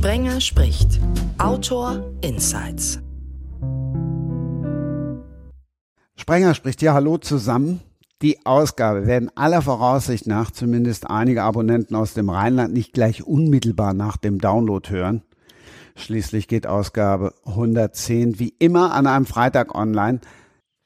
Sprenger spricht. Autor Insights. Sprenger spricht ja Hallo zusammen. Die Ausgabe werden aller Voraussicht nach zumindest einige Abonnenten aus dem Rheinland nicht gleich unmittelbar nach dem Download hören. Schließlich geht Ausgabe 110 wie immer an einem Freitag online.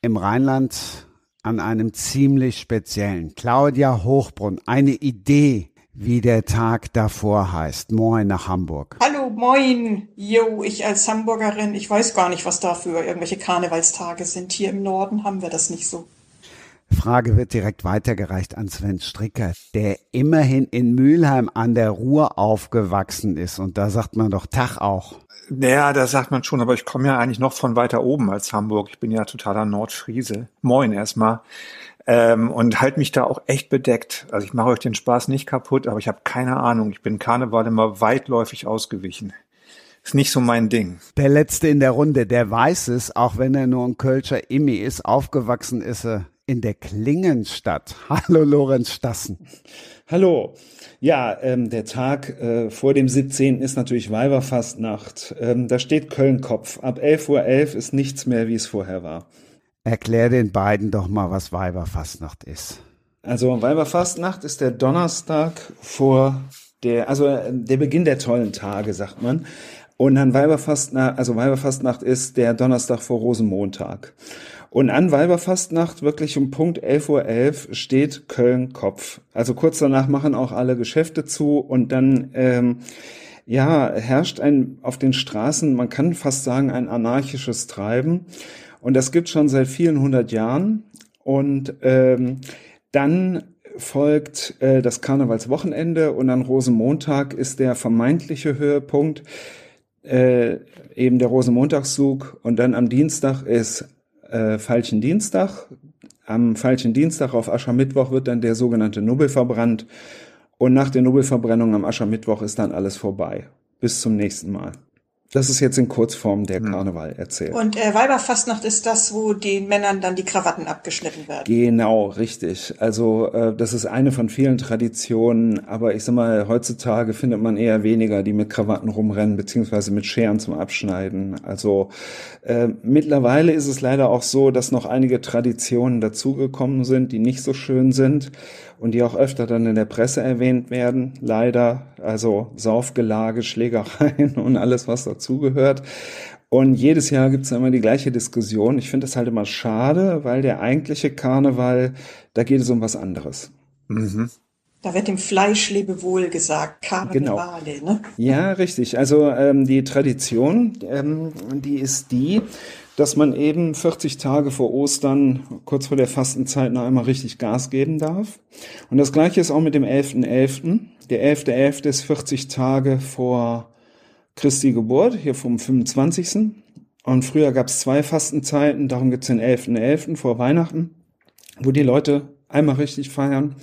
Im Rheinland an einem ziemlich speziellen. Claudia Hochbrunn, eine Idee, wie der Tag davor heißt. Moin nach Hamburg. Hallo, moin. Jo, ich als Hamburgerin, ich weiß gar nicht, was da für irgendwelche Karnevalstage sind. Hier im Norden haben wir das nicht so. Frage wird direkt weitergereicht an Sven Stricker, der immerhin in Mülheim an der Ruhr aufgewachsen ist. Und da sagt man doch Tag auch. Naja, das sagt man schon, aber ich komme ja eigentlich noch von weiter oben als Hamburg. Ich bin ja totaler Nordfriese. Moin erstmal. Ähm, und halt mich da auch echt bedeckt. Also ich mache euch den Spaß nicht kaputt, aber ich habe keine Ahnung. Ich bin Karneval immer weitläufig ausgewichen. Ist nicht so mein Ding. Der Letzte in der Runde, der weiß es, auch wenn er nur ein Kölscher Immi ist. Aufgewachsen ist er in der Klingenstadt. Hallo Lorenz Stassen. Hallo. Ja, ähm, der Tag äh, vor dem 17. ist natürlich Weiberfastnacht. Ähm, da steht Köln-Kopf. Ab 11.11 Uhr .11 ist nichts mehr, wie es vorher war. Erklär den beiden doch mal, was Weiberfastnacht ist. Also Weiberfastnacht ist der Donnerstag vor der, also äh, der Beginn der tollen Tage, sagt man. Und dann Weiberfastnacht, also Weiberfastnacht ist der Donnerstag vor Rosenmontag. Und an Weiberfastnacht, wirklich um Punkt 11.11 Uhr .11 steht Köln Kopf. Also kurz danach machen auch alle Geschäfte zu und dann, ähm, ja, herrscht ein auf den Straßen, man kann fast sagen, ein anarchisches Treiben. Und das gibt schon seit vielen hundert Jahren. Und ähm, dann folgt äh, das Karnevalswochenende und an Rosenmontag ist der vermeintliche Höhepunkt, äh, eben der Rosenmontagszug. Und dann am Dienstag ist äh, Falschen Dienstag. Am Falschen Dienstag auf Aschermittwoch wird dann der sogenannte Nubbel verbrannt. Und nach der Nubbelverbrennung am Aschermittwoch ist dann alles vorbei. Bis zum nächsten Mal. Das ist jetzt in Kurzform der hm. Karneval erzählt. Und äh, Weiberfastnacht ist das, wo den Männern dann die Krawatten abgeschnitten werden. Genau, richtig. Also äh, das ist eine von vielen Traditionen, aber ich sag mal, heutzutage findet man eher weniger, die mit Krawatten rumrennen, beziehungsweise mit Scheren zum Abschneiden. Also äh, mittlerweile ist es leider auch so, dass noch einige Traditionen dazugekommen sind, die nicht so schön sind und die auch öfter dann in der Presse erwähnt werden, leider. Also Saufgelage, Schlägereien und alles, was dazugehört. Und jedes Jahr gibt es immer die gleiche Diskussion. Ich finde das halt immer schade, weil der eigentliche Karneval, da geht es um was anderes. Mhm. Da wird dem Fleisch Lebewohl gesagt, Karnevale, genau. ne? Ja, richtig. Also ähm, die Tradition, ähm, die ist die, dass man eben 40 Tage vor Ostern, kurz vor der Fastenzeit, noch einmal richtig Gas geben darf. Und das gleiche ist auch mit dem 11.11. .11. Der 11.11. .11. ist 40 Tage vor Christi Geburt, hier vom 25. Und früher gab es zwei Fastenzeiten, darum gibt es den 11.11. .11. vor Weihnachten, wo die Leute einmal richtig feiern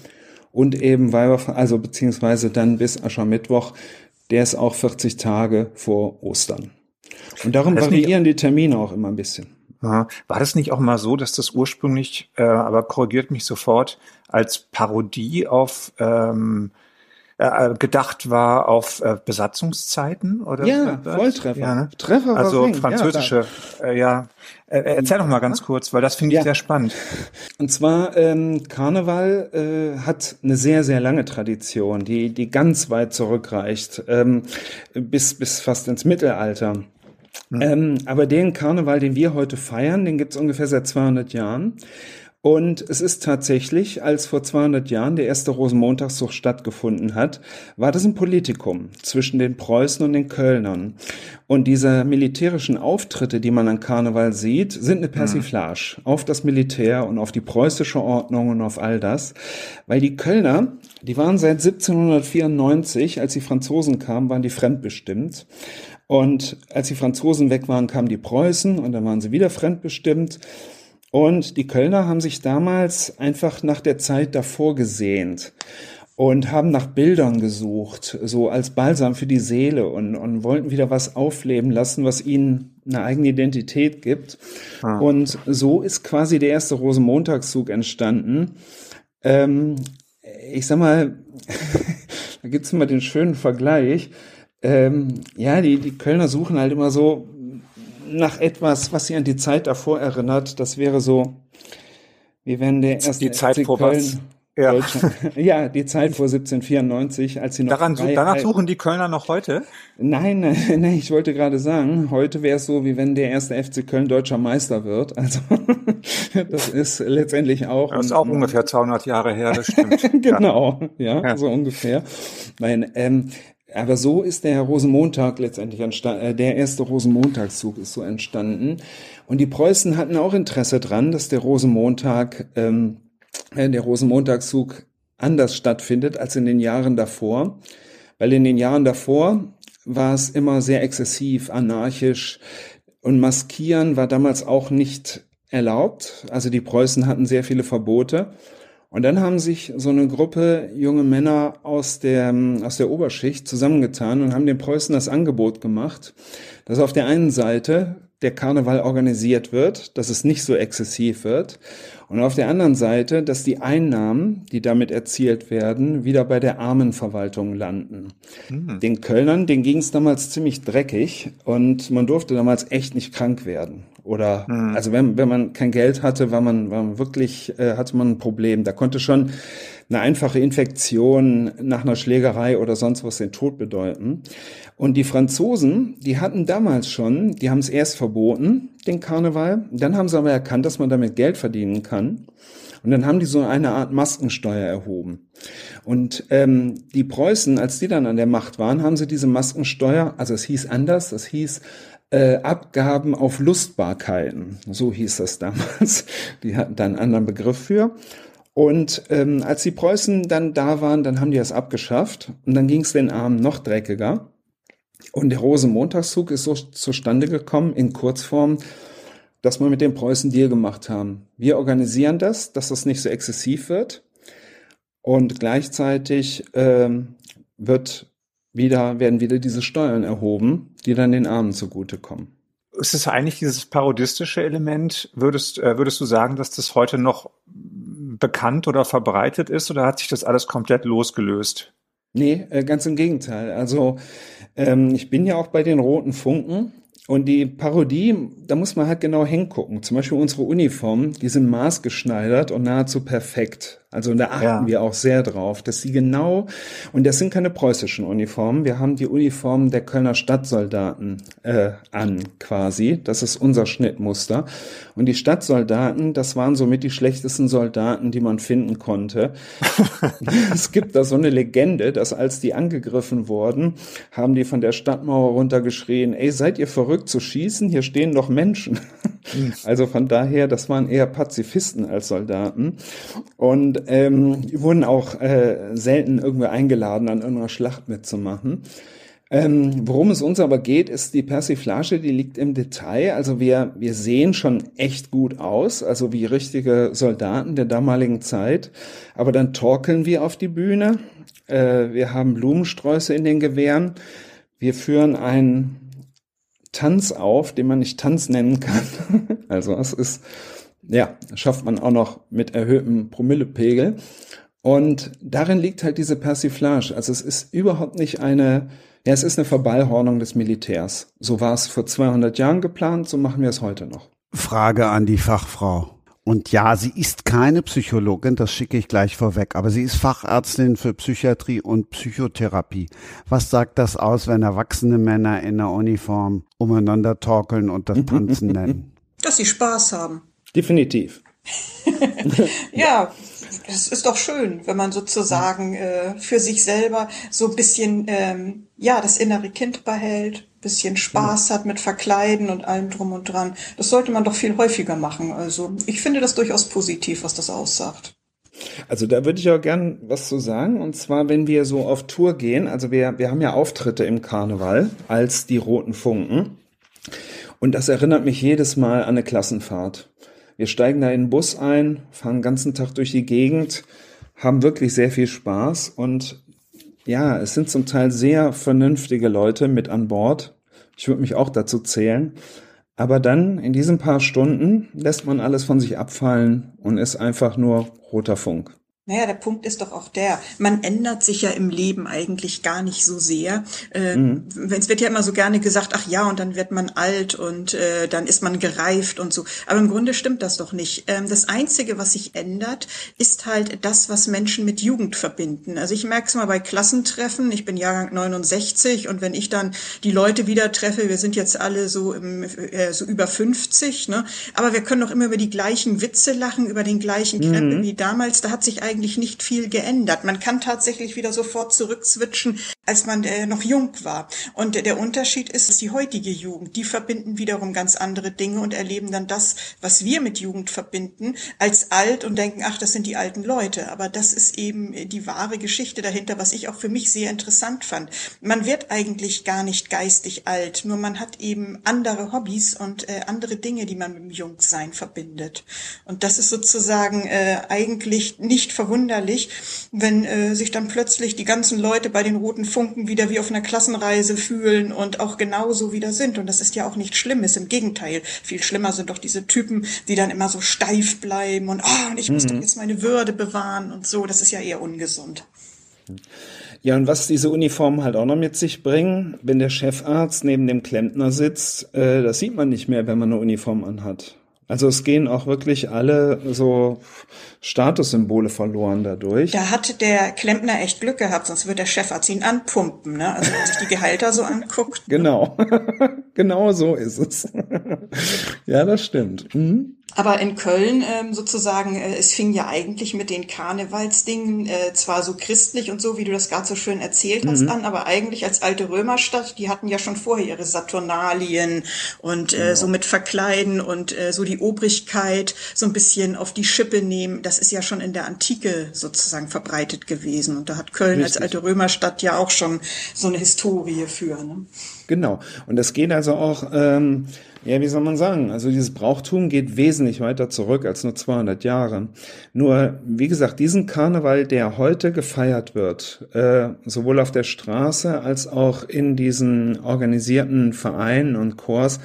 und eben Weiber, also beziehungsweise dann bis Aschermittwoch, der ist auch 40 Tage vor Ostern. Und darum variieren die Termine auch immer ein bisschen. War das nicht auch mal so, dass das ursprünglich, äh, aber korrigiert mich sofort, als Parodie auf ähm, äh, gedacht war auf äh, Besatzungszeiten oder ja Volltreffer ja, ne? Treffer also französische ja, äh, ja. Äh, erzähl doch mal ganz kurz weil das finde ich ja. sehr spannend und zwar ähm, Karneval äh, hat eine sehr sehr lange Tradition die die ganz weit zurückreicht ähm, bis bis fast ins Mittelalter Mhm. Ähm, aber den Karneval, den wir heute feiern, den gibt's ungefähr seit 200 Jahren. Und es ist tatsächlich, als vor 200 Jahren der erste Rosenmontagszug stattgefunden hat, war das ein Politikum zwischen den Preußen und den Kölnern. Und diese militärischen Auftritte, die man an Karneval sieht, sind eine Persiflage mhm. auf das Militär und auf die preußische Ordnung und auf all das. Weil die Kölner, die waren seit 1794, als die Franzosen kamen, waren die fremdbestimmt. Und als die Franzosen weg waren, kamen die Preußen und dann waren sie wieder fremdbestimmt. Und die Kölner haben sich damals einfach nach der Zeit davor gesehnt und haben nach Bildern gesucht, so als Balsam für die Seele und, und wollten wieder was aufleben lassen, was ihnen eine eigene Identität gibt. Ah. Und so ist quasi der erste Rosenmontagszug entstanden. Ähm, ich sag mal, da gibt's immer den schönen Vergleich Ähm, ja, die, die Kölner suchen halt immer so nach etwas, was sie an die Zeit davor erinnert. Das wäre so, wie wenn der erste die Zeit vor Köln, was? Ja. ja, die Zeit vor 1794, als sie noch Daran, Freiheit- danach suchen die Kölner noch heute? Nein, nein, nein, ich wollte gerade sagen, heute wäre es so, wie wenn der erste FC Köln deutscher Meister wird. Also das ist letztendlich auch. Das ist auch ungefähr 200 Jahre her, das stimmt. genau, ja, Ja. so ungefähr. Nein, ähm, aber so ist der Rosenmontag letztendlich entstanden, äh, der erste Rosenmontagszug ist so entstanden. Und die Preußen hatten auch Interesse dran, dass der Rosenmontag, ähm, äh, der Rosenmontagszug anders stattfindet als in den Jahren davor. Weil in den Jahren davor war es immer sehr exzessiv, anarchisch und maskieren war damals auch nicht erlaubt. Also die Preußen hatten sehr viele Verbote. Und dann haben sich so eine Gruppe junge Männer aus der, aus der Oberschicht zusammengetan und haben den Preußen das Angebot gemacht, dass auf der einen Seite der Karneval organisiert wird, dass es nicht so exzessiv wird. Und auf der anderen Seite, dass die Einnahmen, die damit erzielt werden, wieder bei der Armenverwaltung landen. Den Kölnern, denen ging es damals ziemlich dreckig und man durfte damals echt nicht krank werden. Oder also wenn, wenn man kein Geld hatte, war man, war man wirklich, äh, hatte man ein Problem. Da konnte schon eine einfache Infektion nach einer Schlägerei oder sonst was den Tod bedeuten. Und die Franzosen, die hatten damals schon, die haben es erst verboten, den Karneval. Dann haben sie aber erkannt, dass man damit Geld verdienen kann. Und dann haben die so eine Art Maskensteuer erhoben. Und ähm, die Preußen, als die dann an der Macht waren, haben sie diese Maskensteuer, also es hieß anders, das hieß äh, Abgaben auf Lustbarkeiten. So hieß das damals. Die hatten da einen anderen Begriff für. Und ähm, als die Preußen dann da waren, dann haben die das abgeschafft. Und dann ging es den Armen noch dreckiger. Und der Rosenmontagszug ist so zustande gekommen in Kurzform, dass wir mit den Preußen Deal gemacht haben. Wir organisieren das, dass das nicht so exzessiv wird. Und gleichzeitig ähm, wird wieder, werden wieder diese Steuern erhoben, die dann den Armen zugutekommen. Ist es eigentlich dieses parodistische Element? Würdest, äh, würdest du sagen, dass das heute noch bekannt oder verbreitet ist oder hat sich das alles komplett losgelöst? Nee, äh, ganz im Gegenteil. Also ähm, ich bin ja auch bei den Roten Funken und die Parodie, da muss man halt genau hingucken. Zum Beispiel unsere Uniformen, die sind maßgeschneidert und nahezu perfekt. Also da achten Ja. wir auch sehr drauf, dass sie genau, und das sind keine preußischen Uniformen, wir haben die Uniformen der Kölner Stadtsoldaten äh, an quasi. Das ist unser Schnittmuster. Und die Stadtsoldaten, das waren somit die schlechtesten Soldaten, die man finden konnte. es gibt da so eine Legende, dass als die angegriffen wurden, haben die von der Stadtmauer runtergeschrien, ey, seid ihr verrückt zu schießen? Hier stehen doch Menschen. Also von daher, das waren eher Pazifisten als Soldaten. Und ähm, die wurden auch äh, selten irgendwo eingeladen, an irgendeiner Schlacht mitzumachen. Ähm, worum es uns aber geht, ist die Persiflage, die liegt im Detail. Also wir, wir sehen schon echt gut aus, also wie richtige Soldaten der damaligen Zeit. Aber dann torkeln wir auf die Bühne. Äh, wir haben Blumensträuße in den Gewehren. Wir führen einen Tanz auf, den man nicht Tanz nennen kann. Also es ist, ja, schafft man auch noch mit erhöhtem Promillepegel. Und darin liegt halt diese Persiflage. Also es ist überhaupt nicht eine, ja, es ist eine Verballhornung des Militärs. So war es vor 200 Jahren geplant, so machen wir es heute noch. Frage an die Fachfrau. Und ja, sie ist keine Psychologin, das schicke ich gleich vorweg, aber sie ist Fachärztin für Psychiatrie und Psychotherapie. Was sagt das aus, wenn erwachsene Männer in der Uniform umeinander torkeln und das Tanzen nennen? Dass sie Spaß haben. Definitiv. Ja, es ist doch schön, wenn man sozusagen äh, für sich selber so ein bisschen, ähm, ja, das innere Kind behält, bisschen Spaß hat mit Verkleiden und allem drum und dran. Das sollte man doch viel häufiger machen. Also ich finde das durchaus positiv, was das aussagt. Also da würde ich auch gern was zu sagen. Und zwar, wenn wir so auf Tour gehen, also wir, wir haben ja Auftritte im Karneval als die Roten Funken. Und das erinnert mich jedes Mal an eine Klassenfahrt. Wir steigen da in den Bus ein, fahren den ganzen Tag durch die Gegend, haben wirklich sehr viel Spaß und ja, es sind zum Teil sehr vernünftige Leute mit an Bord. Ich würde mich auch dazu zählen. Aber dann in diesen paar Stunden lässt man alles von sich abfallen und ist einfach nur roter Funk. Naja, der Punkt ist doch auch der, man ändert sich ja im Leben eigentlich gar nicht so sehr. Äh, mhm. Es wird ja immer so gerne gesagt, ach ja, und dann wird man alt und äh, dann ist man gereift und so. Aber im Grunde stimmt das doch nicht. Ähm, das Einzige, was sich ändert, ist halt das, was Menschen mit Jugend verbinden. Also ich merke es mal bei Klassentreffen, ich bin Jahrgang 69 und wenn ich dann die Leute wieder treffe, wir sind jetzt alle so, im, äh, so über 50, ne? aber wir können doch immer über die gleichen Witze lachen, über den gleichen Krempel mhm. wie damals. Da hat sich eigentlich nicht viel geändert. Man kann tatsächlich wieder sofort zurückswitchen, als man äh, noch jung war. Und äh, der Unterschied ist, die heutige Jugend, die verbinden wiederum ganz andere Dinge und erleben dann das, was wir mit Jugend verbinden, als alt und denken, ach, das sind die alten Leute. Aber das ist eben äh, die wahre Geschichte dahinter, was ich auch für mich sehr interessant fand. Man wird eigentlich gar nicht geistig alt, nur man hat eben andere Hobbys und äh, andere Dinge, die man mit dem Jungsein verbindet. Und das ist sozusagen äh, eigentlich nicht verwunderlich, wenn äh, sich dann plötzlich die ganzen Leute bei den roten wieder wie auf einer Klassenreise fühlen und auch genauso wieder sind. Und das ist ja auch nicht Schlimmes. Im Gegenteil. Viel schlimmer sind doch diese Typen, die dann immer so steif bleiben und, ah, oh, ich muss mhm. doch jetzt meine Würde bewahren und so. Das ist ja eher ungesund. Ja, und was diese Uniformen halt auch noch mit sich bringen, wenn der Chefarzt neben dem Klempner sitzt, äh, das sieht man nicht mehr, wenn man eine Uniform anhat. Also es gehen auch wirklich alle so Statussymbole verloren dadurch. Da hat der Klempner echt Glück gehabt, sonst wird der Chefarzt ihn anpumpen, ne? Also wenn man sich die Gehalter so anguckt. Genau, genau so ist es. ja, das stimmt. Mhm. Aber in Köln ähm, sozusagen, äh, es fing ja eigentlich mit den Karnevalsdingen äh, zwar so christlich und so, wie du das gerade so schön erzählt hast, mhm. an, aber eigentlich als alte Römerstadt, die hatten ja schon vorher ihre Saturnalien und äh, genau. so mit Verkleiden und äh, so die Obrigkeit so ein bisschen auf die Schippe nehmen. Das ist ja schon in der Antike sozusagen verbreitet gewesen. Und da hat Köln Richtig. als alte Römerstadt ja auch schon so eine Historie für. Ne? Genau. Und das geht also auch... Ähm ja, wie soll man sagen? Also dieses Brauchtum geht wesentlich weiter zurück als nur 200 Jahre. Nur, wie gesagt, diesen Karneval, der heute gefeiert wird, äh, sowohl auf der Straße als auch in diesen organisierten Vereinen und Chors,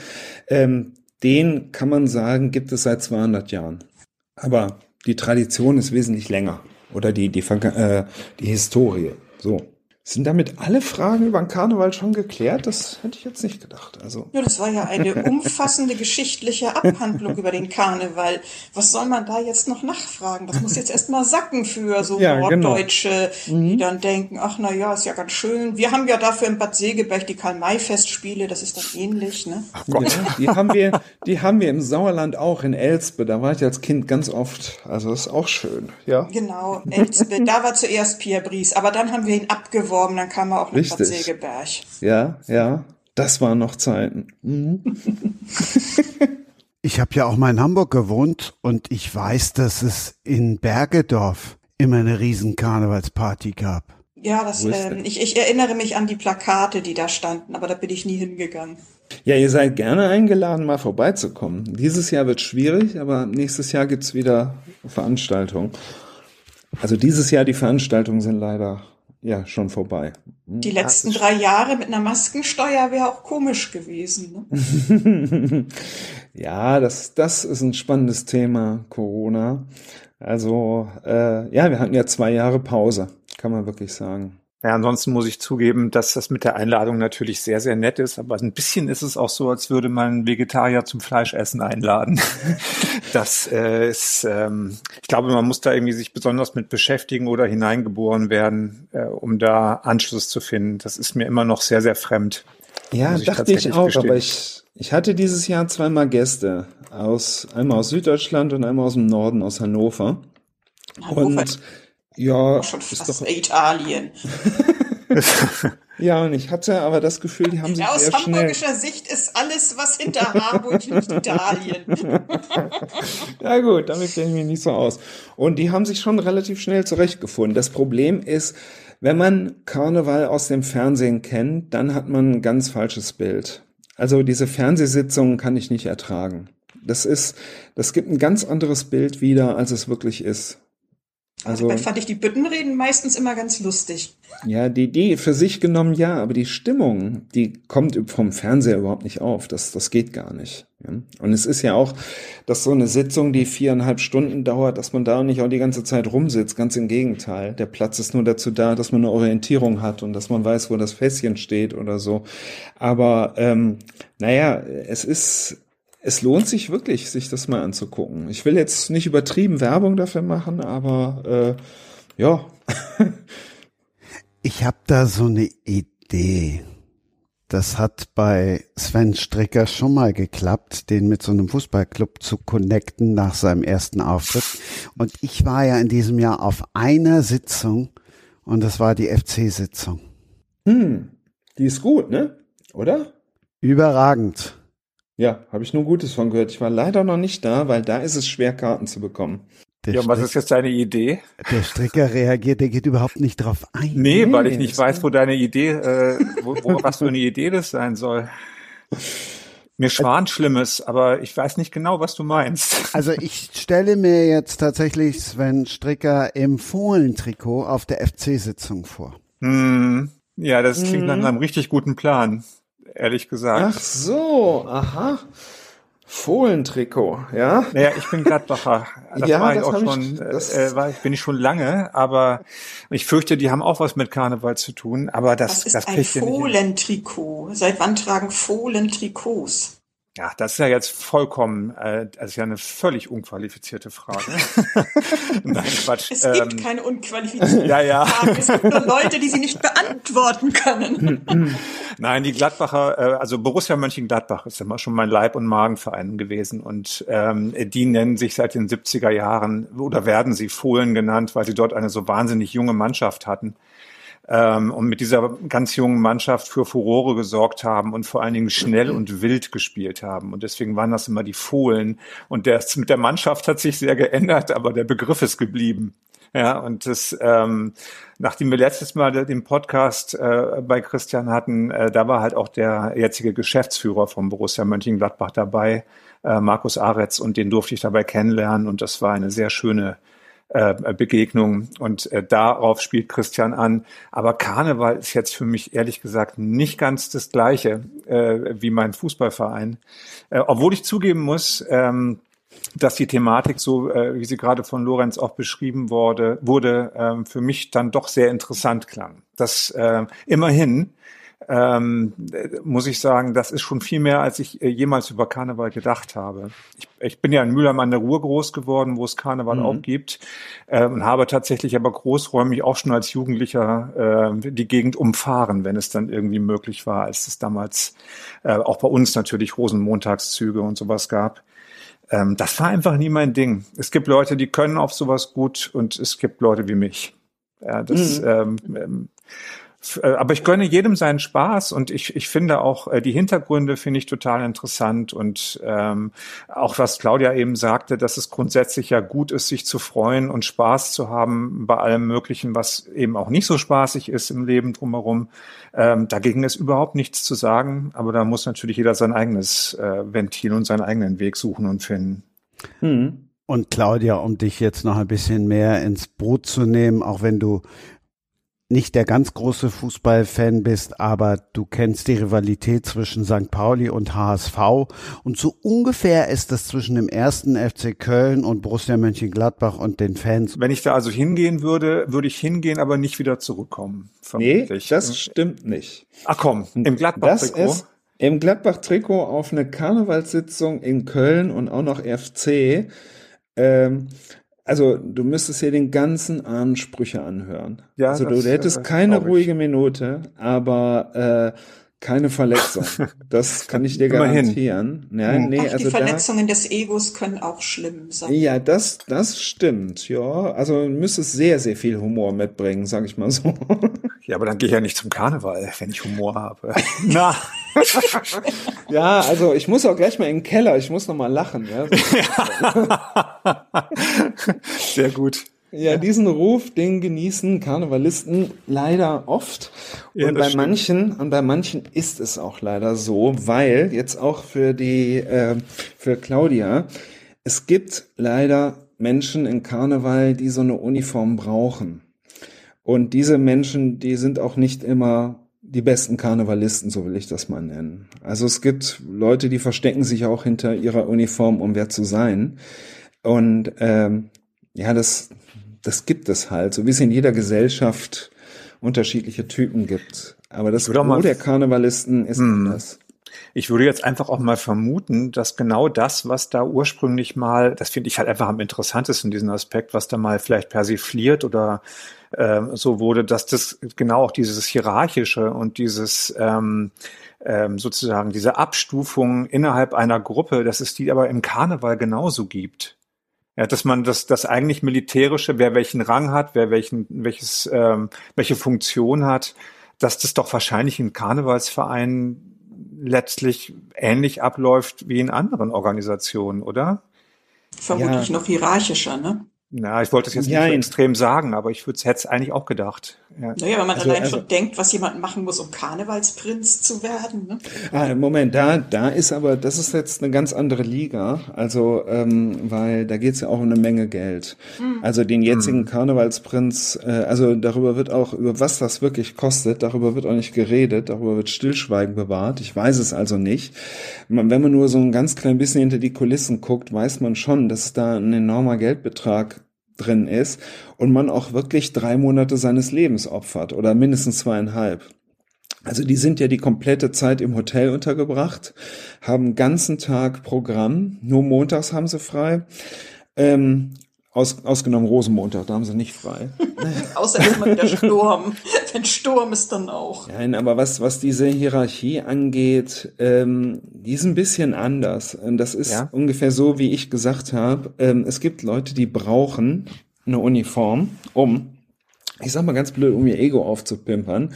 ähm, den kann man sagen, gibt es seit 200 Jahren. Aber die Tradition ist wesentlich länger. Oder die, die, äh, die Historie. So. Sind damit alle Fragen über den Karneval schon geklärt? Das hätte ich jetzt nicht gedacht. Also. Ja, das war ja eine umfassende geschichtliche Abhandlung über den Karneval. Was soll man da jetzt noch nachfragen? Das muss jetzt erstmal sacken für so ja, Norddeutsche, genau. die mhm. dann denken, ach na ja, ist ja ganz schön. Wir haben ja dafür im Bad Segeberg die Karl-May-Festspiele, das ist doch ähnlich, ne? Ach Gott. Ja, die haben wir, die haben wir im Sauerland auch in Elspe. Da war ich als Kind ganz oft. Also das ist auch schön, ja. Genau, Elspe. Da war zuerst Pierre Brice, aber dann haben wir ihn abgeworfen beworben, dann kam er auch nach Richtig. Bad Segeberg. Ja, ja, das waren noch Zeiten. Mhm. ich habe ja auch mal in Hamburg gewohnt und ich weiß, dass es in Bergedorf immer eine riesen Karnevalsparty gab. Ja, das, ähm, ich, ich erinnere mich an die Plakate, die da standen, aber da bin ich nie hingegangen. Ja, ihr seid gerne eingeladen, mal vorbeizukommen. Dieses Jahr wird schwierig, aber nächstes Jahr gibt's wieder Veranstaltungen. Also dieses Jahr die Veranstaltungen sind leider ja schon vorbei. Die letzten drei Jahre mit einer Maskensteuer wäre auch komisch gewesen. Ne? ja, das, das ist ein spannendes Thema, Corona. Also äh, ja, wir hatten ja zwei Jahre Pause, kann man wirklich sagen. Ja, ansonsten muss ich zugeben, dass das mit der Einladung natürlich sehr, sehr nett ist, aber ein bisschen ist es auch so, als würde man Vegetarier zum Fleischessen einladen. das äh, ist, ähm, ich glaube, man muss da irgendwie sich besonders mit beschäftigen oder hineingeboren werden, äh, um da Anschluss zu finden. Das ist mir immer noch sehr, sehr fremd. Ja, ich dachte ich auch, gestehen. aber ich, ich hatte dieses Jahr zweimal Gäste aus, einmal aus Süddeutschland und einmal aus dem Norden, aus Hannover. Hannover. Und ja, schon fast ist doch Italien. ja, und ich hatte aber das Gefühl, die haben sich ja, sehr schnell... Aus hamburgischer Sicht ist alles, was hinter Harburg nicht Italien. ja gut, damit kenne ich mich nicht so aus. Und die haben sich schon relativ schnell zurechtgefunden. Das Problem ist, wenn man Karneval aus dem Fernsehen kennt, dann hat man ein ganz falsches Bild. Also diese Fernsehsitzungen kann ich nicht ertragen. Das ist, das gibt ein ganz anderes Bild wieder, als es wirklich ist. Also, Dabei fand ich die Büttenreden meistens immer ganz lustig. Ja, die, die für sich genommen ja, aber die Stimmung, die kommt vom Fernseher überhaupt nicht auf. Das, das geht gar nicht. Ja. Und es ist ja auch, dass so eine Sitzung, die viereinhalb Stunden dauert, dass man da nicht auch die ganze Zeit rumsitzt. Ganz im Gegenteil. Der Platz ist nur dazu da, dass man eine Orientierung hat und dass man weiß, wo das Fässchen steht oder so. Aber ähm, naja, es ist es lohnt sich wirklich, sich das mal anzugucken. Ich will jetzt nicht übertrieben Werbung dafür machen, aber äh, ja. ich habe da so eine Idee. Das hat bei Sven Stricker schon mal geklappt, den mit so einem Fußballclub zu connecten nach seinem ersten Auftritt. Und ich war ja in diesem Jahr auf einer Sitzung und das war die FC-Sitzung. Hm, die ist gut, ne? Oder? Überragend. Ja, habe ich nur Gutes von gehört. Ich war leider noch nicht da, weil da ist es schwer, Karten zu bekommen. Der ja, und was ist jetzt deine Idee? Der Stricker reagiert, der geht überhaupt nicht drauf ein. Nee, nee weil ich nicht weiß, wo deine Idee, äh, wo, wo was für eine Idee das sein soll. Mir schwant Schlimmes, aber ich weiß nicht genau, was du meinst. Also ich stelle mir jetzt tatsächlich Sven Stricker im Fohlentrikot auf der FC-Sitzung vor. Hm, ja, das klingt hm. nach einem richtig guten Plan ehrlich gesagt. Ach so, aha. Fohlentrikot, ja? Naja, ich bin Gladbacher. Das ja, war ich auch schon, ich, äh, war ich, bin ich schon lange, aber ich fürchte, die haben auch was mit Karneval zu tun, aber das, was ist das ein Fohlentrikot? Seit wann tragen Fohlentrikots? Ja, das ist ja jetzt vollkommen, äh, das ist ja eine völlig unqualifizierte Frage. Nein, Quatsch. Es gibt ähm, keine unqualifizierten ja, ja. Fragen. Es gibt nur Leute, die sie nicht beantworten können. Nein, die Gladbacher, äh, also Borussia Mönchengladbach ist immer schon mein Leib- und Magenverein gewesen und ähm, die nennen sich seit den 70er Jahren oder werden sie Fohlen genannt, weil sie dort eine so wahnsinnig junge Mannschaft hatten ähm, und mit dieser ganz jungen Mannschaft für Furore gesorgt haben und vor allen Dingen schnell und wild gespielt haben. Und deswegen waren das immer die Fohlen. Und das mit der Mannschaft hat sich sehr geändert, aber der Begriff ist geblieben. Ja, und das, ähm, nachdem wir letztes Mal den Podcast äh, bei Christian hatten, äh, da war halt auch der jetzige Geschäftsführer vom Borussia Mönchengladbach dabei, äh, Markus Aretz, und den durfte ich dabei kennenlernen. Und das war eine sehr schöne äh, Begegnung und äh, darauf spielt Christian an. Aber Karneval ist jetzt für mich ehrlich gesagt nicht ganz das gleiche äh, wie mein Fußballverein. Äh, obwohl ich zugeben muss, ähm, dass die Thematik so, äh, wie sie gerade von Lorenz auch beschrieben wurde, wurde äh, für mich dann doch sehr interessant klang. Dass äh, immerhin ähm, muss ich sagen, das ist schon viel mehr, als ich äh, jemals über Karneval gedacht habe. Ich, ich bin ja in Mülheim an der Ruhr groß geworden, wo es Karneval mhm. auch gibt, äh, und habe tatsächlich aber großräumig auch schon als Jugendlicher äh, die Gegend umfahren, wenn es dann irgendwie möglich war, als es damals äh, auch bei uns natürlich Rosenmontagszüge und sowas gab. Ähm, das war einfach nie mein Ding. Es gibt Leute, die können auf sowas gut und es gibt Leute wie mich. Ja, das, mhm. ähm, ähm äh, aber ich gönne jedem seinen Spaß und ich, ich finde auch äh, die Hintergründe finde ich total interessant und ähm, auch was Claudia eben sagte, dass es grundsätzlich ja gut ist, sich zu freuen und Spaß zu haben bei allem Möglichen, was eben auch nicht so spaßig ist im Leben drumherum. Ähm, dagegen ist überhaupt nichts zu sagen, aber da muss natürlich jeder sein eigenes äh, Ventil und seinen eigenen Weg suchen und finden. Mhm. Und Claudia, um dich jetzt noch ein bisschen mehr ins Boot zu nehmen, auch wenn du nicht der ganz große Fußballfan bist, aber du kennst die Rivalität zwischen St. Pauli und HSV und so ungefähr ist das zwischen dem ersten FC Köln und Borussia Mönchengladbach und den Fans. Wenn ich da also hingehen würde, würde ich hingehen, aber nicht wieder zurückkommen. Vermutlich. Nee, das stimmt nicht. Ach komm, im Gladbach-Trikot. Im Gladbach-Trikot auf eine Karnevalssitzung in Köln und auch noch FC. Ähm, also du müsstest hier den ganzen Abend Sprüche anhören. Ja, also du hättest keine ruhige Minute, aber äh, keine Verletzung. Das kann ich dir garantieren. Ja, hm. nee, Ach, also die Verletzungen da, des Egos können auch schlimm sein. Ja, das, das stimmt. Ja, also du müsstest sehr, sehr viel Humor mitbringen, sag ich mal so. Ja, aber dann gehe ich ja nicht zum Karneval, wenn ich Humor habe. Na. ja, also ich muss auch gleich mal in den Keller. Ich muss noch mal lachen. Ja. Sehr gut. Ja, diesen Ruf, den genießen Karnevalisten leider oft. Ja, und bei stimmt. manchen, und bei manchen ist es auch leider so, weil jetzt auch für die, äh, für Claudia, es gibt leider Menschen in Karneval, die so eine Uniform brauchen. Und diese Menschen, die sind auch nicht immer die besten Karnevalisten, so will ich das mal nennen. Also es gibt Leute, die verstecken sich auch hinter ihrer Uniform, um wer zu sein. Und ähm, ja, das, das gibt es halt, so wie es in jeder Gesellschaft unterschiedliche Typen gibt. Aber das Gros der Karnevalisten ist hm. das. Ich würde jetzt einfach auch mal vermuten, dass genau das, was da ursprünglich mal, das finde ich halt einfach am interessantesten, diesen Aspekt, was da mal vielleicht persifliert oder ähm, so wurde, dass das genau auch dieses Hierarchische und dieses ähm, ähm, sozusagen diese Abstufung innerhalb einer Gruppe, dass es die aber im Karneval genauso gibt. Ja, dass man das, das eigentlich militärische, wer welchen Rang hat, wer welchen, welches, ähm, welche Funktion hat, dass das doch wahrscheinlich in Karnevalsvereinen letztlich ähnlich abläuft wie in anderen Organisationen, oder? Vermutlich ja. noch hierarchischer, ne? Na, ich wollte es jetzt nicht so extrem sagen, aber ich würde es eigentlich auch gedacht. Ja. Naja, wenn man also, allein also, schon denkt, was jemand machen muss, um Karnevalsprinz zu werden. Ne? Ah, Moment, da, da ist aber, das ist jetzt eine ganz andere Liga. Also, ähm, weil da geht es ja auch um eine Menge Geld. Mhm. Also den jetzigen mhm. Karnevalsprinz, äh, also darüber wird auch, über was das wirklich kostet, darüber wird auch nicht geredet, darüber wird Stillschweigen bewahrt. Ich weiß es also nicht. wenn man nur so ein ganz klein bisschen hinter die Kulissen guckt, weiß man schon, dass da ein enormer Geldbetrag drin ist und man auch wirklich drei Monate seines Lebens opfert oder mindestens zweieinhalb. Also die sind ja die komplette Zeit im Hotel untergebracht, haben ganzen Tag Programm, nur montags haben sie frei. Ähm, aus, ausgenommen Rosenmontag, da haben sie nicht frei. Außer immer wieder Sturm. Wenn Sturm ist, dann auch. Nein, aber was, was diese Hierarchie angeht, ähm, die ist ein bisschen anders. Das ist ja? ungefähr so, wie ich gesagt habe. Ähm, es gibt Leute, die brauchen eine Uniform, um ich sag mal ganz blöd, um ihr Ego aufzupimpern.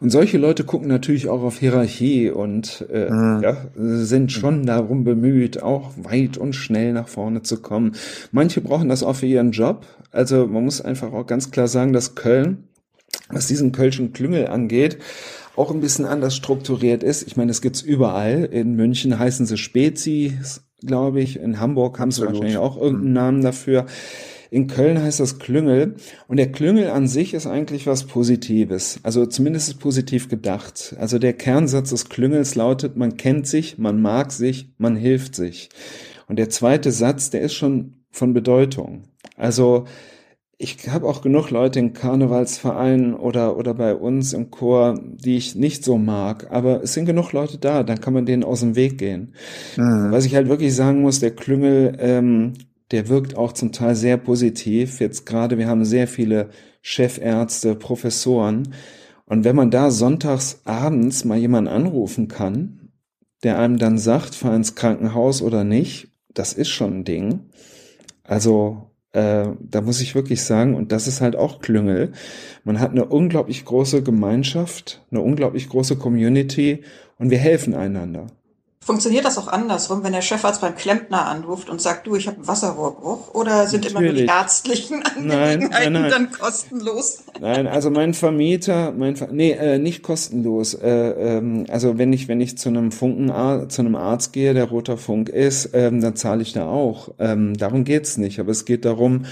Und solche Leute gucken natürlich auch auf Hierarchie und äh, mhm. ja, sind schon darum bemüht, auch weit und schnell nach vorne zu kommen. Manche brauchen das auch für ihren Job. Also man muss einfach auch ganz klar sagen, dass Köln, was diesen Kölschen Klüngel angeht, auch ein bisschen anders strukturiert ist. Ich meine, es gibt's überall. In München heißen sie Spezis, glaube ich. In Hamburg haben sie wahrscheinlich auch irgendeinen Namen dafür. In Köln heißt das Klüngel. Und der Klüngel an sich ist eigentlich was Positives. Also zumindest ist positiv gedacht. Also der Kernsatz des Klüngels lautet, man kennt sich, man mag sich, man hilft sich. Und der zweite Satz, der ist schon von Bedeutung. Also ich habe auch genug Leute in Karnevalsvereinen oder, oder bei uns im Chor, die ich nicht so mag, aber es sind genug Leute da, dann kann man denen aus dem Weg gehen. Mhm. Was ich halt wirklich sagen muss, der Klüngel ähm, der wirkt auch zum Teil sehr positiv. Jetzt gerade, wir haben sehr viele Chefärzte, Professoren. Und wenn man da sonntags abends mal jemanden anrufen kann, der einem dann sagt, fahr ins Krankenhaus oder nicht, das ist schon ein Ding. Also äh, da muss ich wirklich sagen, und das ist halt auch Klüngel. Man hat eine unglaublich große Gemeinschaft, eine unglaublich große Community und wir helfen einander. Funktioniert das auch andersrum, wenn der Chefarzt beim Klempner anruft und sagt, du, ich habe einen Wasserrohrbruch? Oder sind Natürlich. immer nur die ärztlichen Angelegenheiten nein, nein, nein. dann kostenlos? Nein, also mein Vermieter, mein Ver nee, äh, nicht kostenlos. Äh, ähm, also wenn ich wenn ich zu einem Funken zu einem Arzt gehe, der roter Funk ist, ähm, dann zahle ich da auch. Ähm, darum geht's nicht. Aber es geht darum,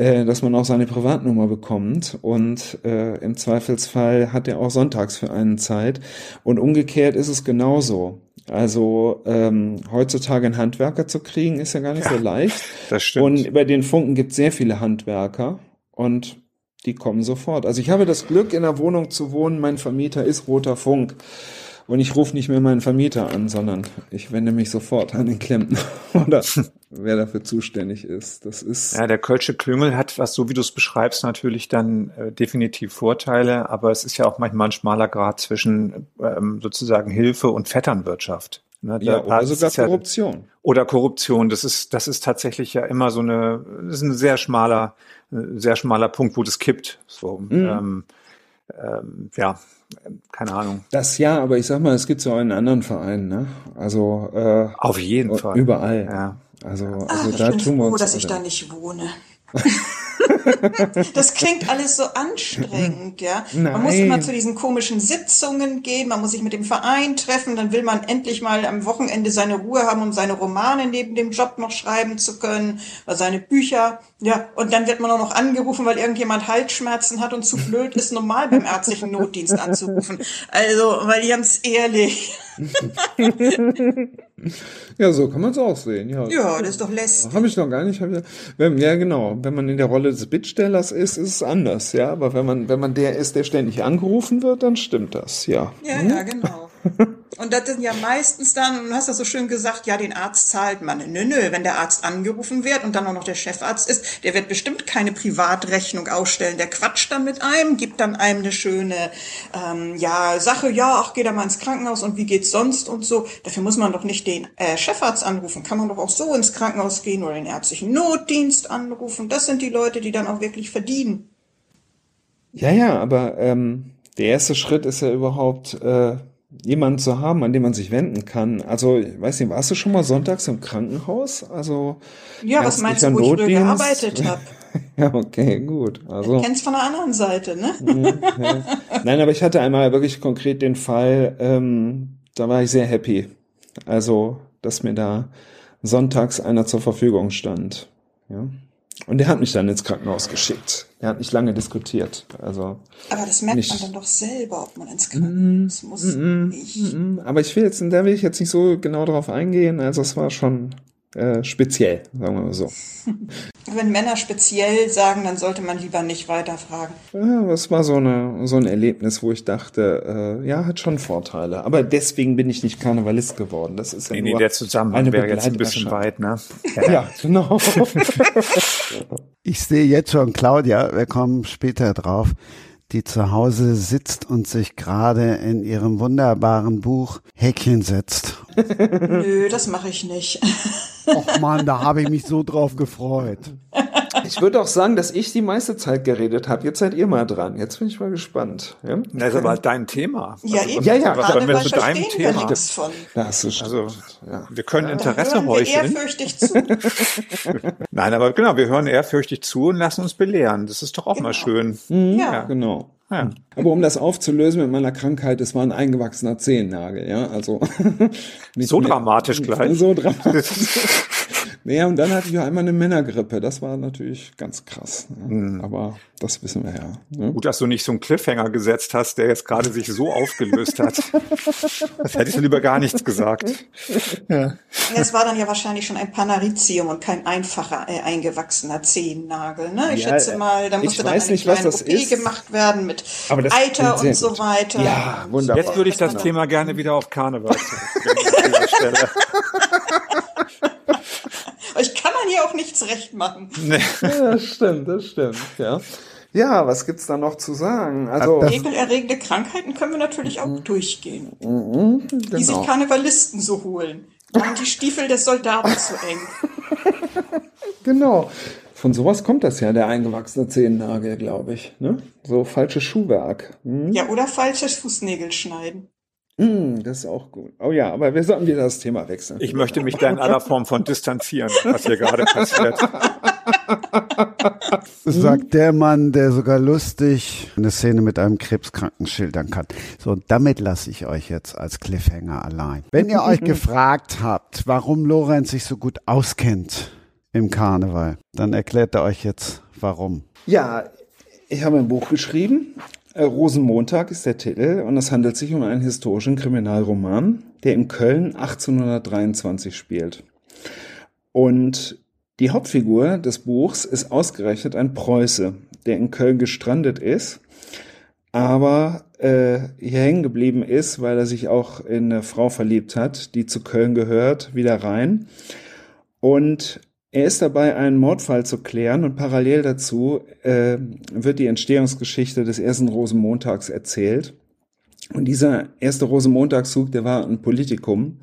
äh, dass man auch seine Privatnummer bekommt und äh, im Zweifelsfall hat er auch sonntags für einen Zeit. Und umgekehrt ist es genauso. Also ähm, heutzutage einen Handwerker zu kriegen, ist ja gar nicht ja, so leicht. Das stimmt. Und bei den Funken gibt es sehr viele Handwerker und die kommen sofort. Also ich habe das Glück, in einer Wohnung zu wohnen. Mein Vermieter ist roter Funk. Und ich rufe nicht mehr meinen Vermieter an, sondern ich wende mich sofort an den Klempner oder wer dafür zuständig ist. Das ist. Ja, der Kölsche Klüngel hat, was so wie du es beschreibst, natürlich dann äh, definitiv Vorteile, aber es ist ja auch manchmal ein schmaler Grad zwischen ähm, sozusagen Hilfe und Vetternwirtschaft. Ne, ja, oder sogar Korruption. Ja, oder Korruption. Das ist, das ist tatsächlich ja immer so eine, das ist ein sehr schmaler, sehr schmaler Punkt, wo das kippt. So, mhm. ähm, ähm, ja, keine Ahnung. Das ja, aber ich sag mal, es gibt so einen anderen Verein, ne? Also äh, auf jeden Fall überall. Ja. Also, also Ach, da ich bin tun wir froh, dass ich da nicht wohne. Das klingt alles so anstrengend, ja. Nein. Man muss immer zu diesen komischen Sitzungen gehen, man muss sich mit dem Verein treffen, dann will man endlich mal am Wochenende seine Ruhe haben, um seine Romane neben dem Job noch schreiben zu können, oder seine Bücher. Ja, und dann wird man auch noch angerufen, weil irgendjemand Halsschmerzen hat und zu blöd ist, normal beim ärztlichen Notdienst anzurufen. Also, weil ganz ehrlich. ja, so kann man es auch sehen. Ja, ja das ist doch lästig. Habe ich noch gar nicht. Ja, genau. Wenn man in der Rolle des Bittstellers ist, ist es anders. Ja, aber wenn man, wenn man der ist, der ständig angerufen wird, dann stimmt das. Ja. Ja, hm? ja, genau. Und das sind ja meistens dann, du hast das so schön gesagt, ja, den Arzt zahlt man. Nö, nö, wenn der Arzt angerufen wird und dann auch noch der Chefarzt ist, der wird bestimmt keine Privatrechnung ausstellen. Der quatscht dann mit einem, gibt dann einem eine schöne ähm, ja, Sache, ja, ach, geh da mal ins Krankenhaus und wie geht's sonst und so. Dafür muss man doch nicht den äh, Chefarzt anrufen. Kann man doch auch so ins Krankenhaus gehen oder den ärztlichen Notdienst anrufen. Das sind die Leute, die dann auch wirklich verdienen. Ja, ja, aber ähm, der erste Schritt ist ja überhaupt äh, jemanden zu haben, an den man sich wenden kann. Also, ich weiß nicht, warst du schon mal sonntags im Krankenhaus? Also ja, was meinst du, wo ich früher gearbeitet habe? ja, okay, gut. Also du kennst von der anderen Seite, ne? ja. Nein, aber ich hatte einmal wirklich konkret den Fall, ähm, da war ich sehr happy. Also, dass mir da sonntags einer zur Verfügung stand. Ja. Und der hat mich dann ins Krankenhaus geschickt. Er hat nicht lange diskutiert. Also aber das merkt nicht. man dann doch selber, ob man ins Krankenhaus mm, muss. Mm, mm, aber ich will jetzt, da will ich jetzt nicht so genau drauf eingehen. Also es war schon äh, speziell, sagen wir mal so. Wenn Männer speziell sagen, dann sollte man lieber nicht weiterfragen. Ja, es war so, eine, so ein Erlebnis, wo ich dachte, äh, ja, hat schon Vorteile. Aber deswegen bin ich nicht Karnevalist geworden. Das ist ja nee, nur nee, der Zusammenhang wäre jetzt ein bisschen weit, ne? Ja, ja genau. ich sehe jetzt schon Claudia, wir kommen später drauf die zu Hause sitzt und sich gerade in ihrem wunderbaren Buch Häkchen setzt. Nö, das mache ich nicht. Och man, da habe ich mich so drauf gefreut. Ich würde auch sagen, dass ich die meiste Zeit geredet habe. Jetzt seid ihr mal dran. Jetzt bin ich mal gespannt. Ja? Das ist aber dein Thema. Ja, also, eben. Ja, ja. Was sollen wir zu deinem Thema? Das ist also, ja. wir können ja. Interesse hören heucheln. Wir ehrfürchtig zu. Nein, aber genau, wir hören ehrfürchtig zu und lassen uns belehren. Das ist doch auch genau. mal schön. Mhm, ja, genau. Ja. Aber um das aufzulösen mit meiner Krankheit, es war ein eingewachsener Zehennagel, ja, also. so dramatisch gleich. So dramatisch. Naja, und dann hatte ich ja einmal eine Männergrippe. Das war natürlich ganz krass. Ne? Mhm. Aber das wissen wir ja. Ne? Gut, dass du nicht so einen Cliffhanger gesetzt hast, der jetzt gerade sich so aufgelöst hat. das hättest du lieber gar nichts gesagt. Ja. Es war dann ja wahrscheinlich schon ein Panaritium und kein einfacher äh, eingewachsener Zehennagel. Ne? Ich ja, schätze mal, da musste dann eine nicht, kleine OP ist. gemacht werden mit Eiter und so weiter. Ja, wunderbar. Jetzt würde ich das genau. Thema gerne wieder auf Karneval zurückbringen. Man hier auch nichts recht machen. Nee. Ja, das stimmt, das stimmt, ja. Ja, was gibt's da noch zu sagen? Also ekelerregende Krankheiten können wir natürlich auch mhm. durchgehen. Mhm, genau. Die sich Karnevalisten so holen. Und die Stiefel des Soldaten zu eng. genau. Von sowas kommt das ja, der eingewachsene Zehennagel, glaube ich. Ne? So falsches Schuhwerk. Hm? Ja, oder falsches Fußnägel schneiden. Mm, das ist auch gut. Oh ja, aber wir sollten wieder das Thema wechseln. Ich möchte mich da in aller Form von distanzieren, was hier gerade passiert. Sagt der Mann, der sogar lustig eine Szene mit einem Krebskranken schildern kann. So, und damit lasse ich euch jetzt als Cliffhanger allein. Wenn ihr euch gefragt habt, warum Lorenz sich so gut auskennt im Karneval, dann erklärt er euch jetzt, warum. Ja, ich habe ein Buch geschrieben Rosenmontag ist der Titel und es handelt sich um einen historischen Kriminalroman, der in Köln 1823 spielt. Und die Hauptfigur des Buchs ist ausgerechnet ein Preuße, der in Köln gestrandet ist, aber äh, hier hängen geblieben ist, weil er sich auch in eine Frau verliebt hat, die zu Köln gehört, wieder rein. Und er ist dabei, einen Mordfall zu klären und parallel dazu äh, wird die Entstehungsgeschichte des ersten Rosenmontags erzählt. Und dieser erste Rosenmontagszug, der war ein Politikum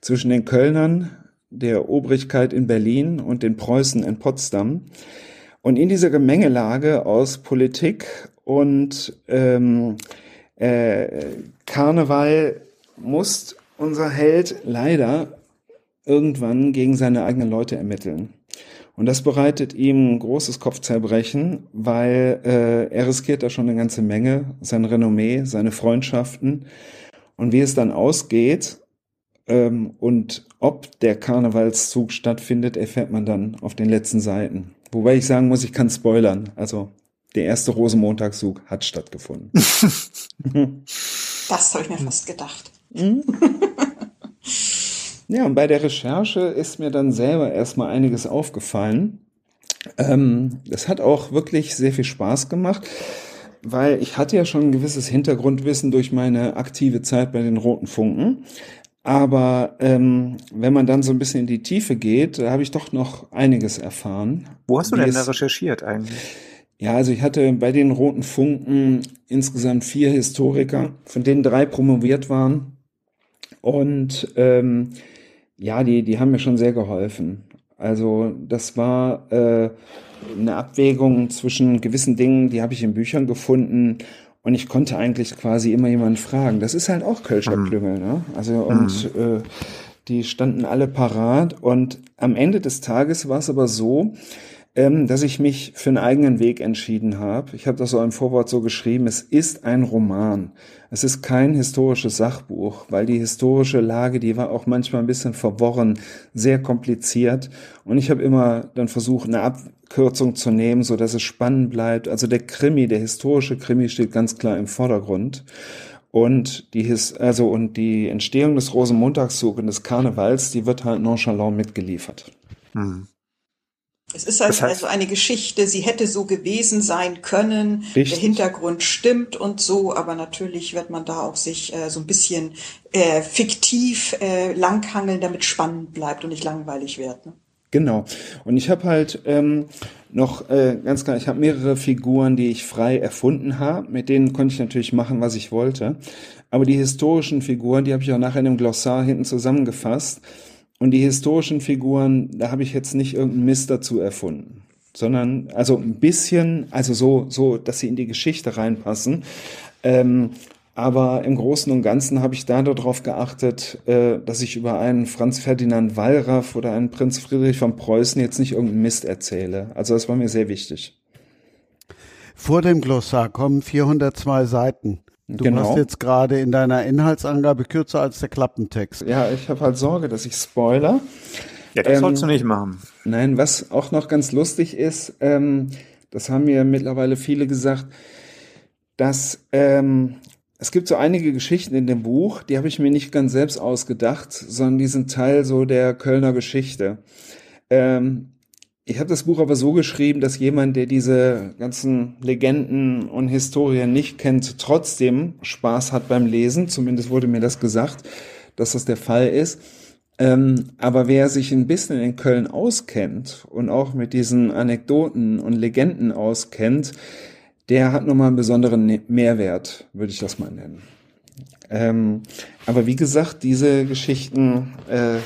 zwischen den Kölnern, der Obrigkeit in Berlin und den Preußen in Potsdam. Und in dieser Gemengelage aus Politik und ähm, äh, Karneval muss unser Held leider irgendwann gegen seine eigenen Leute ermitteln. Und das bereitet ihm ein großes Kopfzerbrechen, weil äh, er riskiert da schon eine ganze Menge, sein Renommee, seine Freundschaften. Und wie es dann ausgeht ähm, und ob der Karnevalszug stattfindet, erfährt man dann auf den letzten Seiten. Wobei ich sagen muss, ich kann spoilern. Also der erste Rosenmontagszug hat stattgefunden. das habe ich mir fast gedacht. Ja, und bei der Recherche ist mir dann selber erstmal einiges aufgefallen. Ähm, das hat auch wirklich sehr viel Spaß gemacht, weil ich hatte ja schon ein gewisses Hintergrundwissen durch meine aktive Zeit bei den Roten Funken. Aber ähm, wenn man dann so ein bisschen in die Tiefe geht, da habe ich doch noch einiges erfahren. Wo hast du denn da recherchiert eigentlich? Ja, also ich hatte bei den Roten Funken insgesamt vier Historiker, von denen drei promoviert waren. Und ähm, ja, die, die haben mir schon sehr geholfen. Also das war äh, eine Abwägung zwischen gewissen Dingen, die habe ich in Büchern gefunden und ich konnte eigentlich quasi immer jemanden fragen. Das ist halt auch Kölscher mhm. Klüngel, ne? Also und mhm. äh, die standen alle parat und am Ende des Tages war es aber so, ähm, dass ich mich für einen eigenen Weg entschieden habe. Ich habe das so im Vorwort so geschrieben, es ist ein Roman. Es ist kein historisches Sachbuch, weil die historische Lage, die war auch manchmal ein bisschen verworren, sehr kompliziert. Und ich habe immer dann versucht, eine Abkürzung zu nehmen, so dass es spannend bleibt. Also der Krimi, der historische Krimi steht ganz klar im Vordergrund. Und die, His also, und die Entstehung des Rosenmontagszugs und des Karnevals, die wird halt nonchalant mitgeliefert. Mhm. Es ist also, also eine Geschichte, sie hätte so gewesen sein können, Richtig. der Hintergrund stimmt und so, aber natürlich wird man da auch sich äh, so ein bisschen äh, fiktiv äh, langhangeln, damit spannend bleibt und nicht langweilig wird. Ne? Genau. Und ich habe halt ähm, noch äh, ganz klar, ich habe mehrere Figuren, die ich frei erfunden habe. Mit denen konnte ich natürlich machen, was ich wollte. Aber die historischen Figuren, die habe ich auch nachher in einem Glossar hinten zusammengefasst. Und die historischen Figuren, da habe ich jetzt nicht irgendeinen Mist dazu erfunden, sondern also ein bisschen, also so, so, dass sie in die Geschichte reinpassen. Ähm, aber im Großen und Ganzen habe ich da darauf geachtet, äh, dass ich über einen Franz Ferdinand Wallraff oder einen Prinz Friedrich von Preußen jetzt nicht irgendeinen Mist erzähle. Also das war mir sehr wichtig. Vor dem Glossar kommen 402 Seiten. Du genau. machst jetzt gerade in deiner Inhaltsangabe kürzer als der Klappentext. Ja, ich habe halt Sorge, dass ich spoiler. Ja, das ähm, sollst du nicht machen. Nein, was auch noch ganz lustig ist, ähm, das haben mir mittlerweile viele gesagt, dass ähm, es gibt so einige Geschichten in dem Buch, die habe ich mir nicht ganz selbst ausgedacht, sondern die sind Teil so der Kölner Geschichte. Ähm, ich habe das Buch aber so geschrieben, dass jemand, der diese ganzen Legenden und Historien nicht kennt, trotzdem Spaß hat beim Lesen. Zumindest wurde mir das gesagt, dass das der Fall ist. Ähm, aber wer sich ein bisschen in Köln auskennt und auch mit diesen Anekdoten und Legenden auskennt, der hat nochmal einen besonderen ne-, Mehrwert, würde ich das mal nennen. Ähm, aber wie gesagt, diese Geschichten äh,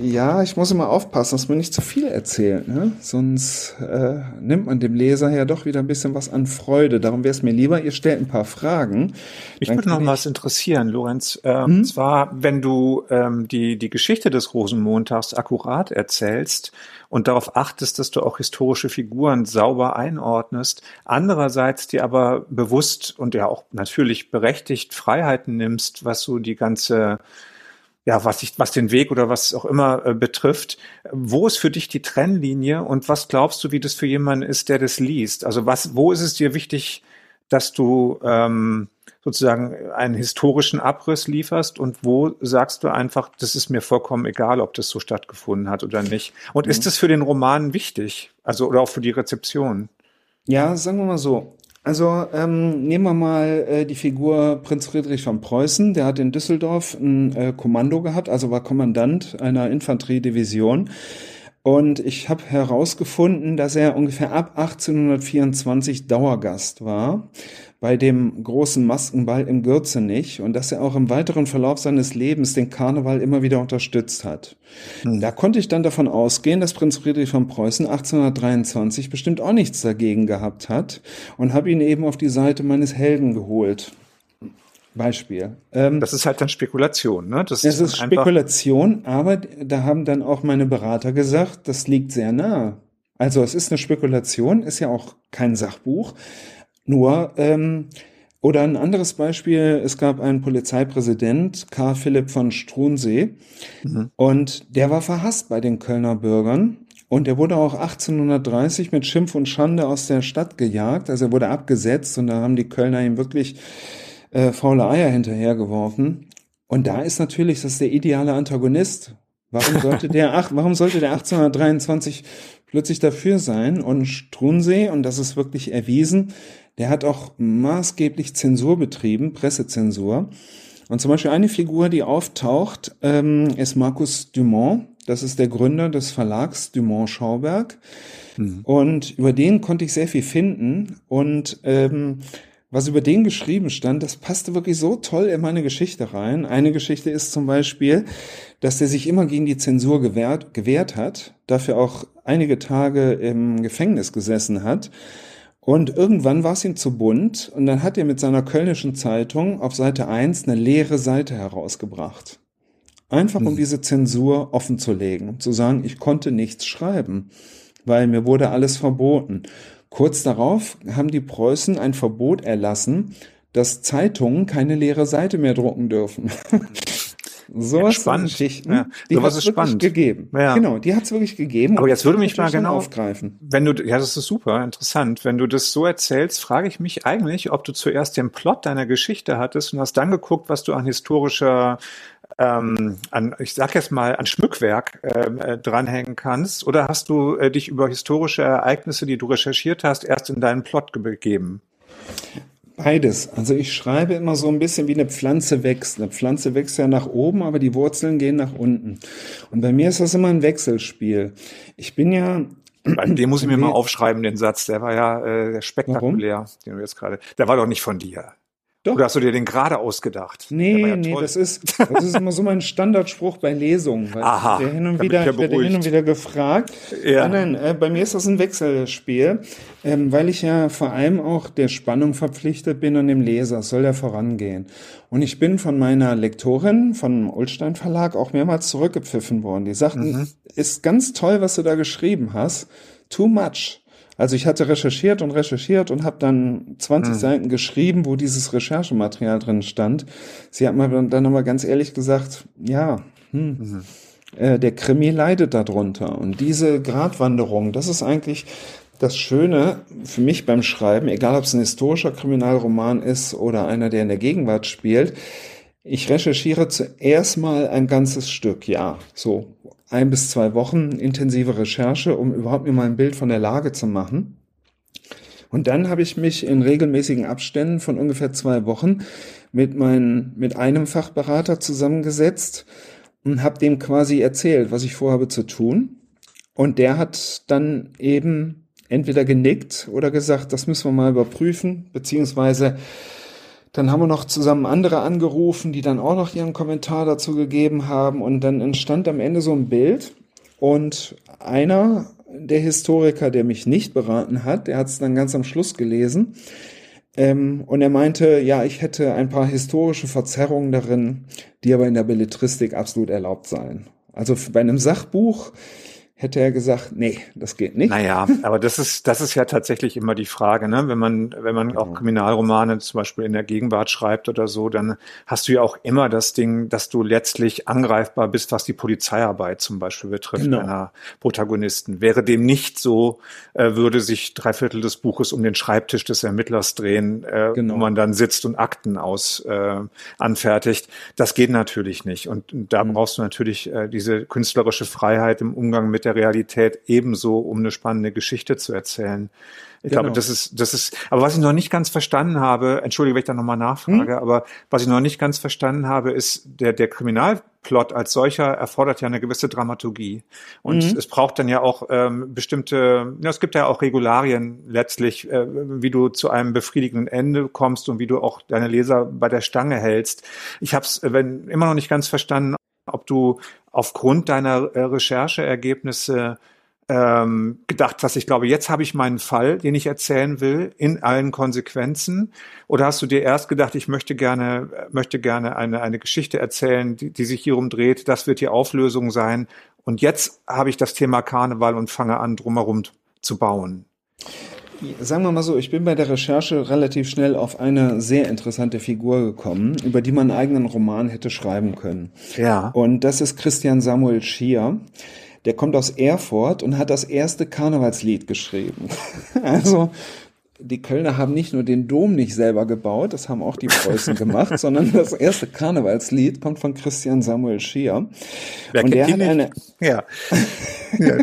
ja, ich muss immer aufpassen, dass man nicht zu viel erzählt. Ne? Sonst äh, nimmt man dem Leser ja doch wieder ein bisschen was an Freude. Darum wäre es mir lieber, ihr stellt ein paar Fragen. Mich würde noch was interessieren, Lorenz. Äh, hm? zwar, wenn du ähm, die, die Geschichte des Rosenmontags akkurat erzählst und darauf achtest, dass du auch historische Figuren sauber einordnest, andererseits dir aber bewusst und ja auch natürlich berechtigt Freiheiten nimmst, was so die ganze ja, was, ich, was den Weg oder was auch immer äh, betrifft. Wo ist für dich die Trennlinie und was glaubst du, wie das für jemanden ist, der das liest? Also was, wo ist es dir wichtig, dass du ähm, sozusagen einen historischen Abriss lieferst und wo sagst du einfach, das ist mir vollkommen egal, ob das so stattgefunden hat oder nicht? Und mhm. ist das für den Roman wichtig? Also oder auch für die Rezeption? Ja, sagen wir mal so. Also ähm, nehmen wir mal äh, die Figur Prinz Friedrich von Preußen. Der hat in Düsseldorf ein äh, Kommando gehabt, also war Kommandant einer Infanteriedivision. Und ich habe herausgefunden, dass er ungefähr ab 1824 Dauergast war bei dem großen Maskenball im Gürzenich und dass er auch im weiteren Verlauf seines Lebens den Karneval immer wieder unterstützt hat. Hm. Da konnte ich dann davon ausgehen, dass Prinz Friedrich von Preußen 1823 bestimmt auch nichts dagegen gehabt hat und habe ihn eben auf die Seite meines Helden geholt. Beispiel. Ähm, das ist halt dann Spekulation, ne? Das es ist, ist Spekulation, aber da haben dann auch meine Berater gesagt, das liegt sehr nah. Also es ist eine Spekulation, ist ja auch kein Sachbuch. Nur, ähm, oder ein anderes Beispiel, es gab einen Polizeipräsident, Karl Philipp von Struensee, mhm. und der war verhasst bei den Kölner Bürgern. Und er wurde auch 1830 mit Schimpf und Schande aus der Stadt gejagt. Also er wurde abgesetzt und da haben die Kölner ihm wirklich äh, faule Eier hinterhergeworfen. Und da ist natürlich, das ist der ideale Antagonist. Warum sollte der, ach, warum sollte der 1823 plötzlich dafür sein? Und Strunsee, und das ist wirklich erwiesen, der hat auch maßgeblich Zensur betrieben, Pressezensur. Und zum Beispiel eine Figur, die auftaucht, ähm, ist Markus Dumont. Das ist der Gründer des Verlags Dumont Schauberg. Mhm. Und über den konnte ich sehr viel finden. Und ähm, was über den geschrieben stand, das passte wirklich so toll in meine Geschichte rein. Eine Geschichte ist zum Beispiel, dass der sich immer gegen die Zensur gewehrt, gewehrt hat, dafür auch einige Tage im Gefängnis gesessen hat. Und irgendwann war es ihm zu bunt und dann hat er mit seiner kölnischen Zeitung auf Seite 1 eine leere Seite herausgebracht. Einfach um hm. diese Zensur offen zu legen, zu sagen, ich konnte nichts schreiben, weil mir wurde alles verboten. Kurz darauf haben die Preußen ein Verbot erlassen, dass Zeitungen keine leere Seite mehr drucken dürfen. so ja, spannend. Geschichten, ja, die hat es spannend gegeben. Ja. Genau, die hat es wirklich gegeben. Aber jetzt würde mich mal genau aufgreifen. Wenn du, ja, das ist super interessant. Wenn du das so erzählst, frage ich mich eigentlich, ob du zuerst den Plot deiner Geschichte hattest und hast dann geguckt, was du an historischer ähm, an, ich sag jetzt mal, an Schmückwerk ähm, äh, dranhängen kannst? Oder hast du äh, dich über historische Ereignisse, die du recherchiert hast, erst in deinen Plot begeben? Beides. Also ich schreibe immer so ein bisschen wie eine Pflanze wächst. Eine Pflanze wächst ja nach oben, aber die Wurzeln gehen nach unten. Und bei mir ist das immer ein Wechselspiel. Ich bin ja den muss ich mir mal aufschreiben, den Satz. Der war ja äh, spektakulär, Warum? den du jetzt gerade. Der war doch nicht von dir. Doch. Oder hast du dir den gerade ausgedacht? Nee, ja nee, das ist, das ist immer so mein Standardspruch bei Lesungen. Weil Aha, der hin und wieder, ich, ich werde hin und wieder gefragt. Ja. Nein, äh, bei mir ist das ein Wechselspiel, ähm, weil ich ja vor allem auch der Spannung verpflichtet bin und dem Leser, soll der vorangehen. Und ich bin von meiner Lektorin vom Ulstein Verlag auch mehrmals zurückgepfiffen worden. Die sagten, mhm. ist ganz toll, was du da geschrieben hast. Too much. Also ich hatte recherchiert und recherchiert und habe dann 20 mhm. Seiten geschrieben, wo dieses Recherchematerial drin stand. Sie hat mir dann nochmal ganz ehrlich gesagt, ja, hm, mhm. äh, der Krimi leidet darunter. Und diese Gratwanderung, das ist eigentlich das Schöne für mich beim Schreiben, egal ob es ein historischer Kriminalroman ist oder einer, der in der Gegenwart spielt. Ich recherchiere zuerst mal ein ganzes Stück, ja, so ein bis zwei Wochen intensive Recherche, um überhaupt mir mal ein Bild von der Lage zu machen. Und dann habe ich mich in regelmäßigen Abständen von ungefähr zwei Wochen mit meinen, mit einem Fachberater zusammengesetzt und habe dem quasi erzählt, was ich vorhabe zu tun. Und der hat dann eben entweder genickt oder gesagt, das müssen wir mal überprüfen, beziehungsweise dann haben wir noch zusammen andere angerufen, die dann auch noch ihren Kommentar dazu gegeben haben. Und dann entstand am Ende so ein Bild. Und einer der Historiker, der mich nicht beraten hat, der hat es dann ganz am Schluss gelesen. Ähm, und er meinte, ja, ich hätte ein paar historische Verzerrungen darin, die aber in der Belletristik absolut erlaubt seien. Also bei einem Sachbuch hätte er gesagt, nee, das geht nicht. Naja, aber das ist, das ist ja tatsächlich immer die Frage, ne? Wenn man, wenn man genau. auch Kriminalromane zum Beispiel in der Gegenwart schreibt oder so, dann hast du ja auch immer das Ding, dass du letztlich angreifbar bist, was die Polizeiarbeit zum Beispiel betrifft, genau. einer Protagonisten. Wäre dem nicht so, äh, würde sich drei Viertel des Buches um den Schreibtisch des Ermittlers drehen, äh, genau. wo man dann sitzt und Akten aus äh, anfertigt. Das geht natürlich nicht. Und da mhm. brauchst du natürlich äh, diese künstlerische Freiheit im Umgang mit der Realität ebenso, um eine spannende Geschichte zu erzählen. Ich genau. glaube, das ist, das ist, aber was ich noch nicht ganz verstanden habe, entschuldige, wenn ich da nochmal nachfrage, hm? aber was ich noch nicht ganz verstanden habe, ist, der, der Kriminalplot als solcher erfordert ja eine gewisse Dramaturgie. Und mhm. es braucht dann ja auch ähm, bestimmte, ja, es gibt ja auch Regularien letztlich, äh, wie du zu einem befriedigenden Ende kommst und wie du auch deine Leser bei der Stange hältst. Ich habe es immer noch nicht ganz verstanden, ob du aufgrund deiner äh, Rechercheergebnisse ähm, gedacht hast, ich glaube, jetzt habe ich meinen Fall, den ich erzählen will, in allen Konsequenzen? Oder hast du dir erst gedacht, ich möchte gerne, möchte gerne eine, eine Geschichte erzählen, die, die sich hierum dreht, das wird die Auflösung sein. Und jetzt habe ich das Thema Karneval und fange an, drumherum zu bauen. Sagen wir mal so, ich bin bei der Recherche relativ schnell auf eine sehr interessante Figur gekommen, über die man einen eigenen Roman hätte schreiben können. Ja. Und das ist Christian Samuel Schier. Der kommt aus Erfurt und hat das erste Karnevalslied geschrieben. also die Kölner haben nicht nur den Dom nicht selber gebaut, das haben auch die Preußen gemacht, sondern das erste Karnevalslied kommt von Christian Samuel Schier. Wer und der hat eine, Ja. ja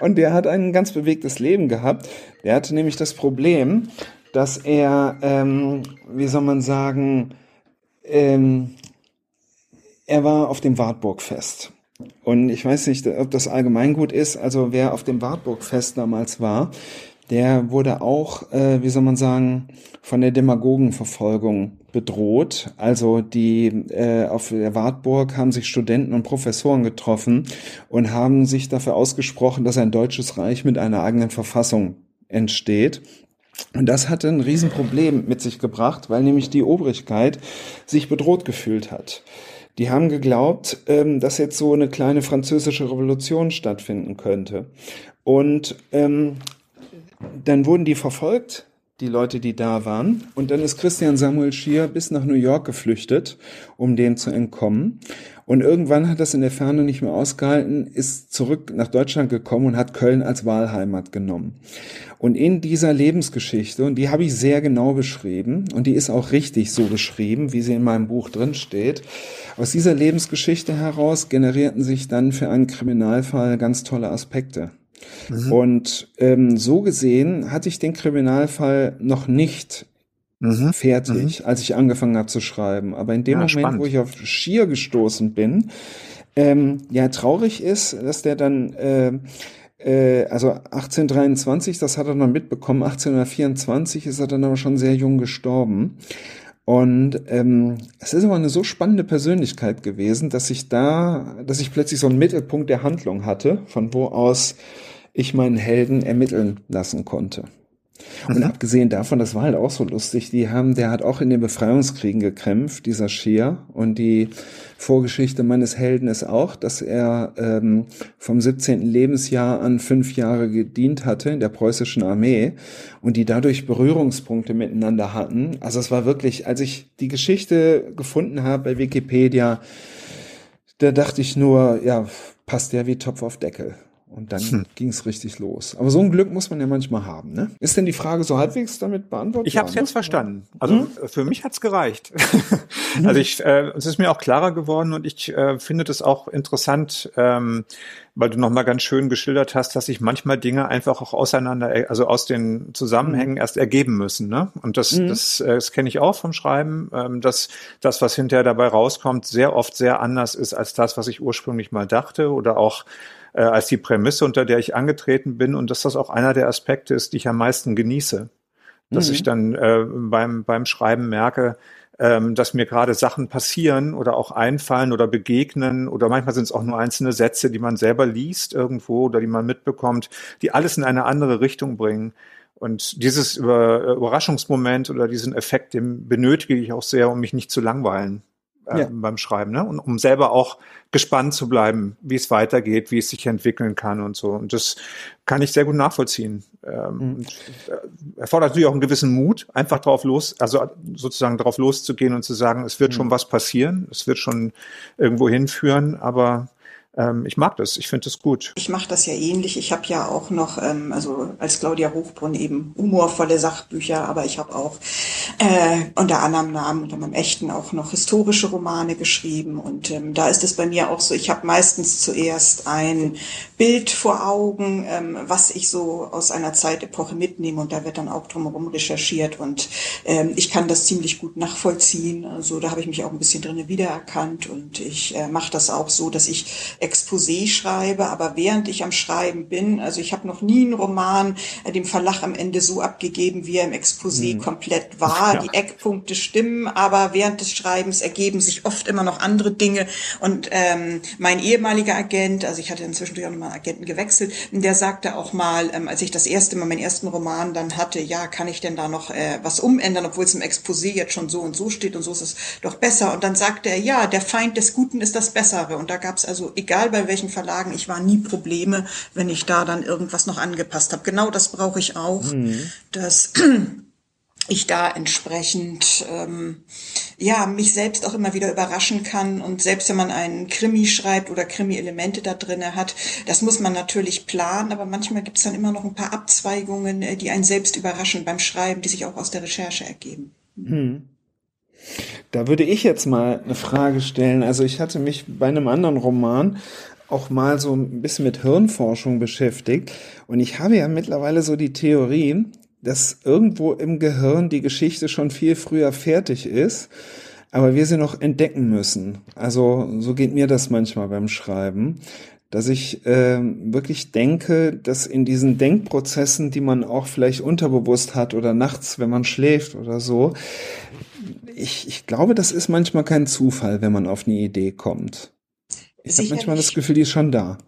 und der hat ein ganz bewegtes Leben gehabt. Der hatte nämlich das Problem, dass er, ähm, wie soll man sagen, ähm, er war auf dem Wartburgfest. Und ich weiß nicht, ob das allgemeingut ist. Also wer auf dem Wartburgfest damals war, der wurde auch, äh, wie soll man sagen, von der Demagogenverfolgung bedroht. Also die äh, auf der Wartburg haben sich Studenten und Professoren getroffen und haben sich dafür ausgesprochen, dass ein deutsches Reich mit einer eigenen Verfassung entsteht. Und das hatte ein Riesenproblem mit sich gebracht, weil nämlich die Obrigkeit sich bedroht gefühlt hat. Die haben geglaubt, ähm, dass jetzt so eine kleine französische Revolution stattfinden könnte. Und ähm, dann wurden die verfolgt, die Leute, die da waren. Und dann ist Christian Samuel Schier bis nach New York geflüchtet, um dem zu entkommen. Und irgendwann hat das in der Ferne nicht mehr ausgehalten, ist zurück nach Deutschland gekommen und hat Köln als Wahlheimat genommen. Und in dieser Lebensgeschichte, und die habe ich sehr genau beschrieben, und die ist auch richtig so beschrieben, wie sie in meinem Buch drin steht, aus dieser Lebensgeschichte heraus generierten sich dann für einen Kriminalfall ganz tolle Aspekte. Mhm. Und ähm, so gesehen hatte ich den Kriminalfall noch nicht mhm. fertig, mhm. als ich angefangen habe zu schreiben. Aber in dem ja, Moment, spannend. wo ich auf Schier gestoßen bin, ähm, ja, traurig ist, dass der dann äh, äh, also 1823, das hat er noch mitbekommen, 1824 ist er dann aber schon sehr jung gestorben. Und ähm, es ist aber eine so spannende Persönlichkeit gewesen, dass ich da, dass ich plötzlich so einen Mittelpunkt der Handlung hatte, von wo aus ich meinen Helden ermitteln lassen konnte. Und mhm. abgesehen davon, das war halt auch so lustig, die haben, der hat auch in den Befreiungskriegen gekämpft, dieser Schier. Und die Vorgeschichte meines Helden ist auch, dass er ähm, vom 17. Lebensjahr an fünf Jahre gedient hatte in der preußischen Armee und die dadurch Berührungspunkte miteinander hatten. Also es war wirklich, als ich die Geschichte gefunden habe bei Wikipedia, da dachte ich nur, ja, passt ja wie Topf auf Deckel. Und dann hm. ging es richtig los. Aber so ein Glück muss man ja manchmal haben. Ne? Ist denn die Frage so halbwegs damit beantwortet? Ich habe es jetzt verstanden. Also hm? für mich hat's gereicht. also ich, äh, es ist mir auch klarer geworden und ich äh, finde das auch interessant, ähm, weil du nochmal ganz schön geschildert hast, dass sich manchmal Dinge einfach auch auseinander, also aus den Zusammenhängen mhm. erst ergeben müssen. Ne? Und das, mhm. das, äh, das kenne ich auch vom Schreiben, ähm, dass das, was hinterher dabei rauskommt, sehr oft sehr anders ist als das, was ich ursprünglich mal dachte oder auch äh, als die Prämisse, unter der ich angetreten bin und dass das auch einer der Aspekte ist, die ich am meisten genieße. Dass mhm. ich dann äh, beim, beim Schreiben merke, ähm, dass mir gerade Sachen passieren oder auch einfallen oder begegnen oder manchmal sind es auch nur einzelne Sätze, die man selber liest irgendwo oder die man mitbekommt, die alles in eine andere Richtung bringen. Und dieses Überraschungsmoment oder diesen Effekt, den benötige ich auch sehr, um mich nicht zu langweilen äh, ja. beim Schreiben, ne? Und um selber auch gespannt zu bleiben, wie es weitergeht, wie es sich entwickeln kann und so. Und das kann ich sehr gut nachvollziehen. Ähm, mhm. und, äh, erfordert natürlich auch einen gewissen Mut, einfach drauf los, also sozusagen drauf loszugehen und zu sagen, es wird mhm. schon was passieren, es wird schon irgendwo hinführen, aber ähm, ich mag das, ich finde das gut. Ich mache das ja ähnlich. Ich habe ja auch noch, ähm, also als Claudia Hochbrunn eben humorvolle Sachbücher, aber ich habe auch äh, unter anderem Namen, unter meinem echten auch noch historische Romane geschrieben. Und ähm, da ist es bei mir auch so, ich habe meistens zuerst ein Bild vor Augen, ähm, was ich so aus einer Zeitepoche mitnehme und da wird dann auch drumherum recherchiert und ähm, ich kann das ziemlich gut nachvollziehen. Also da habe ich mich auch ein bisschen drin wiedererkannt und ich äh, mache das auch so, dass ich Exposé schreibe, aber während ich am Schreiben bin, also ich habe noch nie einen Roman äh, dem Verlag am Ende so abgegeben, wie er im Exposé hm. komplett war. Ja. Die Eckpunkte stimmen, aber während des Schreibens ergeben sich oft immer noch andere Dinge. Und ähm, mein ehemaliger Agent, also ich hatte inzwischen auch nochmal Agenten gewechselt, der sagte auch mal, ähm, als ich das erste Mal meinen ersten Roman dann hatte, ja, kann ich denn da noch äh, was umändern, obwohl es im Exposé jetzt schon so und so steht und so ist es doch besser. Und dann sagte er, ja, der Feind des Guten ist das Bessere. Und da gab es also, egal bei welchen Verlagen, ich war nie Probleme, wenn ich da dann irgendwas noch angepasst habe. Genau das brauche ich auch, mhm. dass ich da entsprechend ähm, ja mich selbst auch immer wieder überraschen kann und selbst wenn man einen Krimi schreibt oder Krimi-Elemente da drinne hat, das muss man natürlich planen, aber manchmal gibt es dann immer noch ein paar Abzweigungen, äh, die einen selbst überraschen beim Schreiben, die sich auch aus der Recherche ergeben. Hm. Da würde ich jetzt mal eine Frage stellen. Also ich hatte mich bei einem anderen Roman auch mal so ein bisschen mit Hirnforschung beschäftigt. Und ich habe ja mittlerweile so die Theorie, dass irgendwo im Gehirn die Geschichte schon viel früher fertig ist, aber wir sie noch entdecken müssen. Also so geht mir das manchmal beim Schreiben, dass ich äh, wirklich denke, dass in diesen Denkprozessen, die man auch vielleicht unterbewusst hat oder nachts, wenn man schläft oder so, ich, ich glaube, das ist manchmal kein Zufall, wenn man auf eine Idee kommt. Ich habe manchmal das Gefühl, die ist schon da.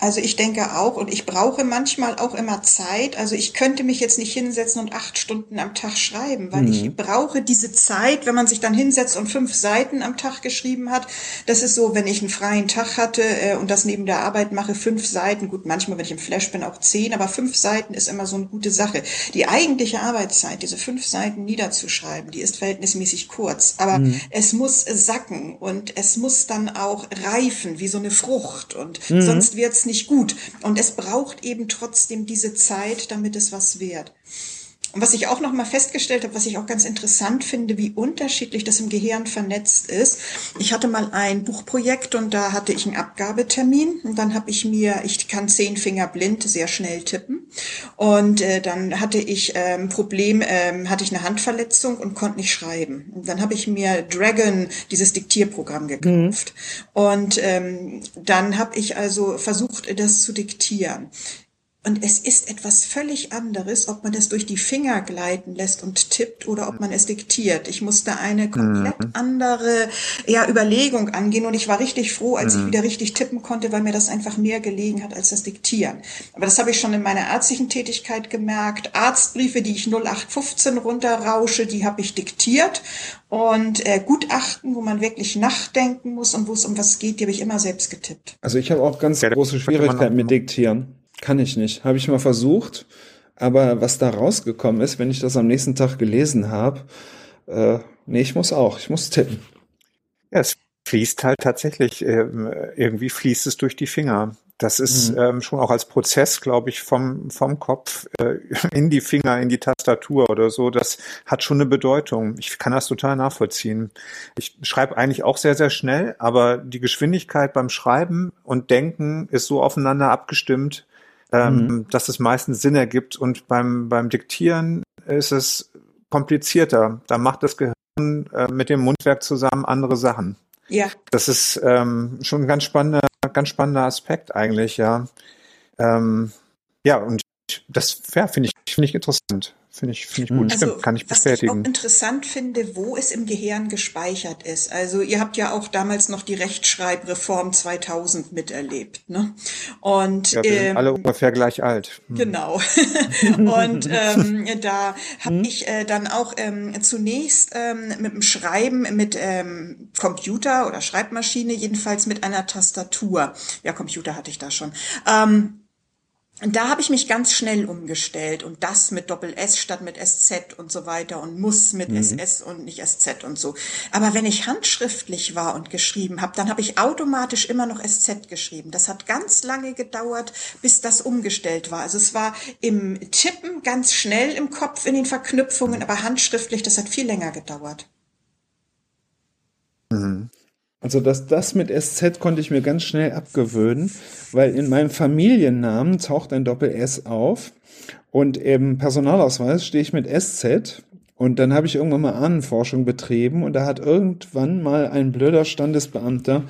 Also ich denke auch und ich brauche manchmal auch immer Zeit. Also ich könnte mich jetzt nicht hinsetzen und acht Stunden am Tag schreiben, weil mhm. ich brauche diese Zeit, wenn man sich dann hinsetzt und fünf Seiten am Tag geschrieben hat. Das ist so, wenn ich einen freien Tag hatte äh, und das neben der Arbeit mache, fünf Seiten. Gut, manchmal, wenn ich im Flash bin, auch zehn, aber fünf Seiten ist immer so eine gute Sache. Die eigentliche Arbeitszeit, diese fünf Seiten niederzuschreiben, die ist verhältnismäßig kurz. Aber mhm. es muss sacken und es muss dann auch reifen, wie so eine Frucht. Und mhm. sonst wird's nicht gut. Und es braucht eben trotzdem diese Zeit, damit es was wird. Und was ich auch noch mal festgestellt habe, was ich auch ganz interessant finde, wie unterschiedlich das im Gehirn vernetzt ist. Ich hatte mal ein Buchprojekt und da hatte ich einen Abgabetermin und dann habe ich mir, ich kann zehn Finger blind sehr schnell tippen und äh, dann hatte ich ein ähm, Problem, ähm, hatte ich eine Handverletzung und konnte nicht schreiben. Und dann habe ich mir Dragon, dieses Diktierprogramm gekauft mhm. und ähm, dann habe ich also versucht, das zu diktieren. Und es ist etwas völlig anderes, ob man es durch die Finger gleiten lässt und tippt oder ob man es diktiert. Ich musste eine komplett mhm. andere ja, Überlegung angehen und ich war richtig froh, als mhm. ich wieder richtig tippen konnte, weil mir das einfach mehr gelegen hat als das Diktieren. Aber das habe ich schon in meiner ärztlichen Tätigkeit gemerkt. Arztbriefe, die ich 0815 runterrausche, die habe ich diktiert. Und äh, Gutachten, wo man wirklich nachdenken muss und wo es um was geht, die habe ich immer selbst getippt. Also ich habe auch ganz ja, große Schwierigkeiten mit Diktieren. Kann ich nicht. Habe ich mal versucht. Aber was da rausgekommen ist, wenn ich das am nächsten Tag gelesen habe, äh, nee, ich muss auch. Ich muss tippen. Ja, es fließt halt tatsächlich, äh, irgendwie fließt es durch die Finger. Das ist mhm. ähm, schon auch als Prozess, glaube ich, vom, vom Kopf äh, in die Finger, in die Tastatur oder so. Das hat schon eine Bedeutung. Ich kann das total nachvollziehen. Ich schreibe eigentlich auch sehr, sehr schnell, aber die Geschwindigkeit beim Schreiben und Denken ist so aufeinander abgestimmt, ähm, mhm. dass es meistens Sinn ergibt. Und beim, beim Diktieren ist es komplizierter. Da macht das Gehirn äh, mit dem Mundwerk zusammen andere Sachen. Ja. Das ist ähm, schon ein ganz spannender, ganz spannender Aspekt eigentlich, ja. Ähm, ja, und das ja, finde ich, finde ich interessant. Finde ich, finde ich gut. Also, Stimmt, kann ich bestätigen. Was ich auch interessant finde, wo es im Gehirn gespeichert ist. Also ihr habt ja auch damals noch die Rechtschreibreform 2000 miterlebt, ne? Und ja, wir ähm, sind alle ungefähr gleich alt. Hm. Genau. Und ähm, da habe hm. ich äh, dann auch ähm, zunächst ähm, mit dem Schreiben mit ähm, Computer oder Schreibmaschine, jedenfalls mit einer Tastatur. Ja, Computer hatte ich da schon. Ähm, und da habe ich mich ganz schnell umgestellt und das mit Doppel S statt mit SZ und so weiter und muss mit mhm. SS und nicht SZ und so. Aber wenn ich handschriftlich war und geschrieben habe, dann habe ich automatisch immer noch SZ geschrieben. Das hat ganz lange gedauert, bis das umgestellt war. Also es war im Tippen ganz schnell im Kopf in den Verknüpfungen, aber handschriftlich, das hat viel länger gedauert. Mhm. Also das, das mit SZ konnte ich mir ganz schnell abgewöhnen, weil in meinem Familiennamen taucht ein Doppel-S auf und im Personalausweis stehe ich mit SZ und dann habe ich irgendwann mal Ahnenforschung betrieben und da hat irgendwann mal ein blöder Standesbeamter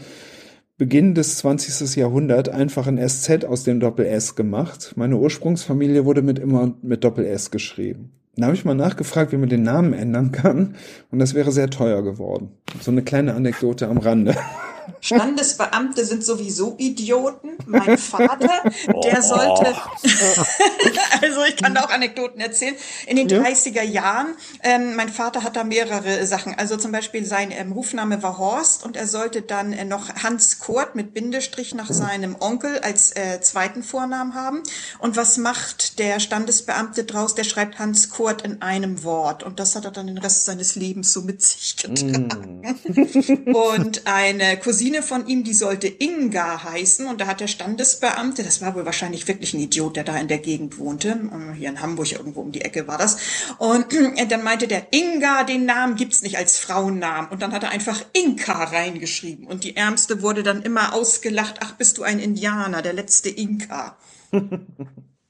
Beginn des 20. Jahrhunderts einfach ein SZ aus dem Doppel-S gemacht. Meine Ursprungsfamilie wurde mit immer mit Doppel-S geschrieben. Dann habe ich mal nachgefragt, wie man den Namen ändern kann. Und das wäre sehr teuer geworden. So eine kleine Anekdote am Rande. Standesbeamte sind sowieso Idioten. Mein Vater, der sollte, also ich kann da auch Anekdoten erzählen. In den ja. 30er Jahren, ähm, mein Vater hat da mehrere Sachen. Also zum Beispiel sein ähm, Rufname war Horst und er sollte dann äh, noch Hans Kurt mit Bindestrich nach seinem Onkel als äh, zweiten Vornamen haben. Und was macht der Standesbeamte draus? Der schreibt Hans Kurt in einem Wort. Und das hat er dann den Rest seines Lebens so mit sich getragen. Mm. und eine Cousine Cousine von ihm, die sollte Inga heißen und da hat der Standesbeamte, das war wohl wahrscheinlich wirklich ein Idiot, der da in der Gegend wohnte, hier in Hamburg irgendwo um die Ecke war das, und dann meinte der Inga, den Namen gibt's nicht als Frauennamen und dann hat er einfach Inka reingeschrieben und die Ärmste wurde dann immer ausgelacht, ach bist du ein Indianer, der letzte Inka.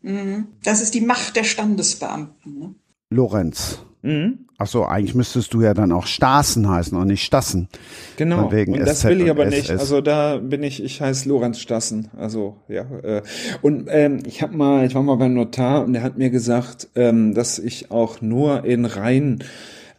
Mhm. das ist die Macht der Standesbeamten. Ne? Lorenz. Mhm. Ach so, eigentlich müsstest du ja dann auch Stassen heißen und nicht Stassen. Genau. Wegen und das SZ will ich aber nicht. Also da bin ich, ich heiße Lorenz Stassen. Also ja. Äh. Und ähm, ich habe mal, ich war mal beim Notar und der hat mir gesagt, ähm, dass ich auch nur in rein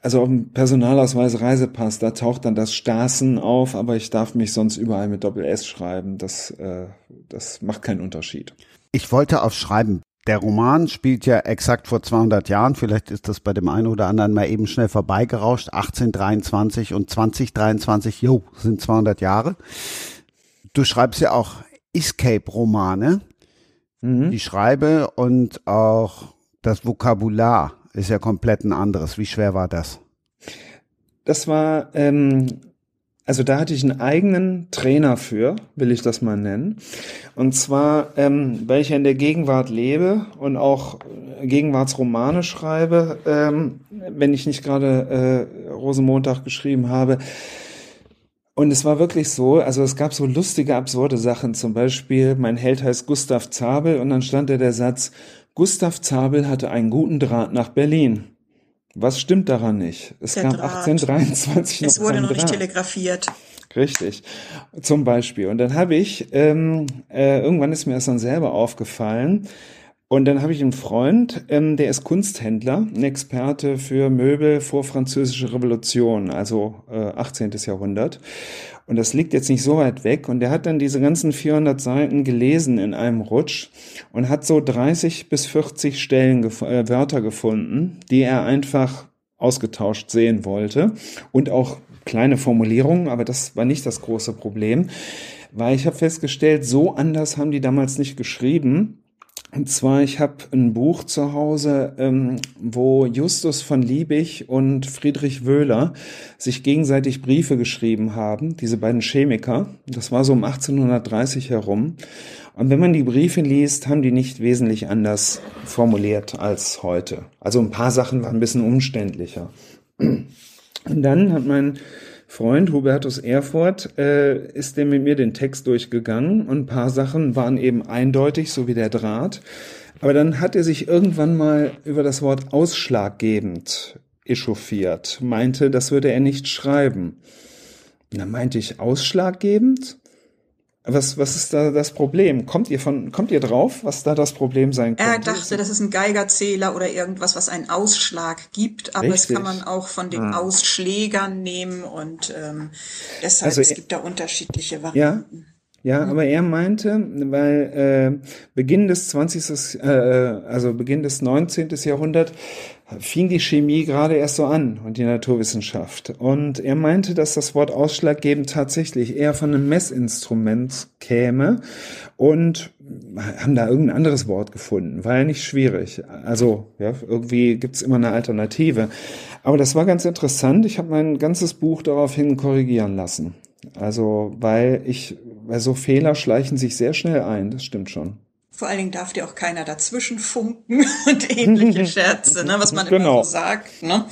also auf dem Personalausweis Reisepass, da taucht dann das Stassen auf, aber ich darf mich sonst überall mit Doppel S schreiben. Das, äh, das macht keinen Unterschied. Ich wollte auf Schreiben der Roman spielt ja exakt vor 200 Jahren. Vielleicht ist das bei dem einen oder anderen mal eben schnell vorbeigerauscht. 1823 und 2023, jo, sind 200 Jahre. Du schreibst ja auch Escape-Romane. Mhm. Die Schreibe und auch das Vokabular ist ja komplett ein anderes. Wie schwer war das? Das war ähm, also da hatte ich einen eigenen Trainer für, will ich das mal nennen. Und zwar, ähm, weil ich ja in der Gegenwart lebe und auch Gegenwartsromane schreibe, ähm, wenn ich nicht gerade äh, Rosenmontag geschrieben habe. Und es war wirklich so, also es gab so lustige, absurde Sachen. Zum Beispiel, mein Held heißt Gustav Zabel und dann stand da der Satz, Gustav Zabel hatte einen guten Draht nach Berlin. Was stimmt daran nicht? Es Der gab Draht. 1823 noch Es wurde noch nicht telegrafiert. Richtig, zum Beispiel. Und dann habe ich, ähm, äh, irgendwann ist mir das dann selber aufgefallen. Und dann habe ich einen Freund, ähm, der ist Kunsthändler, ein Experte für Möbel vor französische Revolution, also äh, 18. Jahrhundert. Und das liegt jetzt nicht so weit weg. Und der hat dann diese ganzen 400 Seiten gelesen in einem Rutsch und hat so 30 bis 40 Stellen, äh, Wörter gefunden, die er einfach ausgetauscht sehen wollte. Und auch kleine Formulierungen, aber das war nicht das große Problem. Weil ich habe festgestellt, so anders haben die damals nicht geschrieben. Und zwar, ich habe ein Buch zu Hause, ähm, wo Justus von Liebig und Friedrich Wöhler sich gegenseitig Briefe geschrieben haben, diese beiden Chemiker. Das war so um 1830 herum. Und wenn man die Briefe liest, haben die nicht wesentlich anders formuliert als heute. Also ein paar Sachen waren ein bisschen umständlicher. Und dann hat mein Freund Hubertus Erfurt äh, ist der mit mir den Text durchgegangen und ein paar Sachen waren eben eindeutig, so wie der Draht. Aber dann hat er sich irgendwann mal über das Wort ausschlaggebend echauffiert, meinte, das würde er nicht schreiben. Und dann meinte ich ausschlaggebend? Was, was ist da das Problem? Kommt ihr von, kommt ihr drauf, was da das Problem sein könnte? Er dachte, das ist ein Geigerzähler oder irgendwas, was einen Ausschlag gibt, aber Richtig. das kann man auch von den hm. Ausschlägern nehmen und ähm, deshalb also, es gibt da unterschiedliche Varianten. Ja, ja, aber er meinte, weil äh, Beginn des 20. Äh, also Beginn des 19. Jahrhunderts fing die Chemie gerade erst so an und die Naturwissenschaft. Und er meinte, dass das Wort ausschlaggebend tatsächlich eher von einem Messinstrument käme und haben da irgendein anderes Wort gefunden. War ja nicht schwierig. Also ja, irgendwie gibt's immer eine Alternative. Aber das war ganz interessant. Ich habe mein ganzes Buch daraufhin korrigieren lassen. Also weil ich, weil so Fehler schleichen sich sehr schnell ein. Das stimmt schon. Vor allen Dingen darf dir auch keiner dazwischen funken und ähnliche Scherze, ne, was man genau. immer so sagt. Ne?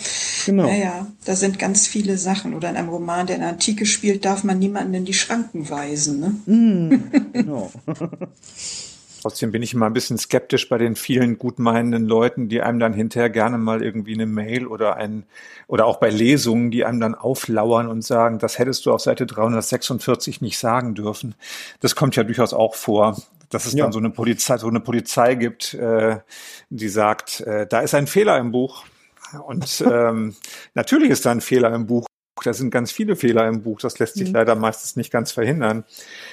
Genau. Naja, da sind ganz viele Sachen. Oder in einem Roman, der in der Antike spielt, darf man niemanden in die Schranken weisen. Ne? Mm, genau. Trotzdem bin ich immer ein bisschen skeptisch bei den vielen gutmeinenden Leuten, die einem dann hinterher gerne mal irgendwie eine Mail oder ein, oder auch bei Lesungen, die einem dann auflauern und sagen, das hättest du auf Seite 346 nicht sagen dürfen. Das kommt ja durchaus auch vor, dass es ja. dann so eine Polizei, so eine Polizei gibt, äh, die sagt, äh, da ist ein Fehler im Buch. Und ähm, natürlich ist da ein Fehler im Buch. Da sind ganz viele Fehler im Buch. Das lässt sich mhm. leider meistens nicht ganz verhindern.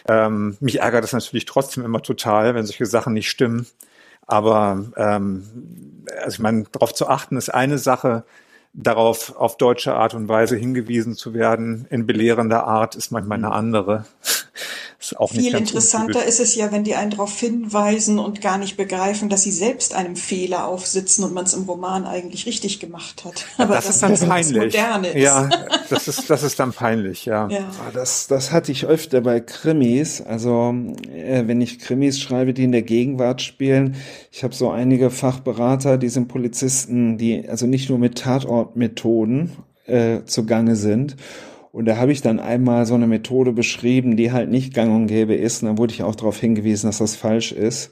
Ähm, mich ärgert es natürlich trotzdem immer total, wenn solche Sachen nicht stimmen. Aber ähm, also ich meine, darauf zu achten ist eine Sache. Darauf auf deutsche Art und Weise hingewiesen zu werden in belehrender Art ist manchmal eine mhm. andere. Ist auch Viel interessanter ist es ja, wenn die einen darauf hinweisen und gar nicht begreifen, dass sie selbst einem Fehler aufsitzen und man es im Roman eigentlich richtig gemacht hat. Aber das, das ist dann das peinlich. Moderne ist. Ja, das ist, das ist dann peinlich, ja. ja. Ah, das, das hatte ich öfter bei Krimis. Also, äh, wenn ich Krimis schreibe, die in der Gegenwart spielen, ich habe so einige Fachberater, die sind Polizisten, die also nicht nur mit Tatortmethoden äh, zugange sind und da habe ich dann einmal so eine Methode beschrieben, die halt nicht gang und gäbe ist. Und dann wurde ich auch darauf hingewiesen, dass das falsch ist.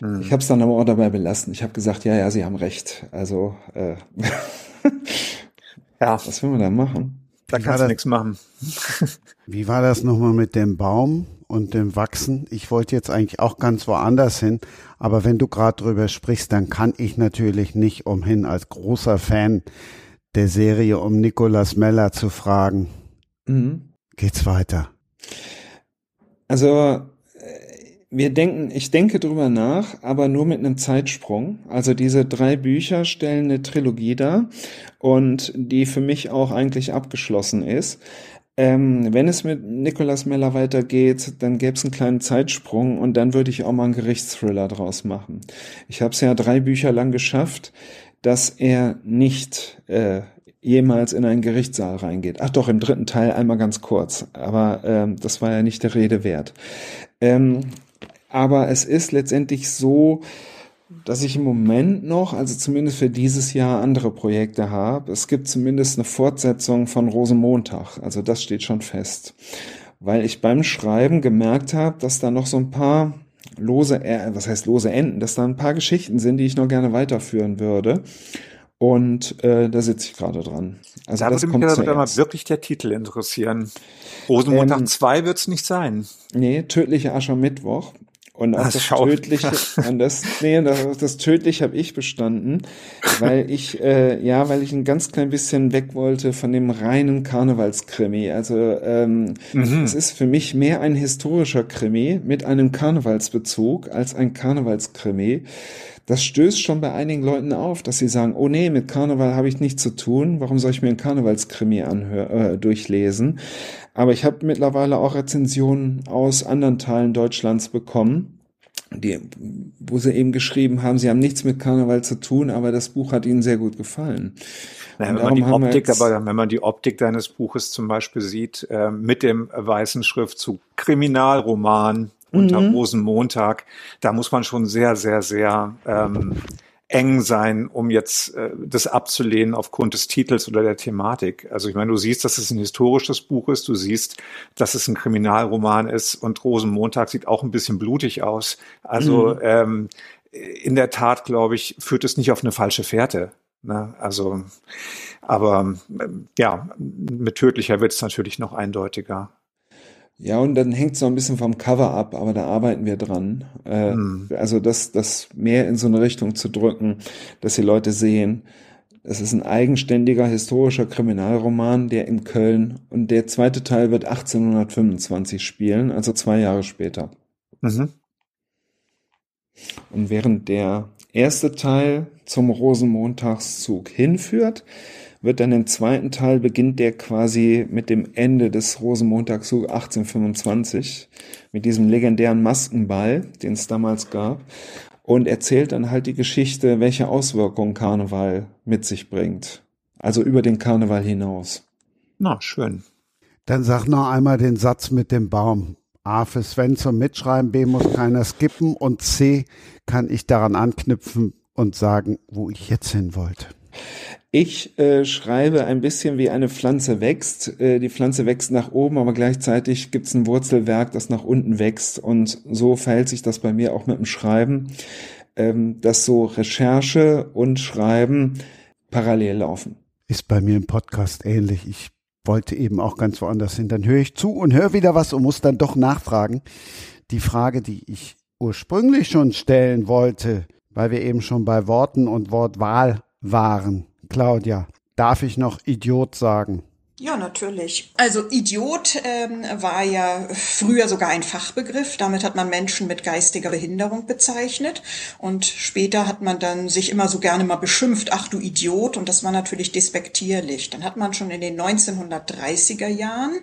Mhm. Ich habe es dann aber auch dabei belassen. Ich habe gesagt, ja, ja, Sie haben recht. Also, äh, ja. Was will man da machen? Da kannst du nichts machen. Wie war das nochmal mit dem Baum und dem Wachsen? Ich wollte jetzt eigentlich auch ganz woanders hin, aber wenn du gerade drüber sprichst, dann kann ich natürlich nicht umhin, als großer Fan der Serie um Nicolas Meller zu fragen. Mhm. Geht's weiter? Also äh, wir denken, ich denke drüber nach, aber nur mit einem Zeitsprung. Also diese drei Bücher stellen eine Trilogie dar und die für mich auch eigentlich abgeschlossen ist. Ähm, wenn es mit Nicolas Meller weitergeht, dann gäbe es einen kleinen Zeitsprung und dann würde ich auch mal einen Gerichtsthriller draus machen. Ich habe es ja drei Bücher lang geschafft, dass er nicht äh, jemals in einen Gerichtssaal reingeht. Ach doch, im dritten Teil einmal ganz kurz, aber ähm, das war ja nicht der Rede wert. Ähm, aber es ist letztendlich so, dass ich im Moment noch, also zumindest für dieses Jahr, andere Projekte habe. Es gibt zumindest eine Fortsetzung von Rosenmontag, also das steht schon fest. Weil ich beim Schreiben gemerkt habe, dass da noch so ein paar lose, äh, was heißt lose Enden, dass da ein paar Geschichten sind, die ich noch gerne weiterführen würde. Und äh, da sitze ich gerade dran. Also da würde mich ja mal wirklich der Titel interessieren. Rosenmontag 2 ähm, wird es nicht sein. Nee, tödliche Aschermittwoch. Und auch das Tödliche, an das, nee, das, das Tödliche habe ich bestanden, weil ich, äh, ja, weil ich ein ganz klein bisschen weg wollte von dem reinen Karnevalskrimi. Also ähm, mhm. es ist für mich mehr ein historischer Krimi mit einem Karnevalsbezug als ein Karnevalskrimi das stößt schon bei einigen Leuten auf, dass sie sagen, oh nee, mit Karneval habe ich nichts zu tun, warum soll ich mir einen Karnevalskrimi anhör, äh, durchlesen? Aber ich habe mittlerweile auch Rezensionen aus anderen Teilen Deutschlands bekommen, die, wo sie eben geschrieben haben, sie haben nichts mit Karneval zu tun, aber das Buch hat ihnen sehr gut gefallen. Naja, wenn man die Optik, aber wenn man die Optik deines Buches zum Beispiel sieht, äh, mit dem weißen Schriftzug Kriminalroman, unter mhm. Rosenmontag. Da muss man schon sehr, sehr, sehr ähm, eng sein, um jetzt äh, das abzulehnen aufgrund des Titels oder der Thematik. Also ich meine, du siehst, dass es ein historisches Buch ist, du siehst, dass es ein Kriminalroman ist und Rosenmontag sieht auch ein bisschen blutig aus. Also mhm. ähm, in der Tat, glaube ich, führt es nicht auf eine falsche Fährte. Ne? Also, aber ähm, ja, mit tödlicher wird es natürlich noch eindeutiger. Ja, und dann hängt es noch ein bisschen vom Cover ab, aber da arbeiten wir dran. Äh, hm. Also das, das mehr in so eine Richtung zu drücken, dass die Leute sehen, es ist ein eigenständiger historischer Kriminalroman, der in Köln und der zweite Teil wird 1825 spielen, also zwei Jahre später. Mhm. Und während der erste Teil zum Rosenmontagszug hinführt, wird dann im zweiten Teil beginnt der quasi mit dem Ende des Rosenmontags 1825 mit diesem legendären Maskenball, den es damals gab und erzählt dann halt die Geschichte, welche Auswirkungen Karneval mit sich bringt. Also über den Karneval hinaus. Na, schön. Dann sag noch einmal den Satz mit dem Baum. A für Sven zum Mitschreiben, B muss keiner skippen und C kann ich daran anknüpfen und sagen, wo ich jetzt hin wollte. Ich äh, schreibe ein bisschen wie eine Pflanze wächst. Äh, die Pflanze wächst nach oben, aber gleichzeitig gibt es ein Wurzelwerk, das nach unten wächst. Und so verhält sich das bei mir auch mit dem Schreiben, ähm, dass so Recherche und Schreiben parallel laufen. Ist bei mir im Podcast ähnlich. Ich wollte eben auch ganz woanders hin. Dann höre ich zu und höre wieder was und muss dann doch nachfragen. Die Frage, die ich ursprünglich schon stellen wollte, weil wir eben schon bei Worten und Wortwahl waren. Claudia, darf ich noch Idiot sagen? Ja, natürlich. Also Idiot ähm, war ja früher sogar ein Fachbegriff. Damit hat man Menschen mit geistiger Behinderung bezeichnet. Und später hat man dann sich immer so gerne mal beschimpft, ach du Idiot. Und das war natürlich despektierlich. Dann hat man schon in den 1930er Jahren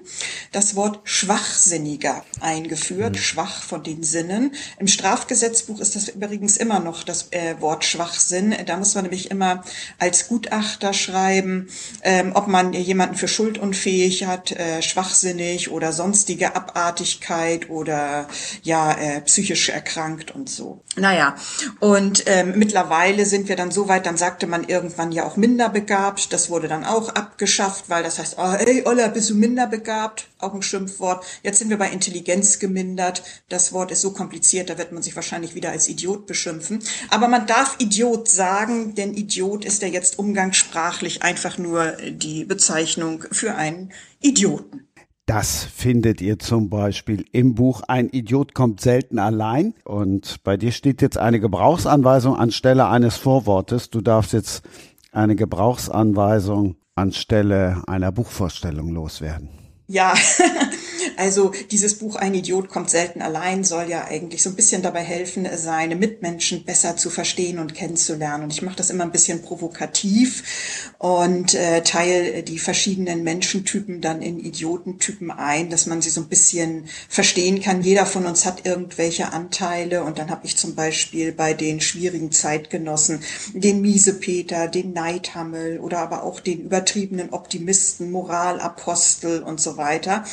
das Wort Schwachsinniger eingeführt. Mhm. Schwach von den Sinnen. Im Strafgesetzbuch ist das übrigens immer noch das äh, Wort Schwachsinn. Da muss man nämlich immer als Gutachter schreiben, ähm, ob man jemanden für Schuld schuldunfähig hat, äh, schwachsinnig oder sonstige Abartigkeit oder ja äh, psychisch erkrankt und so. Naja, und ähm, mittlerweile sind wir dann so weit, dann sagte man irgendwann ja auch minderbegabt. Das wurde dann auch abgeschafft, weil das heißt, oh, ey, Olla, bist du minderbegabt? Auch ein Schimpfwort. Jetzt sind wir bei Intelligenz gemindert. Das Wort ist so kompliziert, da wird man sich wahrscheinlich wieder als Idiot beschimpfen. Aber man darf Idiot sagen, denn Idiot ist ja jetzt umgangssprachlich einfach nur die Bezeichnung für einen Idioten. Das findet ihr zum Beispiel im Buch Ein Idiot kommt selten allein. Und bei dir steht jetzt eine Gebrauchsanweisung anstelle eines Vorwortes. Du darfst jetzt eine Gebrauchsanweisung anstelle einer Buchvorstellung loswerden. Ja, also dieses Buch Ein Idiot kommt selten allein soll ja eigentlich so ein bisschen dabei helfen, seine Mitmenschen besser zu verstehen und kennenzulernen. Und ich mache das immer ein bisschen provokativ und äh, teile die verschiedenen Menschentypen dann in Idiotentypen ein, dass man sie so ein bisschen verstehen kann. Jeder von uns hat irgendwelche Anteile und dann habe ich zum Beispiel bei den schwierigen Zeitgenossen den Miesepeter, den Neidhammel oder aber auch den übertriebenen Optimisten, Moralapostel und so weiter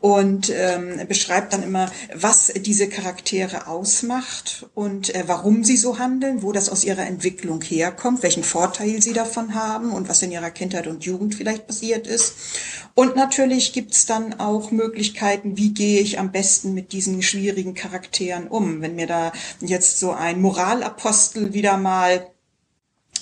und ähm, beschreibt dann immer, was diese Charaktere ausmacht und äh, warum sie so handeln, wo das aus ihrer Entwicklung herkommt, welchen Vorteil sie davon haben und was in ihrer Kindheit und Jugend vielleicht passiert ist. Und natürlich gibt's dann auch Möglichkeiten, wie gehe ich am besten mit diesen schwierigen Charakteren um. Wenn mir da jetzt so ein Moralapostel wieder mal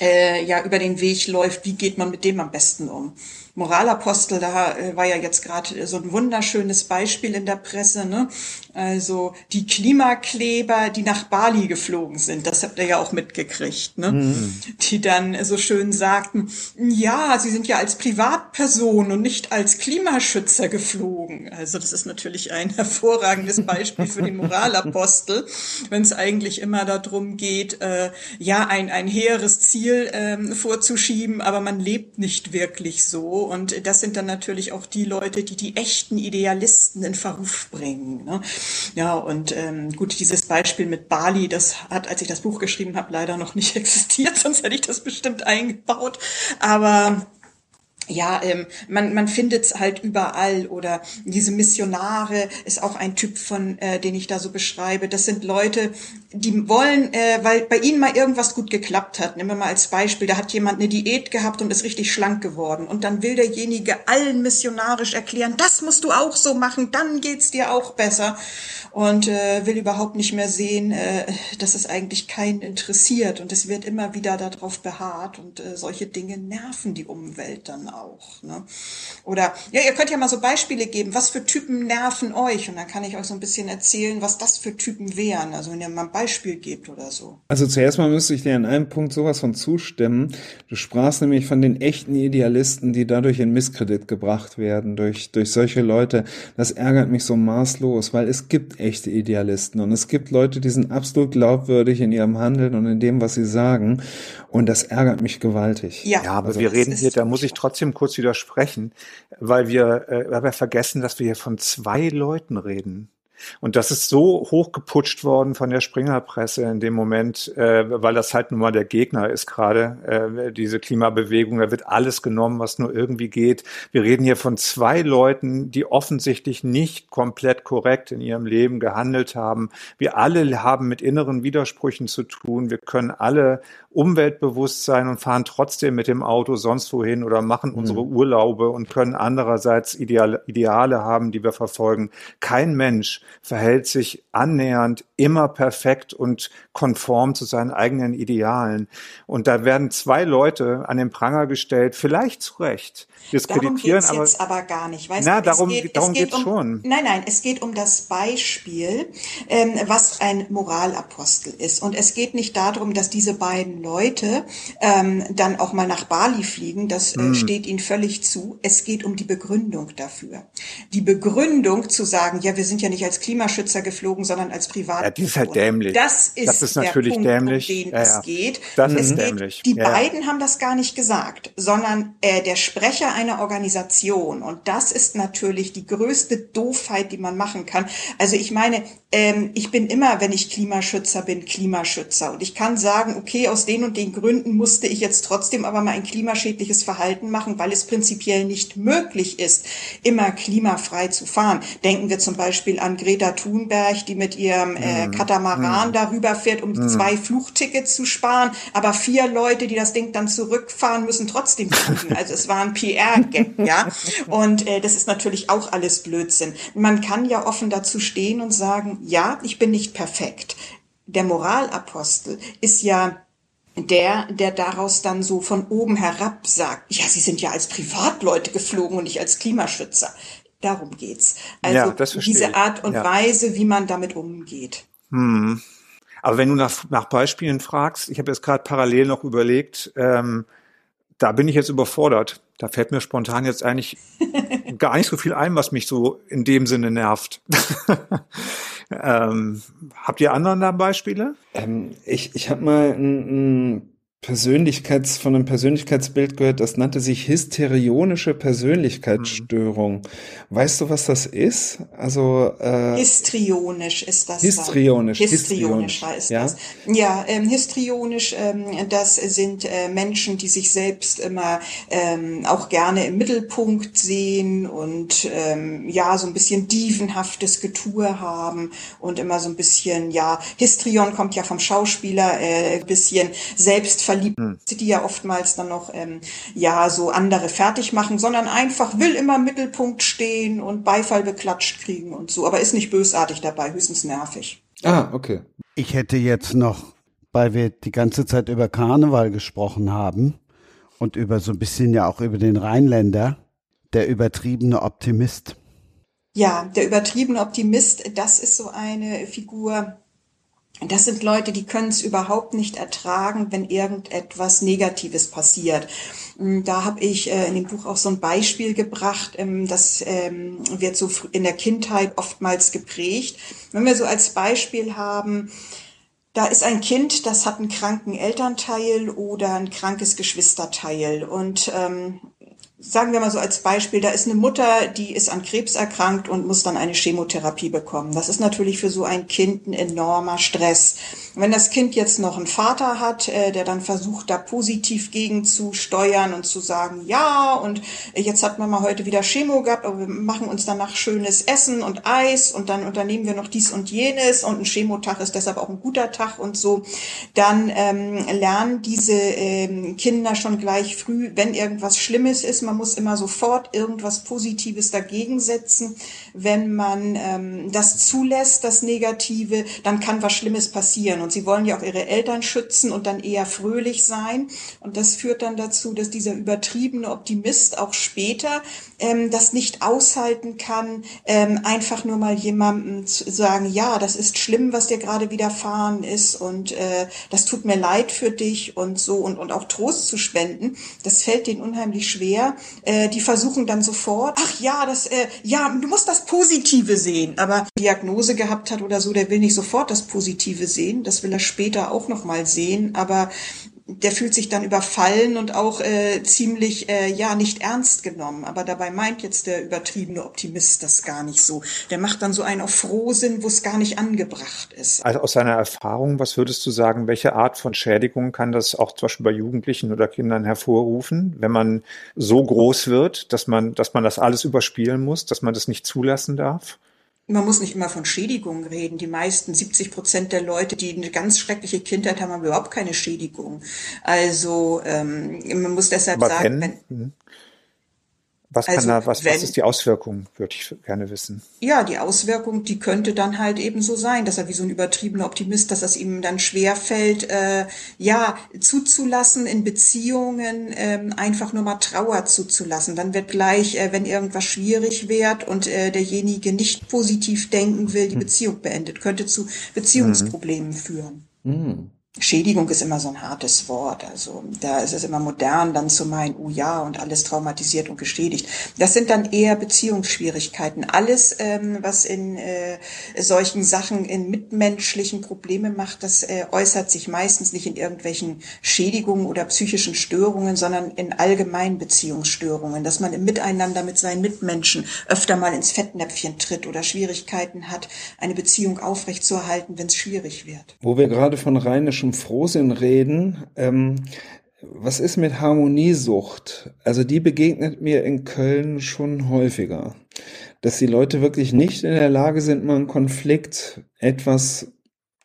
äh, ja über den Weg läuft, wie geht man mit dem am besten um? Moralapostel, da äh, war ja jetzt gerade so ein wunderschönes Beispiel in der Presse, ne? Also die Klimakleber, die nach Bali geflogen sind, das habt ihr ja auch mitgekriegt, ne? Mhm. Die dann so schön sagten, ja, sie sind ja als Privatperson und nicht als Klimaschützer geflogen. Also das ist natürlich ein hervorragendes Beispiel für den Moralapostel, wenn es eigentlich immer darum geht, äh, ja, ein, ein hehres Ziel ähm, vorzuschieben, aber man lebt nicht wirklich so und das sind dann natürlich auch die Leute, die die echten Idealisten in Verruf bringen. Ne? Ja, und ähm, gut, dieses Beispiel mit Bali, das hat, als ich das Buch geschrieben habe, leider noch nicht existiert, sonst hätte ich das bestimmt eingebaut. Aber ja, ähm, man, man findet es halt überall oder diese Missionare ist auch ein Typ von, äh, den ich da so beschreibe. Das sind Leute, die wollen, äh, weil bei ihnen mal irgendwas gut geklappt hat. Nehmen wir mal als Beispiel, da hat jemand eine Diät gehabt und ist richtig schlank geworden und dann will derjenige allen missionarisch erklären, das musst du auch so machen, dann geht's dir auch besser und äh, will überhaupt nicht mehr sehen, äh, dass es eigentlich keinen interessiert und es wird immer wieder darauf beharrt und äh, solche Dinge nerven die Umwelt dann auch. Ne? Oder ja, ihr könnt ja mal so Beispiele geben, was für Typen nerven euch und dann kann ich euch so ein bisschen erzählen, was das für Typen wären. Also wenn ihr mal ein Beispiel gebt oder so. Also zuerst mal müsste ich dir an einem Punkt sowas von zustimmen. Du sprachst nämlich von den echten Idealisten, die dadurch in Misskredit gebracht werden durch durch solche Leute. Das ärgert mich so maßlos, weil es gibt echte Idealisten. Und es gibt Leute, die sind absolut glaubwürdig in ihrem Handeln und in dem, was sie sagen. Und das ärgert mich gewaltig. Ja, ja aber also wir reden hier, da muss ich trotzdem kurz widersprechen, weil wir, äh, vergessen, dass wir hier von zwei Leuten reden. Und das ist so hochgeputscht worden von der Springerpresse in dem Moment, äh, weil das halt nun mal der Gegner ist gerade, äh, diese Klimabewegung. Da wird alles genommen, was nur irgendwie geht. Wir reden hier von zwei Leuten, die offensichtlich nicht komplett korrekt in ihrem Leben gehandelt haben. Wir alle haben mit inneren Widersprüchen zu tun. Wir können alle umweltbewusst sein und fahren trotzdem mit dem Auto sonst wohin oder machen unsere mhm. Urlaube und können andererseits Ideale, Ideale haben, die wir verfolgen. Kein Mensch verhält sich annähernd immer perfekt und konform zu seinen eigenen Idealen. Und da werden zwei Leute an den Pranger gestellt, vielleicht zu Recht, diskreditieren. Darum geht's aber, jetzt aber gar nicht. Weißt na, du, darum, geht, darum geht um, schon. Nein, nein, es geht um das Beispiel, ähm, was ein Moralapostel ist. Und es geht nicht darum, dass diese beiden Leute ähm, dann auch mal nach Bali fliegen. Das äh, hm. steht ihnen völlig zu. Es geht um die Begründung dafür. Die Begründung zu sagen, ja, wir sind ja nicht als Klimaschützer geflogen, sondern als Privat. Ja, die ist halt dämlich. Das ist, das ist natürlich Punkt, dämlich. um den ja, es geht. Das es ist geht, dämlich. Die beiden haben das gar nicht gesagt, sondern äh, der Sprecher einer Organisation. Und das ist natürlich die größte Doofheit, die man machen kann. Also ich meine, ähm, ich bin immer, wenn ich Klimaschützer bin, Klimaschützer. Und ich kann sagen, okay, aus den und den Gründen musste ich jetzt trotzdem aber mal ein klimaschädliches Verhalten machen, weil es prinzipiell nicht möglich ist, immer klimafrei zu fahren. Denken wir zum Beispiel an Greta Thunberg, die mit ihrem äh, mhm. Katamaran mhm. darüber fährt, um mhm. zwei Flugtickets zu sparen. Aber vier Leute, die das Ding dann zurückfahren, müssen trotzdem fliegen. Also es war ein PR-Gag, ja. Und äh, das ist natürlich auch alles Blödsinn. Man kann ja offen dazu stehen und sagen, ja, ich bin nicht perfekt. Der Moralapostel ist ja der, der daraus dann so von oben herab sagt, ja, Sie sind ja als Privatleute geflogen und nicht als Klimaschützer. Darum geht's. Also ja, diese Art und ja. Weise, wie man damit umgeht. Hm. Aber wenn du nach, nach Beispielen fragst, ich habe jetzt gerade parallel noch überlegt, ähm, da bin ich jetzt überfordert. Da fällt mir spontan jetzt eigentlich gar nicht so viel ein, was mich so in dem Sinne nervt. ähm, habt ihr anderen da Beispiele? Ähm, ich ich habe mal ein, ein Persönlichkeits, von einem Persönlichkeitsbild gehört, das nannte sich hysterionische Persönlichkeitsstörung. Mhm. Weißt du, was das ist? Also äh, histrionisch ist das. Histrionisch. Histrionisch, histrionisch heißt ja? das. Ja, ähm, histrionisch, ähm, das sind äh, Menschen, die sich selbst immer ähm, auch gerne im Mittelpunkt sehen und ähm, ja, so ein bisschen dievenhaftes Getue haben und immer so ein bisschen, ja, Histrion kommt ja vom Schauspieler, äh, bisschen selbst verliebt, hm. die ja oftmals dann noch ähm, ja so andere fertig machen, sondern einfach will immer im Mittelpunkt stehen und Beifall beklatscht kriegen und so, aber ist nicht bösartig dabei, höchstens nervig. Ah, okay. Ich hätte jetzt noch, weil wir die ganze Zeit über Karneval gesprochen haben und über so ein bisschen ja auch über den Rheinländer, der übertriebene Optimist. Ja, der übertriebene Optimist, das ist so eine Figur, das sind Leute, die können es überhaupt nicht ertragen, wenn irgendetwas Negatives passiert. Mm, da habe ich äh, in dem Buch auch so ein Beispiel gebracht, ähm, das ähm, wird so in der Kindheit oftmals geprägt. Wenn wir so als Beispiel haben, da ist ein Kind, das hat einen kranken Elternteil oder ein krankes Geschwisterteil und ähm, sagen wir mal so als Beispiel, da ist eine Mutter, die ist an Krebs erkrankt und muss dann eine Chemotherapie bekommen. Das ist natürlich für so ein Kind ein enormer Stress. Wenn das Kind jetzt noch einen Vater hat, äh, der dann versucht, da positiv gegen zu steuern und zu sagen, ja, und jetzt hat Mama heute wieder Chemo gehabt, aber wir machen uns danach schönes Essen und Eis und dann unternehmen wir noch dies und jenes und ein Chemotag ist deshalb auch ein guter Tag und so, dann ähm, lernen diese ähm, Kinder schon gleich früh, wenn irgendwas Schlimmes ist, man muss immer sofort irgendwas Positives dagegen setzen. Wenn man ähm, das zulässt, das Negative, dann kann was Schlimmes passieren. Und sie wollen ja auch ihre Eltern schützen und dann eher fröhlich sein. Und das führt dann dazu, dass dieser übertriebene Optimist auch später ähm, das nicht aushalten kann, ähm, einfach nur mal jemandem zu sagen, ja, das ist schlimm, was dir gerade widerfahren ist und äh, das tut mir leid für dich und so und, und auch Trost zu spenden. Das fällt denen unheimlich schwer, äh, die versuchen dann sofort, ach ja, das, äh, ja, du musst das Positive sehen. Aber Diagnose gehabt hat oder so, der will nicht sofort das Positive sehen. Das will er später auch noch mal sehen. Aber der fühlt sich dann überfallen und auch äh, ziemlich äh, ja nicht ernst genommen. Aber dabei meint jetzt der übertriebene Optimist das gar nicht so. Der macht dann so einen auf Frohsinn, wo es gar nicht angebracht ist. Also aus seiner Erfahrung, was würdest du sagen, welche Art von Schädigung kann das auch zum Beispiel bei Jugendlichen oder Kindern hervorrufen, wenn man so groß wird, dass man, dass man das alles überspielen muss, dass man das nicht zulassen darf? Man muss nicht immer von Schädigungen reden. Die meisten, 70 Prozent der Leute, die eine ganz schreckliche Kindheit haben, haben überhaupt keine Schädigung. Also ähm, man muss deshalb Aber sagen, wenn, Was kann also, da, was, wenn, was ist die Auswirkung, würde ich gerne wissen. Ja, die Auswirkung, die könnte dann halt eben so sein, dass er wie so ein übertriebener Optimist, dass es ihm dann schwer fällt, äh, ja, zuzulassen in Beziehungen, ähm, einfach nur mal Trauer zuzulassen. Dann wird gleich, äh, wenn irgendwas schwierig wird und äh, derjenige nicht positiv denken will, die hm. Beziehung beendet, könnte zu Beziehungsproblemen hm. führen. Hm. Schädigung ist immer so ein hartes Wort. Also da ist es immer modern, dann zu meinen, oh ja, und alles traumatisiert und geschädigt. Das sind dann eher Beziehungsschwierigkeiten. Alles, ähm, was in äh, solchen Sachen in mitmenschlichen Probleme macht, das äh, äußert sich meistens nicht in irgendwelchen Schädigungen oder psychischen Störungen, sondern in allgemeinen Beziehungsstörungen, dass man im Miteinander mit seinen Mitmenschen öfter mal ins Fettnäpfchen tritt oder Schwierigkeiten hat, eine Beziehung aufrechtzuerhalten, wenn es schwierig wird. Wo wir gerade von rheinisch harmonischem Frohsinn reden. Ähm, was ist mit Harmoniesucht? Also die begegnet mir in Köln schon häufiger. Dass die Leute wirklich nicht in der Lage sind, mal einen Konflikt etwas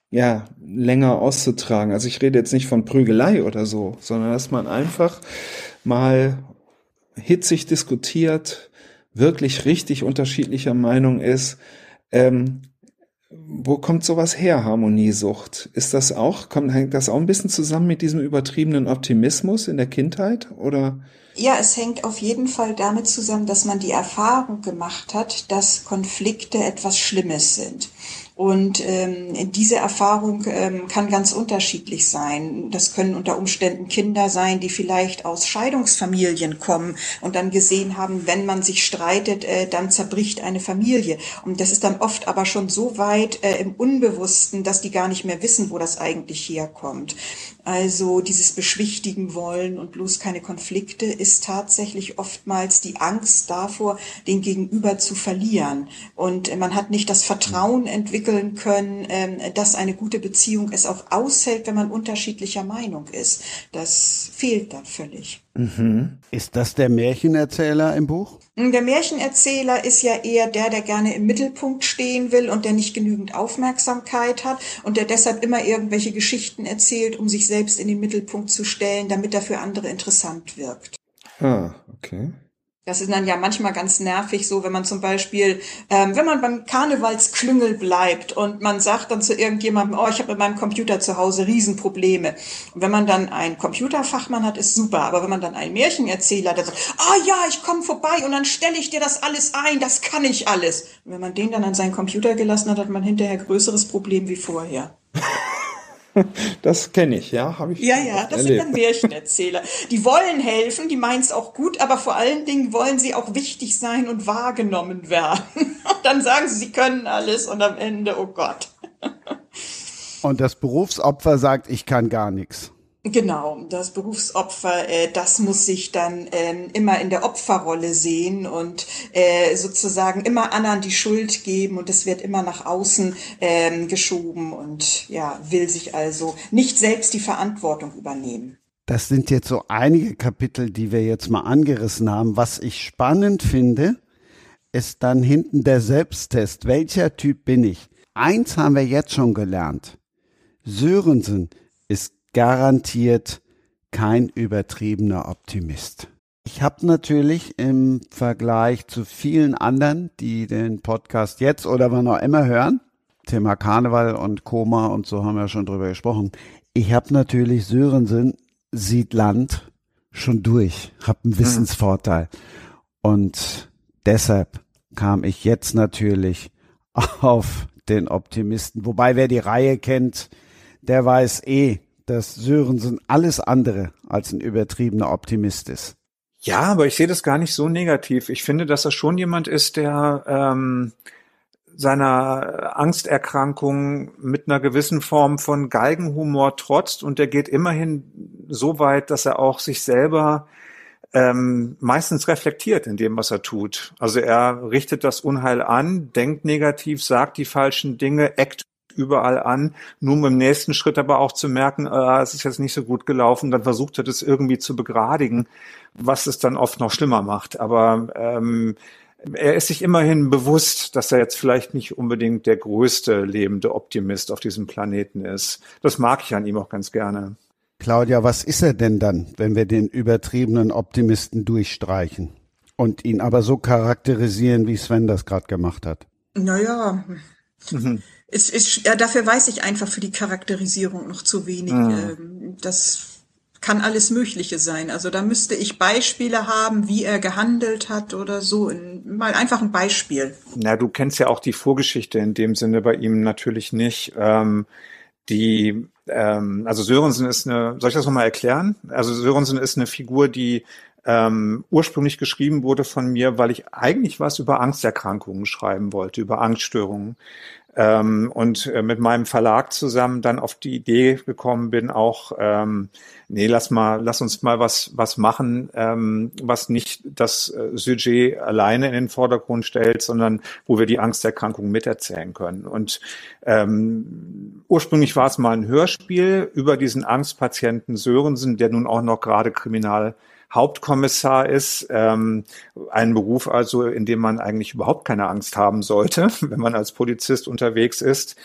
ja, länger auszutragen. Also ich rede jetzt nicht von Prügelei oder so, sondern dass man einfach mal hitzig diskutiert, wirklich richtig unterschiedlicher Meinung ist, ähm, wo kommt sowas her, Harmoniesucht? Ist das auch, kommt, hängt das auch ein bisschen zusammen mit diesem übertriebenen Optimismus in der Kindheit oder? Ja, es hängt auf jeden Fall damit zusammen, dass man die Erfahrung gemacht hat, dass Konflikte etwas Schlimmes sind. Und ähm, diese Erfahrung ähm, kann ganz unterschiedlich sein. Das können unter Umständen Kinder sein, die vielleicht aus Scheidungsfamilien kommen und dann gesehen haben, wenn man sich streitet, äh, dann zerbricht eine Familie. Und das ist dann oft aber schon so weit äh, im Unbewussten, dass die gar nicht mehr wissen, wo das eigentlich herkommt. Also dieses Beschwichtigen wollen und bloß keine Konflikte ist tatsächlich oftmals die Angst davor, den Gegenüber zu verlieren. Und man hat nicht das Vertrauen entwickeln können, ähm, dass eine gute Beziehung es auch aushält, wenn man unterschiedlicher Meinung ist. Das fehlt dann völlig. Mhm. Ist das der Märchenerzähler im Buch? Der Märchenerzähler ist ja eher der, der gerne im Mittelpunkt stehen will und der nicht genügend Aufmerksamkeit hat und der deshalb immer irgendwelche Geschichten erzählt, um sich selbst in den Mittelpunkt zu stellen, damit er für andere interessant wirkt. Ah, okay. Das ist dann ja manchmal ganz nervig, so wenn man zum Beispiel, ähm, wenn man beim Karnevalsklüngel bleibt und man sagt dann zu irgendjemandem, oh, ich habe mit meinem Computer zu Hause Riesenprobleme. Und wenn man dann einen Computerfachmann hat, ist super. Aber wenn man dann einen Märchenerzähler, der sagt, ah oh, ja, ich komme vorbei und dann stelle ich dir das alles ein, das kann ich alles. Und wenn man den dann an seinen Computer gelassen hat, hat man hinterher größeres Problem wie vorher. Das kenne ich, ja, habe ich. Ja, ja, das erlebt. sind dann Märchenerzähler. Die wollen helfen, die meinen es auch gut, aber vor allen Dingen wollen sie auch wichtig sein und wahrgenommen werden. Und dann sagen sie, sie können alles und am Ende, oh Gott. Und das Berufsopfer sagt, ich kann gar nichts. Genau, das Berufsopfer, äh, das muss sich dann ähm, immer in der Opferrolle sehen und äh, sozusagen immer anderen die Schuld geben und es wird immer nach außen ähm, geschoben und ja, will sich also nicht selbst die Verantwortung übernehmen. Das sind jetzt so einige Kapitel, die wir jetzt mal angerissen haben. Was ich spannend finde, ist dann hinten der Selbsttest. Welcher Typ bin ich? Eins haben wir jetzt schon gelernt. Sörensen ist garantiert kein übertriebener Optimist. Ich habe natürlich im Vergleich zu vielen anderen, die den Podcast jetzt oder wann auch immer hören, Thema Karneval und Koma und so haben wir schon drüber gesprochen. Ich habe natürlich Sörensen sieht Land schon durch, habe einen mhm. Wissensvorteil. Und deshalb kam ich jetzt natürlich auf den Optimisten. Wobei wer die Reihe kennt, der weiß eh, dass Sörensen alles andere als ein übertriebener Optimist ist. Ja, aber ich sehe das gar nicht so negativ. Ich finde, dass er schon jemand ist, der ähm, seiner Angsterkrankung mit einer gewissen Form von Galgenhumor trotzt und der geht immerhin so weit, dass er auch sich selber ähm, meistens reflektiert in dem, was er tut. Also er richtet das Unheil an, denkt negativ, sagt die falschen Dinge, eckt überall an, nur um im nächsten Schritt aber auch zu merken, äh, es ist jetzt nicht so gut gelaufen, dann versucht er das irgendwie zu begradigen, was es dann oft noch schlimmer macht. Aber ähm, er ist sich immerhin bewusst, dass er jetzt vielleicht nicht unbedingt der größte lebende Optimist auf diesem Planeten ist. Das mag ich an ihm auch ganz gerne. Claudia, was ist er denn dann, wenn wir den übertriebenen Optimisten durchstreichen und ihn aber so charakterisieren, wie Sven das gerade gemacht hat? Naja, mhm. Es ist, ja, dafür weiß ich einfach für die Charakterisierung noch zu wenig. Mhm. Das kann alles Mögliche sein. Also da müsste ich Beispiele haben, wie er gehandelt hat oder so. Mal einfach ein Beispiel. Na, du kennst ja auch die Vorgeschichte in dem Sinne bei ihm natürlich nicht. Ähm, die, ähm, also Sörensen ist eine, soll ich das nochmal erklären? Also Sörensen ist eine Figur, die ähm, ursprünglich geschrieben wurde von mir, weil ich eigentlich was über Angsterkrankungen schreiben wollte, über Angststörungen ähm, und äh, mit meinem Verlag zusammen dann auf die Idee gekommen bin, auch ähm, nee, lass mal, lass uns mal was was machen, ähm, was nicht das äh, Sujet alleine in den Vordergrund stellt, sondern wo wir die Angsterkrankung miterzählen können. Und ähm, ursprünglich war es mal ein Hörspiel über diesen Angstpatienten Sörensen, der nun auch noch gerade kriminal Hauptkommissar ist. Ähm, ein Beruf also, in dem man eigentlich überhaupt keine Angst haben sollte, wenn man als Polizist unterwegs ist.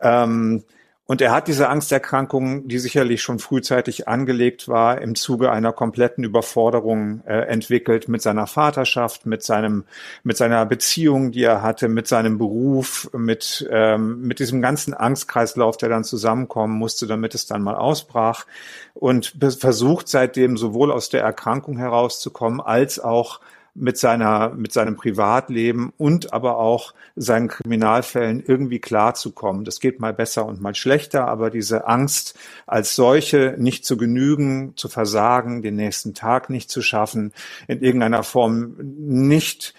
Ähm, und er hat diese Angsterkrankung, die sicherlich schon frühzeitig angelegt war, im Zuge einer kompletten Überforderung äh, entwickelt mit seiner Vaterschaft, mit seinem, mit seiner Beziehung, die er hatte, mit seinem Beruf, mit, ähm, mit diesem ganzen Angstkreislauf, der dann zusammenkommen musste, damit es dann mal ausbrach. Und versucht seitdem sowohl aus der Erkrankung herauszukommen, als auch mit seiner, mit seinem Privatleben und aber auch seinen Kriminalfällen irgendwie klarzukommen. Das geht mal besser und mal schlechter, aber diese Angst als solche nicht zu genügen, zu versagen, den nächsten Tag nicht zu schaffen, in irgendeiner Form nicht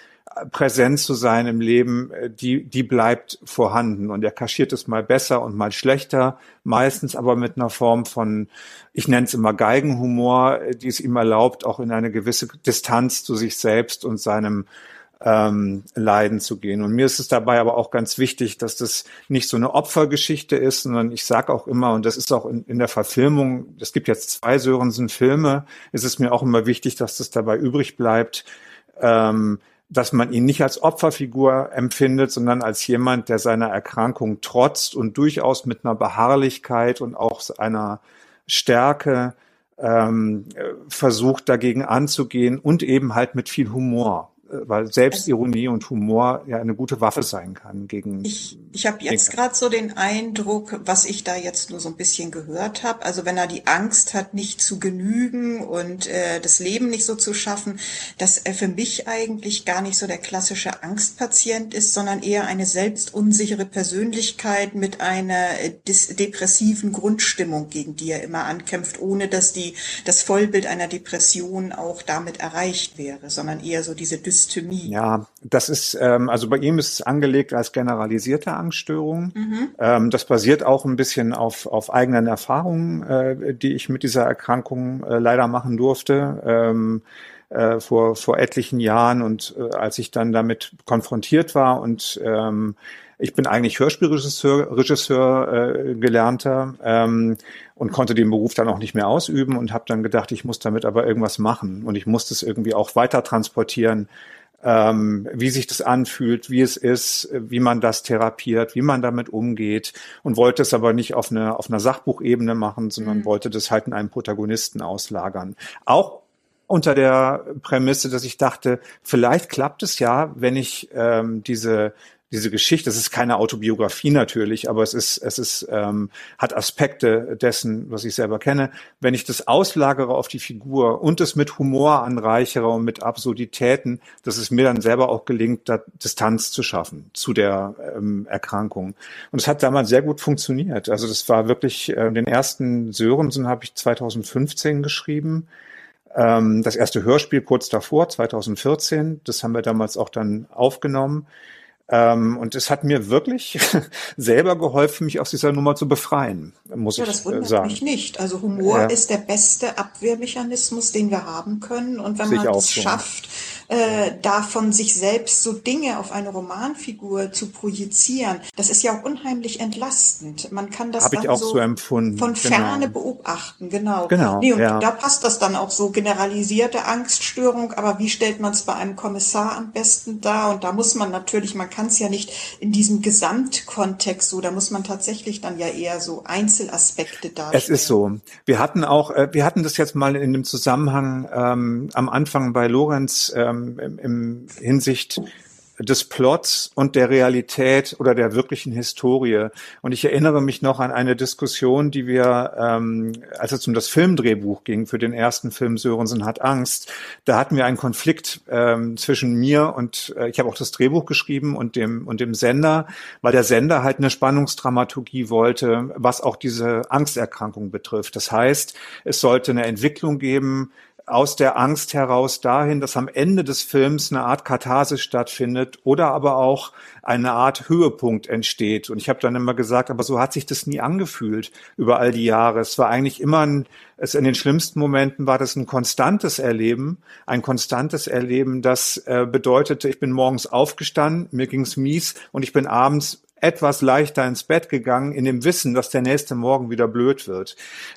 präsent zu sein im Leben, äh, die, die bleibt vorhanden. Und er kaschiert es mal besser und mal schlechter, meistens aber mit einer Form von, ich nenne es immer Geigenhumor, äh, die es ihm erlaubt, auch in eine gewisse Distanz zu sich selbst und seinem ähm, Leiden zu gehen. Und mir ist es dabei aber auch ganz wichtig, dass das nicht so eine Opfergeschichte ist, sondern ich sage auch immer, und das ist auch in, in der Verfilmung, es gibt jetzt zwei Sörensen-Filme, ist es mir auch immer wichtig, dass das dabei übrig bleibt, ähm, dass man ihn nicht als Opferfigur empfindet, sondern als jemand, der seiner Erkrankung trotzt und durchaus mit einer Beharrlichkeit und auch einer Stärke ähm, versucht dagegen anzugehen und eben halt mit viel Humor weil Selbstironie also, und Humor ja eine gute Waffe sein kann gegen. Ich, ich habe jetzt gerade so den Eindruck, was ich da jetzt nur so ein bisschen gehört habe. Also wenn er die Angst hat, nicht zu genügen und äh, das Leben nicht so zu schaffen, dass er für mich eigentlich gar nicht so der klassische Angstpatient ist, sondern eher eine selbstunsichere Persönlichkeit mit einer äh, depressiven Grundstimmung, gegen die er immer ankämpft, ohne dass die das Vollbild einer Depression auch damit erreicht wäre, sondern eher so diese Dysthymie. Ja, das ist, ähm, also bei ihm ist es angelegt als generalisierte Angststörung. Mhm. Ähm, das basiert auch ein bisschen auf, auf eigenen Erfahrungen, äh, die ich mit dieser Erkrankung äh, leider machen durfte. Ähm, äh, vor, vor etlichen Jahren und äh, als ich dann damit konfrontiert war und ähm, ich bin eigentlich Hörspielregisseur Regisseur, äh, gelernter ähm, und konnte den Beruf dann auch nicht mehr ausüben und habe dann gedacht, ich muss damit aber irgendwas machen und ich muss das irgendwie auch weiter transportieren, ähm, wie sich das anfühlt, wie es ist, wie man das therapiert, wie man damit umgeht und wollte es aber nicht auf, eine, auf einer Sachbuchebene machen, sondern mhm. wollte das halt in einem Protagonisten auslagern. Auch unter der Prämisse, dass ich dachte, vielleicht klappt es ja, wenn ich ähm, diese diese Geschichte, es ist keine Autobiografie natürlich, aber es ist, es ist, ähm, hat Aspekte dessen, was ich selber kenne. Wenn ich das auslagere auf die Figur und es mit Humor anreichere und mit Absurditäten, dass es mir dann selber auch gelingt, da Distanz zu schaffen zu der ähm, Erkrankung. Und es hat damals sehr gut funktioniert. Also das war wirklich, äh, den ersten Sörensen habe ich 2015 geschrieben. Ähm, das erste Hörspiel kurz davor, 2014, das haben wir damals auch dann aufgenommen. Ähm, und es hat mir wirklich selber geholfen, mich aus dieser Nummer zu befreien, muss ja, ich das wundert sagen. mich nicht. Also Humor ja. ist der beste Abwehrmechanismus, den wir haben können. Und wenn man es schafft, äh, davon sich selbst so Dinge auf eine Romanfigur zu projizieren, das ist ja auch unheimlich entlastend. Man kann das Hab dann so, so von genau. ferne beobachten. Genau. genau nee, und ja. da passt das dann auch so generalisierte Angststörung. Aber wie stellt man es bei einem Kommissar am besten dar? Und da muss man natürlich, man kann es ja nicht in diesem Gesamtkontext so, da muss man tatsächlich dann ja eher so Einzelaspekte darstellen. Es ist so. Wir hatten auch, äh, wir hatten das jetzt mal in dem Zusammenhang ähm, am Anfang bei Lorenz ähm, ähm, im Hinsicht des Plots und der Realität oder der wirklichen Historie. Und ich erinnere mich noch an eine Diskussion, die wir, ähm, als es um das Filmdrehbuch ging für den ersten Film Sörensen hat Angst, da hatten wir einen Konflikt ähm, zwischen mir und äh, ich habe auch das Drehbuch geschrieben und dem und dem Sender, weil der Sender halt eine Spannungsdramaturgie wollte, was auch diese Angsterkrankung betrifft. Das heißt, es sollte eine Entwicklung geben, aus der Angst heraus dahin, dass am Ende des Films eine Art Katharsis stattfindet oder aber auch eine Art Höhepunkt entsteht. Und ich habe dann immer gesagt, aber so hat sich das nie angefühlt über all die Jahre. Es war eigentlich immer ein, es in den schlimmsten Momenten war das ein konstantes Erleben, ein konstantes Erleben, das äh, bedeutete, ich bin morgens aufgestanden, mir ging's mies und ich bin abends etwas leichter ins Bett gegangen, in dem Wissen, dass der nächste Morgen wieder blöd wird.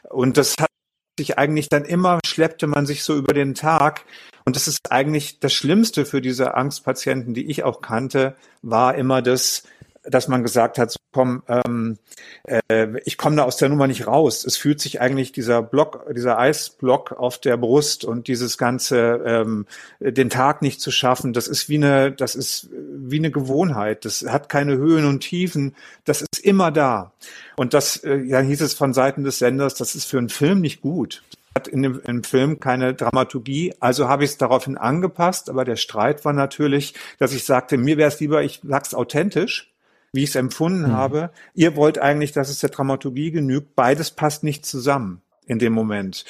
Und das hat sich eigentlich dann immer schleppte man sich so über den Tag. Und das ist eigentlich das Schlimmste für diese Angstpatienten, die ich auch kannte, war immer das, dass man gesagt hat, komm, ähm, äh, ich komme da aus der Nummer nicht raus. Es fühlt sich eigentlich dieser Block, dieser Eisblock auf der Brust und dieses ganze, ähm, den Tag nicht zu schaffen, das ist wie eine, das ist wie eine Gewohnheit. Das hat keine Höhen und Tiefen. Das ist immer da. Und das, äh, ja, hieß es von Seiten des Senders, das ist für einen Film nicht gut hat in dem, im Film keine Dramaturgie, also habe ich es daraufhin angepasst, aber der Streit war natürlich, dass ich sagte, mir wäre es lieber, ich sag's authentisch, wie ich es empfunden mhm. habe. Ihr wollt eigentlich, dass es der Dramaturgie genügt. Beides passt nicht zusammen in dem Moment.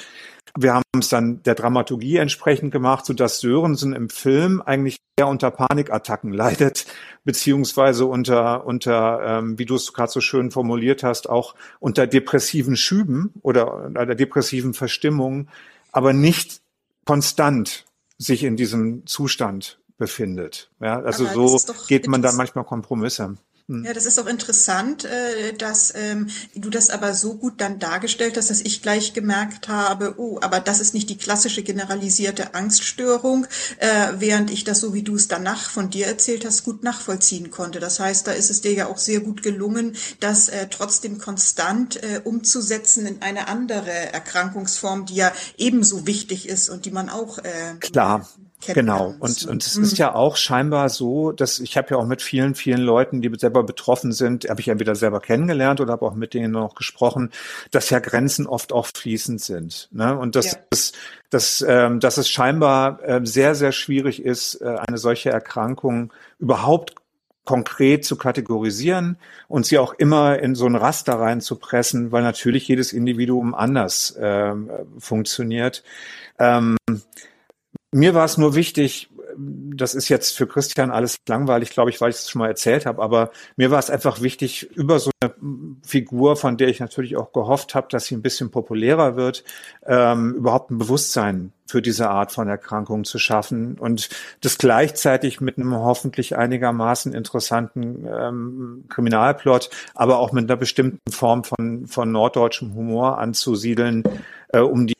Wir haben es dann der Dramaturgie entsprechend gemacht, so dass Sörensen im Film eigentlich eher unter Panikattacken leidet, beziehungsweise unter, unter ähm, wie du es gerade so schön formuliert hast, auch unter depressiven Schüben oder einer depressiven Verstimmung, aber nicht konstant sich in diesem Zustand befindet. Ja, also aber so geht man da manchmal Kompromisse. Hm. Ja, das ist auch interessant, äh, dass ähm, du das aber so gut dann dargestellt hast, dass ich gleich gemerkt habe, oh, aber das ist nicht die klassische generalisierte Angststörung, äh, während ich das, so wie du es danach von dir erzählt hast, gut nachvollziehen konnte. Das heißt, da ist es dir ja auch sehr gut gelungen, das äh, trotzdem konstant umzusetzen in eine andere Erkrankungsform, die ja ebenso wichtig ist und die man auch Klar. Genau. Und, und es ist ja auch scheinbar so, dass ich habe ja auch mit vielen, vielen Leuten, die selber betroffen sind, habe ich entweder selber kennengelernt oder habe auch mit denen noch gesprochen, dass ja Grenzen oft auch fließend sind. Ne? Und dass, ja. es, dass, ähm, dass es scheinbar äh, sehr, sehr schwierig ist, äh, eine solche Erkrankung überhaupt konkret zu kategorisieren und sie auch immer in so ein Raster reinzupressen, weil natürlich jedes Individuum anders äh, funktioniert. Ähm, mir war es nur wichtig, das ist jetzt für Christian alles langweilig, glaube ich, weil ich es schon mal erzählt habe, aber mir war es einfach wichtig, über so eine Figur, von der ich natürlich auch gehofft habe, dass sie ein bisschen populärer wird, ähm, überhaupt ein Bewusstsein für diese Art von Erkrankung zu schaffen und das gleichzeitig mit einem hoffentlich einigermaßen interessanten ähm, Kriminalplot, aber auch mit einer bestimmten Form von, von norddeutschem Humor anzusiedeln, äh, um die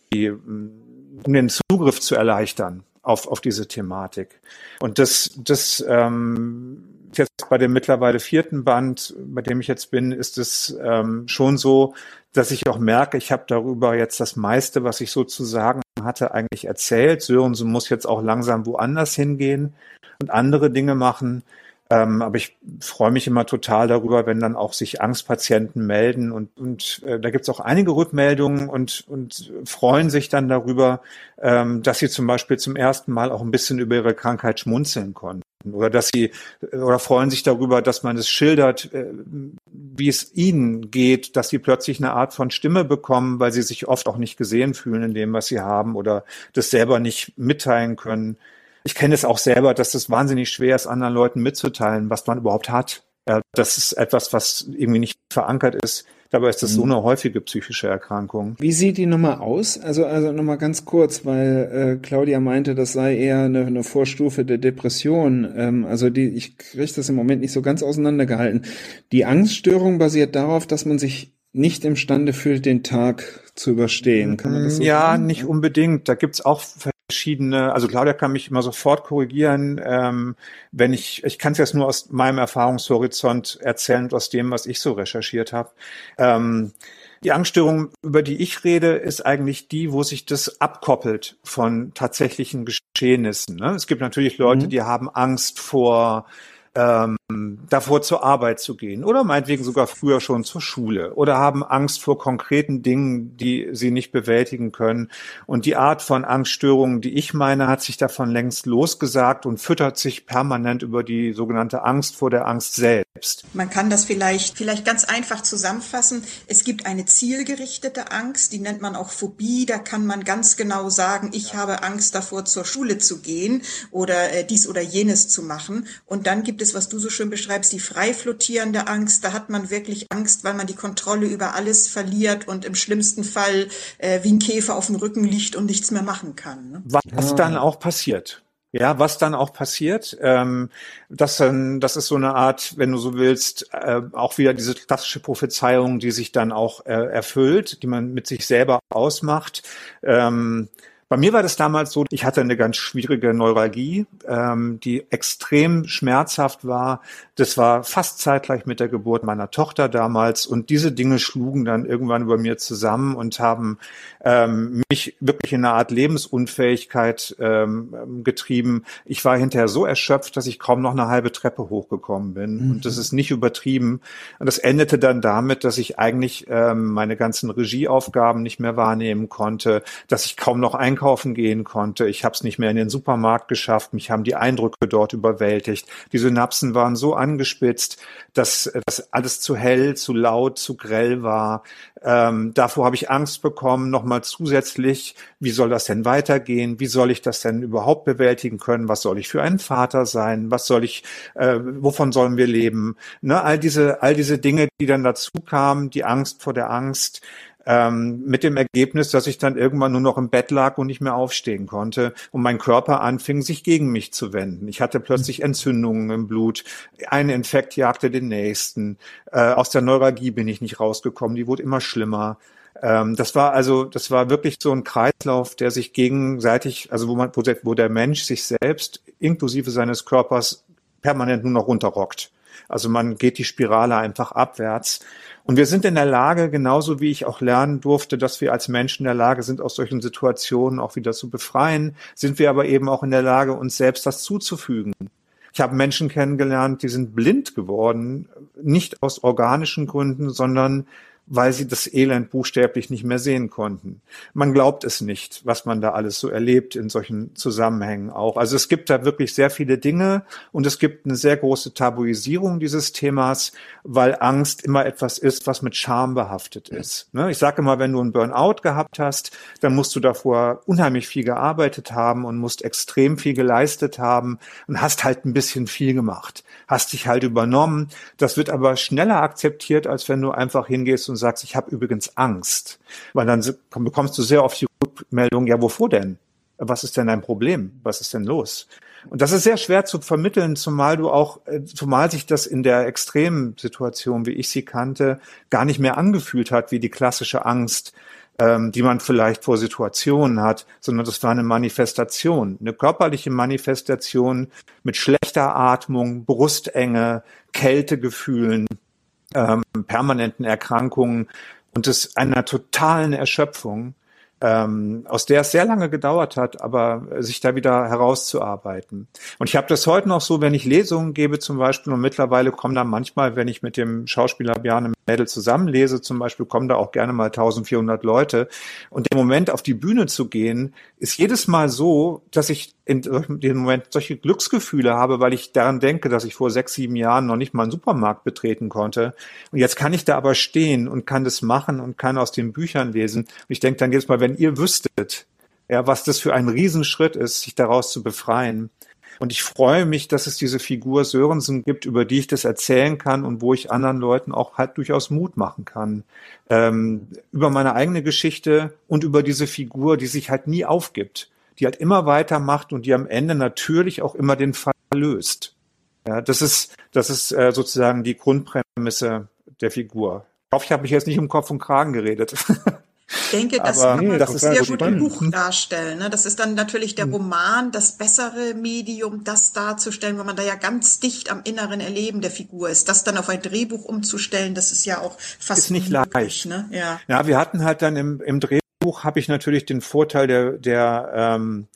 um den Zugriff zu erleichtern auf, auf diese Thematik. Und das, das ähm, jetzt bei dem mittlerweile vierten Band, bei dem ich jetzt bin, ist es ähm, schon so, dass ich auch merke, ich habe darüber jetzt das meiste, was ich sozusagen hatte, eigentlich erzählt. Sörensen muss jetzt auch langsam woanders hingehen und andere Dinge machen. Ähm, aber ich freue mich immer total darüber, wenn dann auch sich Angstpatienten melden und, und äh, da gibt es auch einige Rückmeldungen und, und freuen sich dann darüber, ähm, dass sie zum Beispiel zum ersten Mal auch ein bisschen über ihre Krankheit schmunzeln konnten oder dass sie oder freuen sich darüber, dass man es schildert, äh, wie es ihnen geht, dass sie plötzlich eine Art von Stimme bekommen, weil sie sich oft auch nicht gesehen fühlen in dem, was sie haben oder das selber nicht mitteilen können. Ich kenne es auch selber, dass es wahnsinnig schwer ist, anderen Leuten mitzuteilen, was man überhaupt hat. Ja, das ist etwas, was irgendwie nicht verankert ist. Dabei ist das so mhm. eine häufige psychische Erkrankung. Wie sieht die Nummer aus? Also, also nochmal ganz kurz, weil äh, Claudia meinte, das sei eher eine, eine Vorstufe der Depression. Ähm, also die, ich kriege das im Moment nicht so ganz auseinandergehalten. Die Angststörung basiert darauf, dass man sich nicht imstande fühlt, den Tag zu überstehen. Kann man das so Ja, sagen? nicht unbedingt. Da gibt's auch verschiedene, also Claudia kann mich immer sofort korrigieren, ähm, wenn ich, ich kann es jetzt nur aus meinem Erfahrungshorizont erzählen und aus dem, was ich so recherchiert habe. Ähm, die Angststörung, über die ich rede, ist eigentlich die, wo sich das abkoppelt von tatsächlichen Geschehnissen. Ne? Es gibt natürlich Leute, mhm. die haben Angst vor ähm, davor zur Arbeit zu gehen oder meinetwegen sogar früher schon zur Schule oder haben Angst vor konkreten Dingen, die sie nicht bewältigen können. Und die Art von Angststörungen, die ich meine, hat sich davon längst losgesagt und füttert sich permanent über die sogenannte Angst vor der Angst selbst. Man kann das vielleicht, vielleicht ganz einfach zusammenfassen. Es gibt eine zielgerichtete Angst, die nennt man auch Phobie. Da kann man ganz genau sagen, ich habe Angst davor, zur Schule zu gehen oder äh, dies oder jenes zu machen. Und dann gibt es, was du so schön beschreibst, die frei flottierende Angst. Da hat man wirklich Angst, weil man die Kontrolle über alles verliert und im schlimmsten Fall äh, wie ein Käfer auf dem Rücken liegt und nichts mehr machen kann. Ne? Was ja. dann auch passiert. Ja, was dann auch passiert, ähm, das, dann, das ist so eine Art, wenn du so willst, äh, auch wieder diese klassische Prophezeiung, die sich dann auch äh, erfüllt, die man mit sich selber ausmacht. Ähm, bei mir war das damals so, ich hatte eine ganz schwierige Neuralgie, ähm, die extrem schmerzhaft war. Das war fast zeitgleich mit der Geburt meiner Tochter damals. Und diese Dinge schlugen dann irgendwann über mir zusammen und haben ähm, mich wirklich in eine Art Lebensunfähigkeit ähm, getrieben. Ich war hinterher so erschöpft, dass ich kaum noch eine halbe Treppe hochgekommen bin. Mhm. Und das ist nicht übertrieben. Und das endete dann damit, dass ich eigentlich ähm, meine ganzen Regieaufgaben nicht mehr wahrnehmen konnte, dass ich kaum noch einkaufen einkaufen gehen konnte. Ich habe es nicht mehr in den Supermarkt geschafft. Mich haben die Eindrücke dort überwältigt. Die Synapsen waren so angespitzt, dass das alles zu hell, zu laut, zu grell war. Ähm, davor habe ich Angst bekommen, nochmal zusätzlich, wie soll das denn weitergehen? Wie soll ich das denn überhaupt bewältigen können? Was soll ich für ein Vater sein? Was soll ich, äh, wovon sollen wir leben? Ne, all diese, all diese Dinge, die dann dazu kamen, die Angst vor der Angst, ähm, mit dem Ergebnis, dass ich dann irgendwann nur noch im Bett lag und nicht mehr aufstehen konnte und mein Körper anfing, sich gegen mich zu wenden. Ich hatte plötzlich Entzündungen im Blut, ein Infekt jagte den nächsten. Äh, aus der Neuralgie bin ich nicht rausgekommen, die wurde immer schlimmer ähm, das war also, das war wirklich so ein Kreislauf, der sich gegenseitig, also wo man, wo der Mensch sich selbst inklusive seines Körpers permanent nur noch runterrockt. Also man geht die Spirale einfach abwärts. Und wir sind in der Lage, genauso wie ich auch lernen durfte, dass wir als Menschen in der Lage sind, aus solchen Situationen auch wieder zu befreien, sind wir aber eben auch in der Lage, uns selbst das zuzufügen. Ich habe Menschen kennengelernt, die sind blind geworden, nicht aus organischen Gründen, sondern weil sie das Elend buchstäblich nicht mehr sehen konnten. Man glaubt es nicht, was man da alles so erlebt in solchen Zusammenhängen auch. Also es gibt da wirklich sehr viele Dinge und es gibt eine sehr große Tabuisierung dieses Themas, weil Angst immer etwas ist, was mit Scham behaftet ist. Ne? Ich sage immer, wenn du einen Burnout gehabt hast, dann musst du davor unheimlich viel gearbeitet haben und musst extrem viel geleistet haben und hast halt ein bisschen viel gemacht, hast dich halt übernommen. Das wird aber schneller akzeptiert, als wenn du einfach hingehst und sagst, ich habe übrigens Angst. Weil dann bekommst du sehr oft die Rückmeldung, ja, wovor denn? Was ist denn dein Problem? Was ist denn los? Und das ist sehr schwer zu vermitteln, zumal du auch, äh, zumal sich das in der extremen Situation, wie ich sie kannte, gar nicht mehr angefühlt hat wie die klassische Angst, ähm, die man vielleicht vor Situationen hat, sondern das war eine Manifestation, eine körperliche Manifestation mit schlechter Atmung, Brustenge, Kältegefühlen, ähm, permanenten Erkrankungen und es einer totalen Erschöpfung, ähm, aus der es sehr lange gedauert hat, aber sich da wieder herauszuarbeiten. Und ich habe das heute noch so, wenn ich Lesungen gebe zum Beispiel, und mittlerweile kommen da manchmal, wenn ich mit dem Schauspieler Bjarne Mädel zusammenlese, zum Beispiel kommen da auch gerne mal 1400 Leute. Und der Moment auf die Bühne zu gehen, ist jedes Mal so, dass ich in dem Moment solche Glücksgefühle habe, weil ich daran denke, dass ich vor sechs, sieben Jahren noch nicht mal einen Supermarkt betreten konnte. Und jetzt kann ich da aber stehen und kann das machen und kann aus den Büchern lesen. Und ich denke dann jedes Mal, wenn ihr wüsstet, Ja, was das für ein Riesenschritt ist, sich daraus zu befreien. Und ich freue mich, dass es diese Figur Sörensen gibt, über die ich das erzählen kann und wo ich anderen Leuten auch halt durchaus Mut machen kann. Ähm, über meine eigene Geschichte und über diese Figur, die sich halt nie aufgibt, die halt immer weitermacht und die am Ende natürlich auch immer den Fall löst. Ja, das ist, das ist äh, sozusagen die Grundprämisse der Figur. Ich hoffe, ich habe mich jetzt nicht um Kopf und Kragen geredet. Ich denke, das Aber, kann man das ist sehr gut im spannend. Buch darstellen. Ne? Das ist dann natürlich der Roman, das bessere Medium, das darzustellen, weil man da ja ganz dicht am inneren Erleben der Figur ist. Das dann auf ein Drehbuch umzustellen, das ist ja auch fast Ist nicht leicht. Ne? Ja. Ja, wir hatten halt dann im, im Drehbuch habe ich natürlich den Vorteil der, der ähm,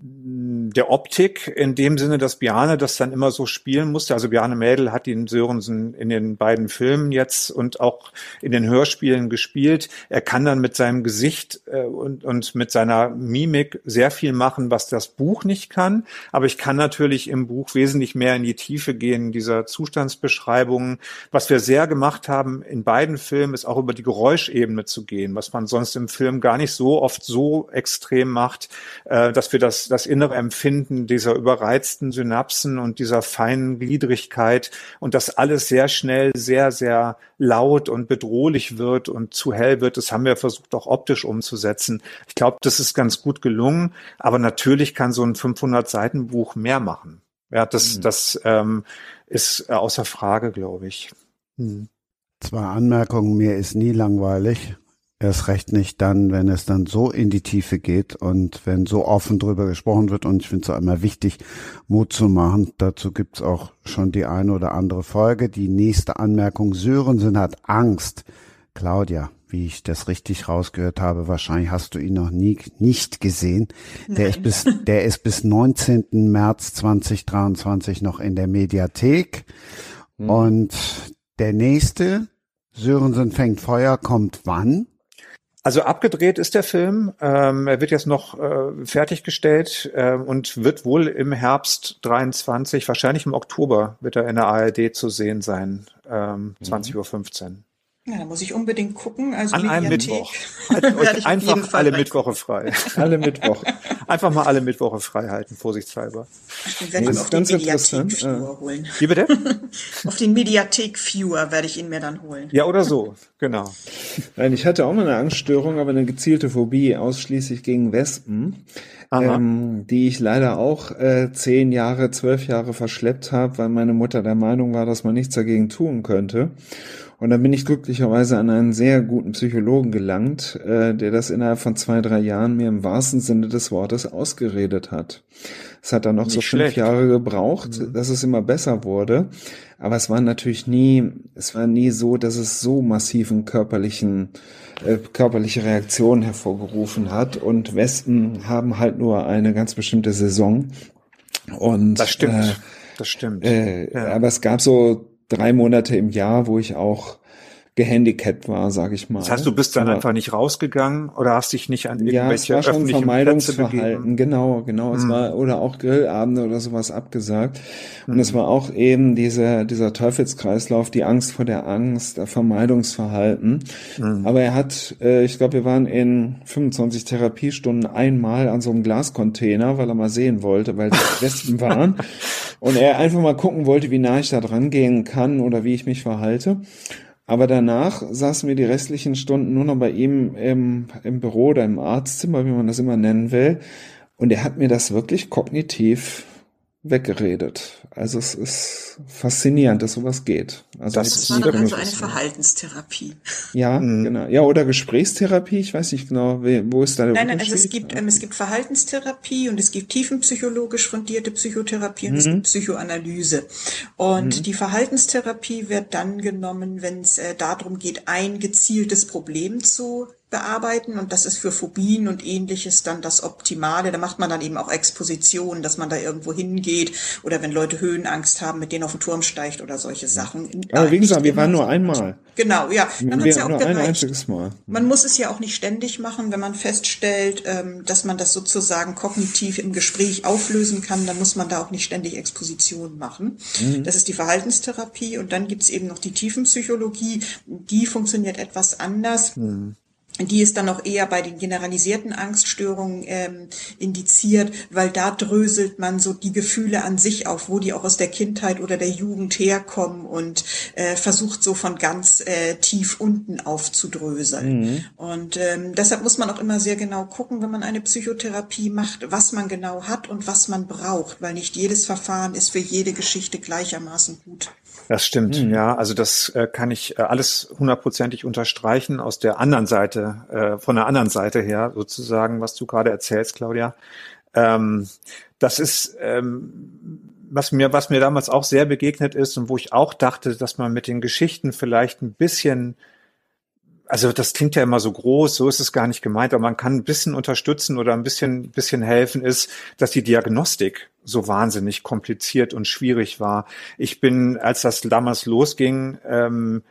der Optik in dem Sinne, dass Bjarne das dann immer so spielen musste. Also Bjarne Mädel hat ihn Sörensen in den beiden Filmen jetzt und auch in den Hörspielen gespielt. Er kann dann mit seinem Gesicht äh, und, und mit seiner Mimik sehr viel machen, was das Buch nicht kann. Aber ich kann natürlich im Buch wesentlich mehr in die Tiefe gehen, dieser Zustandsbeschreibungen. Was wir sehr gemacht haben in beiden Filmen, ist auch über die Geräuschebene zu gehen, was man sonst im Film gar nicht so oft so extrem macht, äh, dass wir das, das innere Empfinden dieser überreizten Synapsen und dieser feinen Gliedrigkeit und das alles sehr schnell sehr, sehr laut und bedrohlich wird und zu hell wird, das haben wir versucht auch optisch umzusetzen. Ich glaube, das ist ganz gut gelungen, aber natürlich kann so ein 500-Seiten-Buch mehr machen. Ja, das, das ähm, ist außer Frage, glaube ich. Hm. Zwei Anmerkungen, mir ist nie langweilig. Erst recht nicht dann, wenn es dann so in die Tiefe geht und wenn so offen drüber gesprochen wird. Und ich finde es auch immer wichtig, Mut zu machen. Dazu gibt's auch schon die eine oder andere Folge. Die nächste Anmerkung, Sörensen hat Angst. Claudia, wie ich das richtig rausgehört habe, wahrscheinlich hast du ihn noch nie nicht gesehen. Der ist bis, der ist bis 19. März 2023 noch in der Mediathek. Und der nächste, Sörensen fängt Feuer, kommt wann? Also abgedreht ist der Film. Ähm, er wird jetzt noch äh, fertiggestellt äh, und wird wohl im Herbst 23, wahrscheinlich im Oktober, wird er in der ARD zu sehen sein. Ähm, 20.15 Uhr. ja, da muss ich unbedingt gucken. Also An einem Mittwoch. Haltet euch einfach alle. Mittwoche frei. Alle Mittwoch. Einfach mal alle Mittwoche frei halten, vorsichtshalber. Werde ich Das mir ist auf den ganz interessant, Mediathek-Viewer holen. Wie bitte? Auf den Mediathek-Viewer werde ich ihn mir dann holen. Ja, oder so. Genau. Nein, ich hatte auch mal eine Angststörung, aber eine gezielte Phobie ausschließlich gegen Wespen, ähm, die ich leider auch äh, zehn Jahre, zwölf Jahre verschleppt habe, weil meine Mutter der Meinung war, dass man nichts dagegen tun könnte. Und dann bin ich glücklicherweise an einen sehr guten Psychologen gelangt, äh, der das innerhalb von zwei, drei Jahren mir im wahrsten Sinne des Wortes ausgeredet hat. Es hat dann noch so Nicht fünf schlecht. Jahre gebraucht, dass es immer besser wurde. Aber es war natürlich nie, es war nie so, dass es so massiven körperlichen, äh, körperliche Reaktionen hervorgerufen hat. Und Wespen haben halt nur eine ganz bestimmte Saison. Und Das stimmt. Äh, das stimmt. äh, Ja. Aber es gab so drei Monate im Jahr, wo ich auch gehandicapt war, sage ich mal. Das heißt, du bist dann Aber- einfach nicht rausgegangen oder hast dich nicht an ja, es irgendwelche war schon Vermeidungsverhalten, genau, genau. Es Mhm. war oder auch Grillabende oder sowas abgesagt. Und es war auch eben dieser dieser Teufelskreislauf, die Angst vor der Angst, der Vermeidungsverhalten. Mhm. Aber er hat, äh, ich glaube, wir waren in 25 Therapiestunden einmal an so einem Glascontainer, weil er mal sehen wollte, weil da Wespen waren. Und er einfach mal gucken wollte, wie nah ich da dran gehen kann oder wie ich mich verhalte. Aber danach saßen wir die restlichen Stunden nur noch bei ihm im, im Büro oder im Arztzimmer, wie man das immer nennen will. Und er hat mir das wirklich kognitiv weggeredet. Also es ist faszinierend, dass sowas geht. Also Das Das ist war dann also eine. Verhaltenstherapie. Ja, Mhm. genau. Ja, oder Gesprächstherapie. Ich weiß nicht genau, wo ist da der Nein, nein, also es gibt, ähm, es gibt Verhaltenstherapie und es gibt tiefenpsychologisch fundierte Psychotherapie und es Mhm. gibt Psychoanalyse. Und die Verhaltenstherapie wird dann genommen, wenn es äh, darum geht, ein gezieltes Problem zu bearbeiten und das ist für Phobien und ähnliches dann das Optimale. Da macht man dann eben auch Expositionen, dass man da irgendwo hingeht oder wenn Leute Höhenangst haben, mit denen auf den Turm steigt oder solche Sachen. Aber wie Nicht gesagt, wir waren nur einmal. Genau, ja. Dann hat's Wir ja auch nur ein gereicht. einziges Mal. Man muss es ja auch nicht ständig machen, wenn man feststellt, ähm, dass man das sozusagen kognitiv im Gespräch auflösen kann, dann muss man da auch nicht ständig Expositionen machen. Das ist die Verhaltenstherapie und dann gibt's eben noch die Tiefenpsychologie, die funktioniert etwas anders. Die ist dann noch eher bei den generalisierten Angststörungen ähm, indiziert, weil da dröselt man so die Gefühle an sich auf, wo die auch aus der Kindheit oder der Jugend herkommen und äh, versucht so von ganz äh, tief unten aufzudröseln. Mhm. Und ähm, deshalb muss man auch immer sehr genau gucken, wenn man eine Psychotherapie macht, was man genau hat und was man braucht, weil nicht jedes Verfahren ist für jede Geschichte gleichermaßen gut. Das stimmt, mhm. ja. Also das äh, kann ich äh, alles hundertprozentig unterstreichen aus der anderen Seite, äh, von der anderen Seite her sozusagen, was du gerade erzählst, Claudia. Ähm, das ist ähm, was mir, was mir damals auch sehr begegnet ist und wo ich auch dachte, dass man mit den Geschichten vielleicht ein bisschen also das klingt ja immer so groß, so ist es gar nicht gemeint, aber man kann ein bisschen unterstützen oder ein bisschen, bisschen helfen, ist, dass die Diagnostik so wahnsinnig kompliziert und schwierig war. Ich bin, als das damals losging, ähm,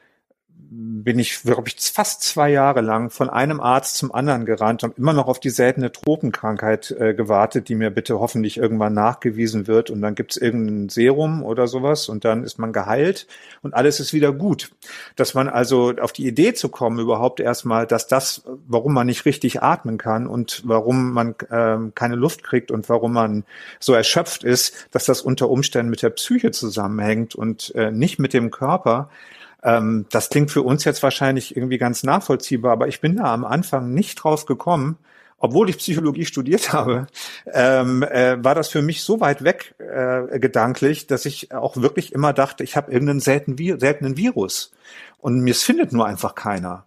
bin ich, glaube ich, fast zwei Jahre lang von einem Arzt zum anderen gerannt und immer noch auf die seltene Tropenkrankheit äh, gewartet, die mir bitte hoffentlich irgendwann nachgewiesen wird. Und dann gibt's irgendein Serum oder sowas und dann ist man geheilt und alles ist wieder gut. Dass man also auf die Idee zu kommen, überhaupt erstmal, dass das, warum man nicht richtig atmen kann und warum man ähm, keine Luft kriegt und warum man so erschöpft ist, dass das unter Umständen mit der Psyche zusammenhängt und äh, nicht mit dem Körper ähm, das klingt für uns jetzt wahrscheinlich irgendwie ganz nachvollziehbar, aber ich bin da am Anfang nicht drauf gekommen, obwohl ich Psychologie studiert habe, ähm, äh, war das für mich so weit weg äh, gedanklich, dass ich auch wirklich immer dachte, ich habe irgendeinen seltenen, seltenen Virus und mir findet nur einfach keiner.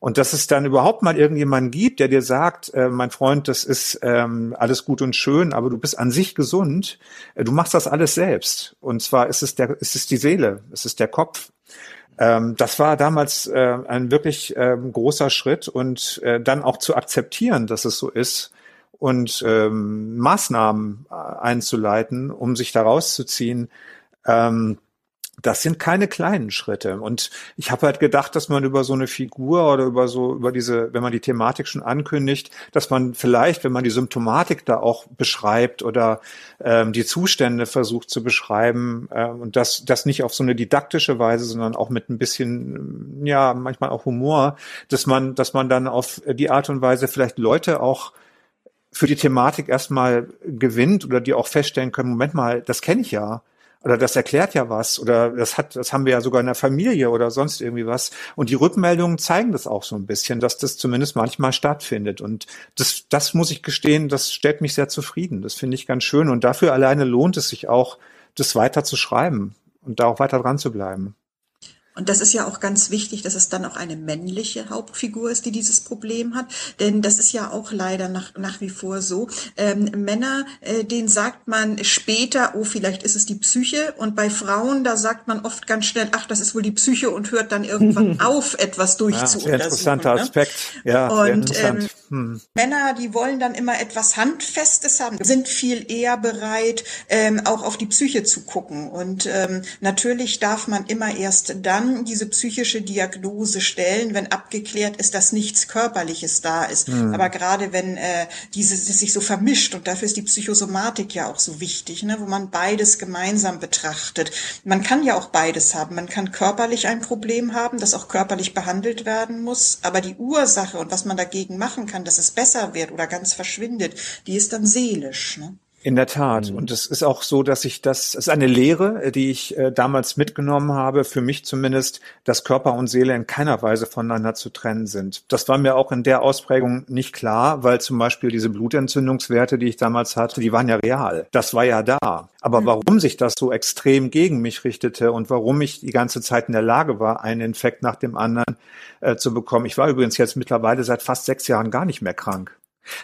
Und dass es dann überhaupt mal irgendjemanden gibt, der dir sagt, äh, mein Freund, das ist ähm, alles gut und schön, aber du bist an sich gesund, äh, du machst das alles selbst. Und zwar ist es der, ist es die Seele, es ist der Kopf, ähm, das war damals äh, ein wirklich äh, großer Schritt und äh, dann auch zu akzeptieren, dass es so ist und ähm, Maßnahmen äh, einzuleiten, um sich da rauszuziehen. Ähm, das sind keine kleinen Schritte. Und ich habe halt gedacht, dass man über so eine Figur oder über so, über diese, wenn man die Thematik schon ankündigt, dass man vielleicht, wenn man die Symptomatik da auch beschreibt oder ähm, die Zustände versucht zu beschreiben, äh, und das, das nicht auf so eine didaktische Weise, sondern auch mit ein bisschen, ja, manchmal auch Humor, dass man, dass man dann auf die Art und Weise vielleicht Leute auch für die Thematik erstmal gewinnt oder die auch feststellen können, Moment mal, das kenne ich ja oder das erklärt ja was oder das hat, das haben wir ja sogar in der Familie oder sonst irgendwie was. Und die Rückmeldungen zeigen das auch so ein bisschen, dass das zumindest manchmal stattfindet. Und das, das muss ich gestehen, das stellt mich sehr zufrieden. Das finde ich ganz schön. Und dafür alleine lohnt es sich auch, das weiter zu schreiben und da auch weiter dran zu bleiben. Und das ist ja auch ganz wichtig, dass es dann auch eine männliche Hauptfigur ist, die dieses Problem hat. Denn das ist ja auch leider nach, nach wie vor so. Ähm, Männer, äh, denen sagt man später, oh, vielleicht ist es die Psyche. Und bei Frauen, da sagt man oft ganz schnell, ach, das ist wohl die Psyche und hört dann irgendwann auf, etwas durchzuuntersuchen. Ja, interessanter ne? Aspekt. Ja, und ähm, hm. Männer, die wollen dann immer etwas Handfestes haben, sind viel eher bereit, ähm, auch auf die Psyche zu gucken. Und ähm, natürlich darf man immer erst dann dann diese psychische Diagnose stellen, wenn abgeklärt ist, dass nichts Körperliches da ist. Mhm. Aber gerade wenn äh, dieses sich so vermischt und dafür ist die Psychosomatik ja auch so wichtig, ne, wo man beides gemeinsam betrachtet. Man kann ja auch beides haben. Man kann körperlich ein Problem haben, das auch körperlich behandelt werden muss, aber die Ursache und was man dagegen machen kann, dass es besser wird oder ganz verschwindet, die ist dann seelisch. Ne? In der Tat. Mhm. Und es ist auch so, dass ich das, es ist eine Lehre, die ich äh, damals mitgenommen habe, für mich zumindest, dass Körper und Seele in keiner Weise voneinander zu trennen sind. Das war mir auch in der Ausprägung nicht klar, weil zum Beispiel diese Blutentzündungswerte, die ich damals hatte, die waren ja real. Das war ja da. Aber mhm. warum sich das so extrem gegen mich richtete und warum ich die ganze Zeit in der Lage war, einen Infekt nach dem anderen äh, zu bekommen. Ich war übrigens jetzt mittlerweile seit fast sechs Jahren gar nicht mehr krank.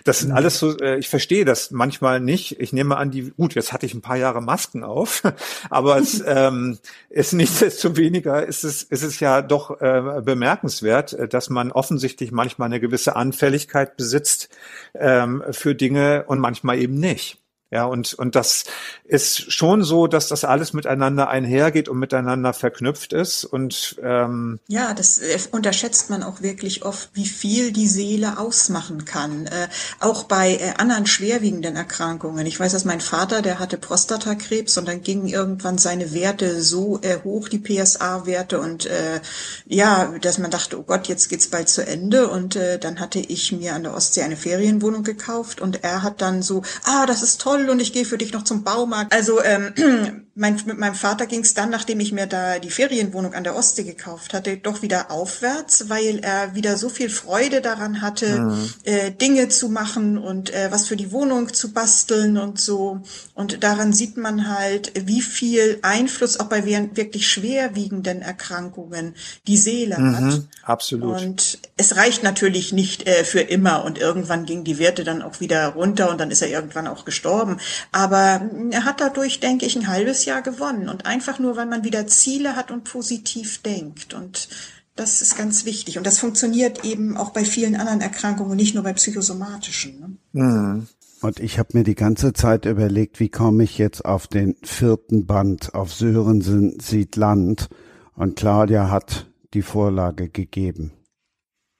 Das sind mhm. alles so, äh, ich verstehe das manchmal nicht. Ich nehme an, die, gut, jetzt hatte ich ein paar Jahre Masken auf, aber es ähm, ist nichtsdestoweniger ist es, ist es ja doch äh, bemerkenswert, äh, dass man offensichtlich manchmal eine gewisse Anfälligkeit besitzt ähm, für Dinge und manchmal eben nicht. Ja, und, und das ist schon so, dass das alles miteinander einhergeht und miteinander verknüpft ist. Und ähm ja, das äh, unterschätzt man auch wirklich oft, wie viel die Seele ausmachen kann. Äh, auch bei äh, anderen schwerwiegenden Erkrankungen. Ich weiß, dass mein Vater, der hatte Prostatakrebs und dann gingen irgendwann seine Werte so äh, hoch, die PSA-Werte und äh, ja, dass man dachte, oh Gott, jetzt geht's bald zu Ende. Und äh, dann hatte ich mir an der Ostsee eine Ferienwohnung gekauft und er hat dann so, ah, das ist toll toll und ich gehe für dich noch zum Baumarkt. Also ähm, mein, mit meinem Vater ging es dann, nachdem ich mir da die Ferienwohnung an der Ostsee gekauft hatte, doch wieder aufwärts, weil er wieder so viel Freude daran hatte, mhm. äh, Dinge zu machen und äh, was für die Wohnung zu basteln und so. Und daran sieht man halt, wie viel Einfluss auch bei wirklich schwerwiegenden Erkrankungen die Seele mhm, hat. Absolut. Und es reicht natürlich nicht äh, für immer und irgendwann gingen die Werte dann auch wieder runter und dann ist er irgendwann auch gestorben gestorben. Aber er hat dadurch, denke ich, ein halbes Jahr gewonnen. Und einfach nur, weil man wieder Ziele hat und positiv denkt. Und das ist ganz wichtig. Und das funktioniert eben auch bei vielen anderen Erkrankungen, nicht nur bei psychosomatischen. Ne? Mhm. Und ich habe mir die ganze Zeit überlegt, wie komme ich jetzt auf den vierten Band auf Sörensen sieht Land. Und Claudia hat die Vorlage gegeben.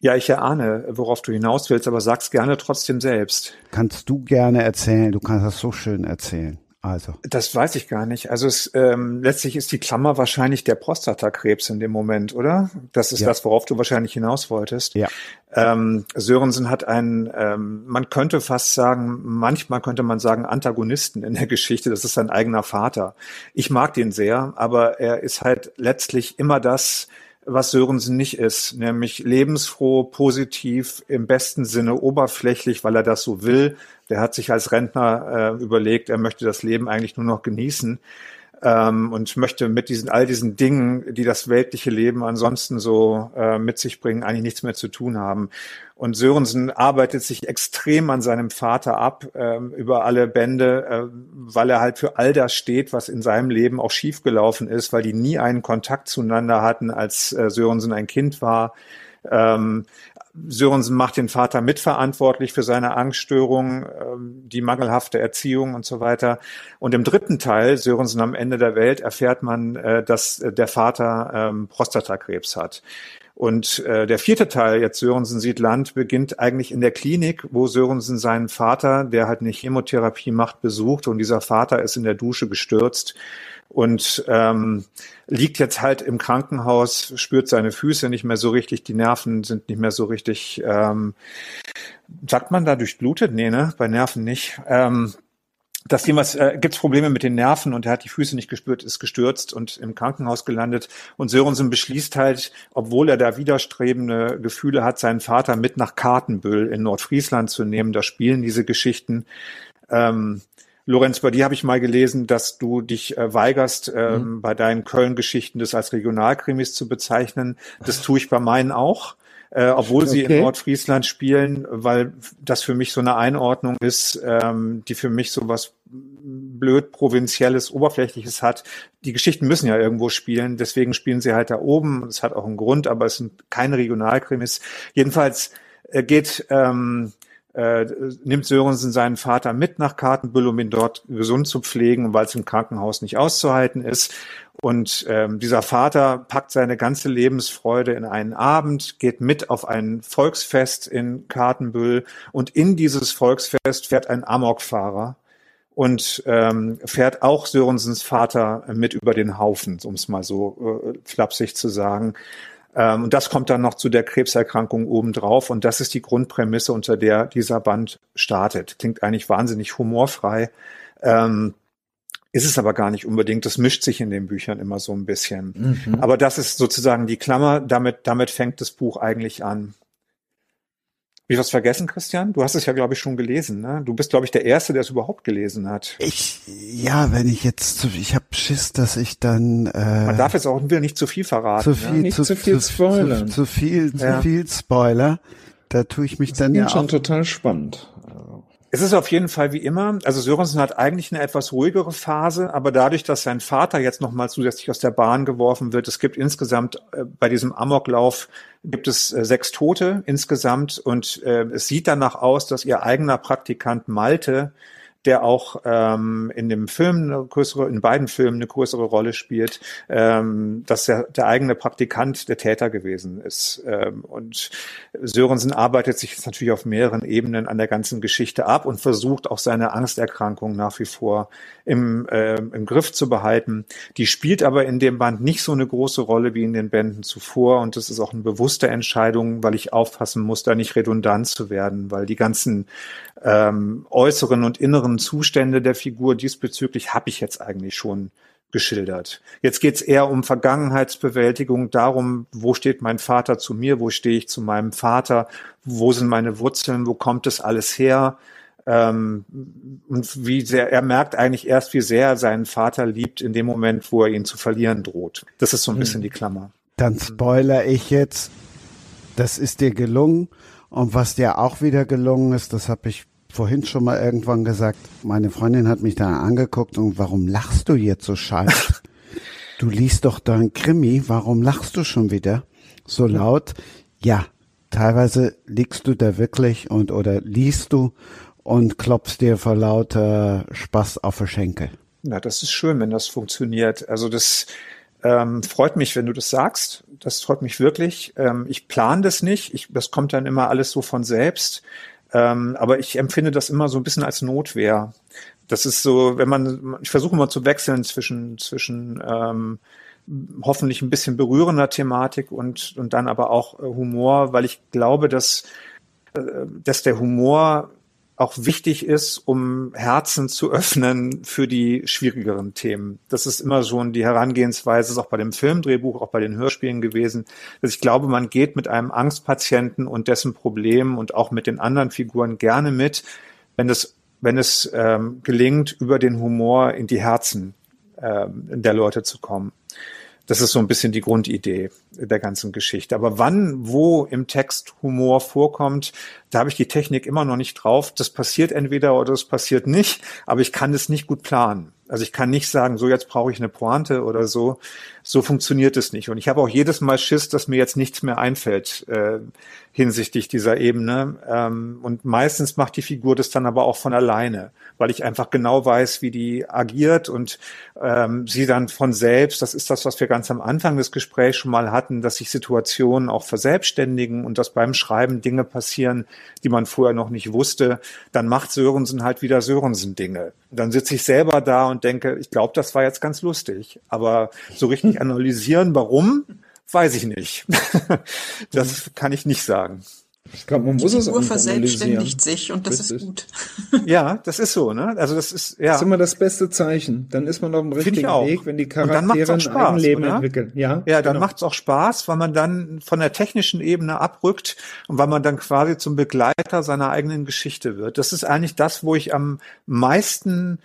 Ja, ich erahne, worauf du hinaus willst, aber sag's gerne trotzdem selbst. Kannst du gerne erzählen, du kannst das so schön erzählen. Also. Das weiß ich gar nicht. Also es, ähm, letztlich ist die Klammer wahrscheinlich der Prostatakrebs in dem Moment, oder? Das ist ja. das, worauf du wahrscheinlich hinaus wolltest. Ja. Ähm, Sörensen hat einen, ähm, man könnte fast sagen, manchmal könnte man sagen, Antagonisten in der Geschichte. Das ist sein eigener Vater. Ich mag den sehr, aber er ist halt letztlich immer das, was Sörensen nicht ist, nämlich lebensfroh, positiv, im besten Sinne oberflächlich, weil er das so will. Der hat sich als Rentner äh, überlegt, er möchte das Leben eigentlich nur noch genießen ähm, und möchte mit diesen all diesen Dingen, die das weltliche Leben ansonsten so äh, mit sich bringen, eigentlich nichts mehr zu tun haben. Und Sörensen arbeitet sich extrem an seinem Vater ab ähm, über alle Bände, äh, weil er halt für all das steht, was in seinem Leben auch schiefgelaufen ist, weil die nie einen Kontakt zueinander hatten, als äh, Sörensen ein Kind war. Ähm, Sörensen macht den Vater mitverantwortlich für seine Angststörung, ähm, die mangelhafte Erziehung und so weiter. Und im dritten Teil, Sörensen am Ende der Welt, erfährt man, äh, dass der Vater ähm, Prostatakrebs hat. Und äh, der vierte Teil, jetzt Sörensen sieht Land, beginnt eigentlich in der Klinik, wo Sörensen seinen Vater, der halt eine Chemotherapie macht, besucht. Und dieser Vater ist in der Dusche gestürzt und ähm, liegt jetzt halt im Krankenhaus, spürt seine Füße nicht mehr so richtig, die Nerven sind nicht mehr so richtig, ähm, sagt man da durchblutet? Nee, ne? Bei Nerven nicht. Ähm, das jemals äh, gibt es Probleme mit den Nerven und er hat die Füße nicht gespürt, ist gestürzt und im Krankenhaus gelandet. Und Sörensen beschließt halt, obwohl er da widerstrebende Gefühle hat, seinen Vater mit nach Kartenbüll in Nordfriesland zu nehmen. Da spielen diese Geschichten. Ähm, Lorenz, bei dir habe ich mal gelesen, dass du dich äh, weigerst, ähm, mhm. bei deinen Köln-Geschichten das als Regionalkrimis zu bezeichnen. Das tue ich bei meinen auch. Äh, obwohl okay. sie in Nordfriesland spielen, weil das für mich so eine Einordnung ist, ähm, die für mich so was blöd provinzielles, oberflächliches hat. Die Geschichten müssen ja irgendwo spielen, deswegen spielen sie halt da oben. Es hat auch einen Grund, aber es sind keine Regionalkrimis. Jedenfalls äh, geht ähm, äh, nimmt Sörensen seinen Vater mit nach Kartenbüll, um ihn dort gesund zu pflegen, weil es im Krankenhaus nicht auszuhalten ist. Und ähm, dieser Vater packt seine ganze Lebensfreude in einen Abend, geht mit auf ein Volksfest in Kartenbüll und in dieses Volksfest fährt ein Amokfahrer und ähm, fährt auch Sörensens Vater mit über den Haufen, um es mal so äh, flapsig zu sagen. Ähm, und das kommt dann noch zu der Krebserkrankung obendrauf. Und das ist die Grundprämisse, unter der dieser Band startet. Klingt eigentlich wahnsinnig humorfrei. Ähm, ist es aber gar nicht unbedingt. Das mischt sich in den Büchern immer so ein bisschen. Mhm. Aber das ist sozusagen die Klammer. Damit, damit fängt das Buch eigentlich an. Habe ich was vergessen, Christian? Du hast es ja, glaube ich, schon gelesen. Ne? Du bist, glaube ich, der Erste, der es überhaupt gelesen hat. Ich, ja, wenn ich jetzt, zu, ich habe Schiss, dass ich dann. Äh, Man darf jetzt auch wieder nicht zu viel verraten. Zu viel, ja? nicht zu, zu viel Spoiler. Zu, zu, viel, ja. zu viel Spoiler. Da tue ich mich das dann ja schon auch. total spannend. Es ist auf jeden Fall wie immer, also Sörensen hat eigentlich eine etwas ruhigere Phase, aber dadurch, dass sein Vater jetzt nochmal zusätzlich aus der Bahn geworfen wird, es gibt insgesamt äh, bei diesem Amoklauf gibt es äh, sechs Tote insgesamt und äh, es sieht danach aus, dass ihr eigener Praktikant Malte der auch ähm, in dem Film eine größere, in beiden Filmen eine größere Rolle spielt, ähm, dass er der eigene Praktikant der Täter gewesen ist. Ähm, und Sörensen arbeitet sich jetzt natürlich auf mehreren Ebenen an der ganzen Geschichte ab und versucht auch seine Angsterkrankung nach wie vor im, äh, im Griff zu behalten. Die spielt aber in dem Band nicht so eine große Rolle wie in den Bänden zuvor und das ist auch eine bewusste Entscheidung, weil ich aufpassen muss, da nicht redundant zu werden, weil die ganzen ähm, äußeren und inneren Zustände der Figur diesbezüglich habe ich jetzt eigentlich schon geschildert. Jetzt geht es eher um Vergangenheitsbewältigung, darum, wo steht mein Vater zu mir, wo stehe ich zu meinem Vater, wo sind meine Wurzeln, wo kommt das alles her? Ähm, und wie sehr, er merkt eigentlich erst, wie sehr er seinen Vater liebt in dem Moment, wo er ihn zu verlieren droht. Das ist so ein hm. bisschen die Klammer. Dann spoiler ich jetzt, das ist dir gelungen. Und was dir auch wieder gelungen ist, das habe ich vorhin schon mal irgendwann gesagt, meine Freundin hat mich da angeguckt und warum lachst du jetzt so scheiße? Du liest doch dein Krimi, warum lachst du schon wieder so laut? Ja, teilweise liegst du da wirklich und oder liest du und klopfst dir vor lauter Spaß auf die Schenkel. Na, das ist schön, wenn das funktioniert. Also das ähm, freut mich, wenn du das sagst. Das freut mich wirklich. Ähm, ich plane das nicht. Ich, das kommt dann immer alles so von selbst. Ähm, aber ich empfinde das immer so ein bisschen als Notwehr. Das ist so, wenn man, ich versuche mal zu wechseln zwischen, zwischen ähm, hoffentlich ein bisschen berührender Thematik und, und dann aber auch äh, Humor, weil ich glaube, dass, äh, dass der Humor auch wichtig ist, um Herzen zu öffnen für die schwierigeren Themen. Das ist immer schon die Herangehensweise, ist auch bei dem Filmdrehbuch, auch bei den Hörspielen gewesen, dass ich glaube, man geht mit einem Angstpatienten und dessen Problemen und auch mit den anderen Figuren gerne mit, wenn es, wenn es ähm, gelingt, über den Humor in die Herzen ähm, der Leute zu kommen. Das ist so ein bisschen die Grundidee der ganzen Geschichte. Aber wann, wo im Text Humor vorkommt, da habe ich die Technik immer noch nicht drauf. Das passiert entweder oder das passiert nicht, aber ich kann es nicht gut planen. Also ich kann nicht sagen, so jetzt brauche ich eine Pointe oder so. So funktioniert es nicht. Und ich habe auch jedes Mal Schiss, dass mir jetzt nichts mehr einfällt äh, hinsichtlich dieser Ebene. Ähm, und meistens macht die Figur das dann aber auch von alleine, weil ich einfach genau weiß, wie die agiert und ähm, sie dann von selbst, das ist das, was wir ganz am Anfang des Gesprächs schon mal hatten, dass sich Situationen auch verselbstständigen und dass beim Schreiben Dinge passieren, die man vorher noch nicht wusste. Dann macht Sörensen halt wieder Sörensen-Dinge. Dann sitze ich selber da und denke, ich glaube, das war jetzt ganz lustig. Aber so richtig analysieren, warum, weiß ich nicht. das kann ich nicht sagen. Ich glaube, man muss es auch verselbstständigt sich und das Richtig. ist gut. ja, das ist so, ne? Also das ist ja. Das ist immer das beste Zeichen. Dann ist man auf dem richtigen Weg, wenn die Charaktere ein Spaß, Eigenleben oder? entwickeln. Ja, ja, dann genau. macht's auch Spaß, weil man dann von der technischen Ebene abrückt und weil man dann quasi zum Begleiter seiner eigenen Geschichte wird. Das ist eigentlich das, wo ich am meisten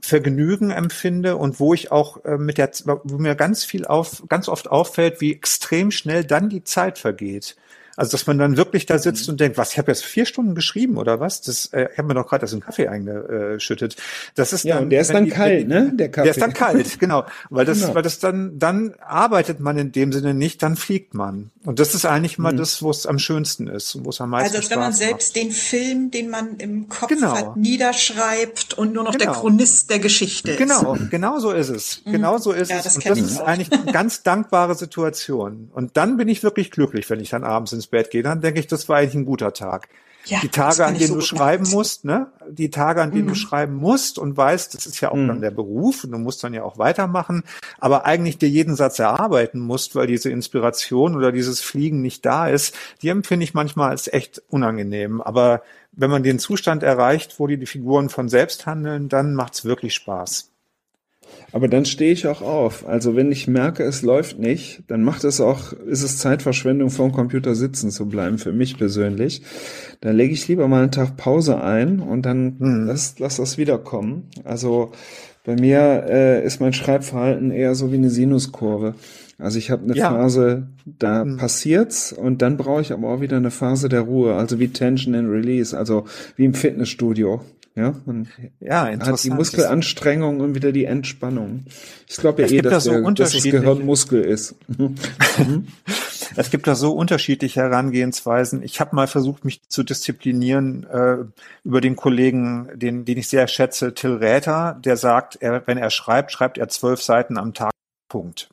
Vergnügen empfinde und wo ich auch äh, mit der, wo mir ganz viel auf, ganz oft auffällt, wie extrem schnell dann die Zeit vergeht. Also dass man dann wirklich da sitzt mhm. und denkt, was, ich habe jetzt vier Stunden geschrieben oder was? Das, äh, ich habe mir doch gerade das in Kaffee eingeschüttet. Das ist ja, dann, und der ist dann die, kalt, ne? Der Kaffee. Der ist dann kalt, genau. Weil das, genau. weil das dann, dann arbeitet man in dem Sinne nicht, dann fliegt man. Und das ist eigentlich mal mhm. das, wo es am schönsten ist und wo es am meisten Also wenn man selbst macht. den Film, den man im Kopf genau. hat, niederschreibt und nur noch genau. der Chronist der Geschichte genau. ist. Genau, genau so ist es. Mhm. Genau so ist ja, es. Das und das ist auch. eigentlich eine ganz dankbare Situation. Und dann bin ich wirklich glücklich, wenn ich dann abends ins Bett gehe, dann denke ich, das war eigentlich ein guter Tag. Ja, die Tage, an denen so du schreiben machen. musst, ne? Die Tage, an denen mhm. du schreiben musst und weißt, das ist ja auch mhm. dann der Beruf und du musst dann ja auch weitermachen, aber eigentlich dir jeden Satz erarbeiten musst, weil diese Inspiration oder dieses Fliegen nicht da ist, die empfinde ich manchmal als echt unangenehm. Aber wenn man den Zustand erreicht, wo die, die Figuren von selbst handeln, dann macht's wirklich Spaß. Aber dann stehe ich auch auf. Also wenn ich merke, es läuft nicht, dann macht es auch, ist es Zeitverschwendung vor dem Computer sitzen zu bleiben, für mich persönlich. Dann lege ich lieber mal einen Tag Pause ein und dann hm. lass, lass das wiederkommen. Also bei mir äh, ist mein Schreibverhalten eher so wie eine Sinuskurve. Also ich habe eine ja. Phase, da hm. passiert's und dann brauche ich aber auch wieder eine Phase der Ruhe, also wie Tension and Release, also wie im Fitnessstudio. Ja, man ja, hat die Muskelanstrengung und wieder die Entspannung. Ich glaube ja es eh, dass, so der, dass das Gehirn Muskel ist. Es gibt da so unterschiedliche Herangehensweisen. Ich habe mal versucht, mich zu disziplinieren äh, über den Kollegen, den, den ich sehr schätze, Till Räther, der sagt, er, wenn er schreibt, schreibt er zwölf Seiten am Tag. Punkt.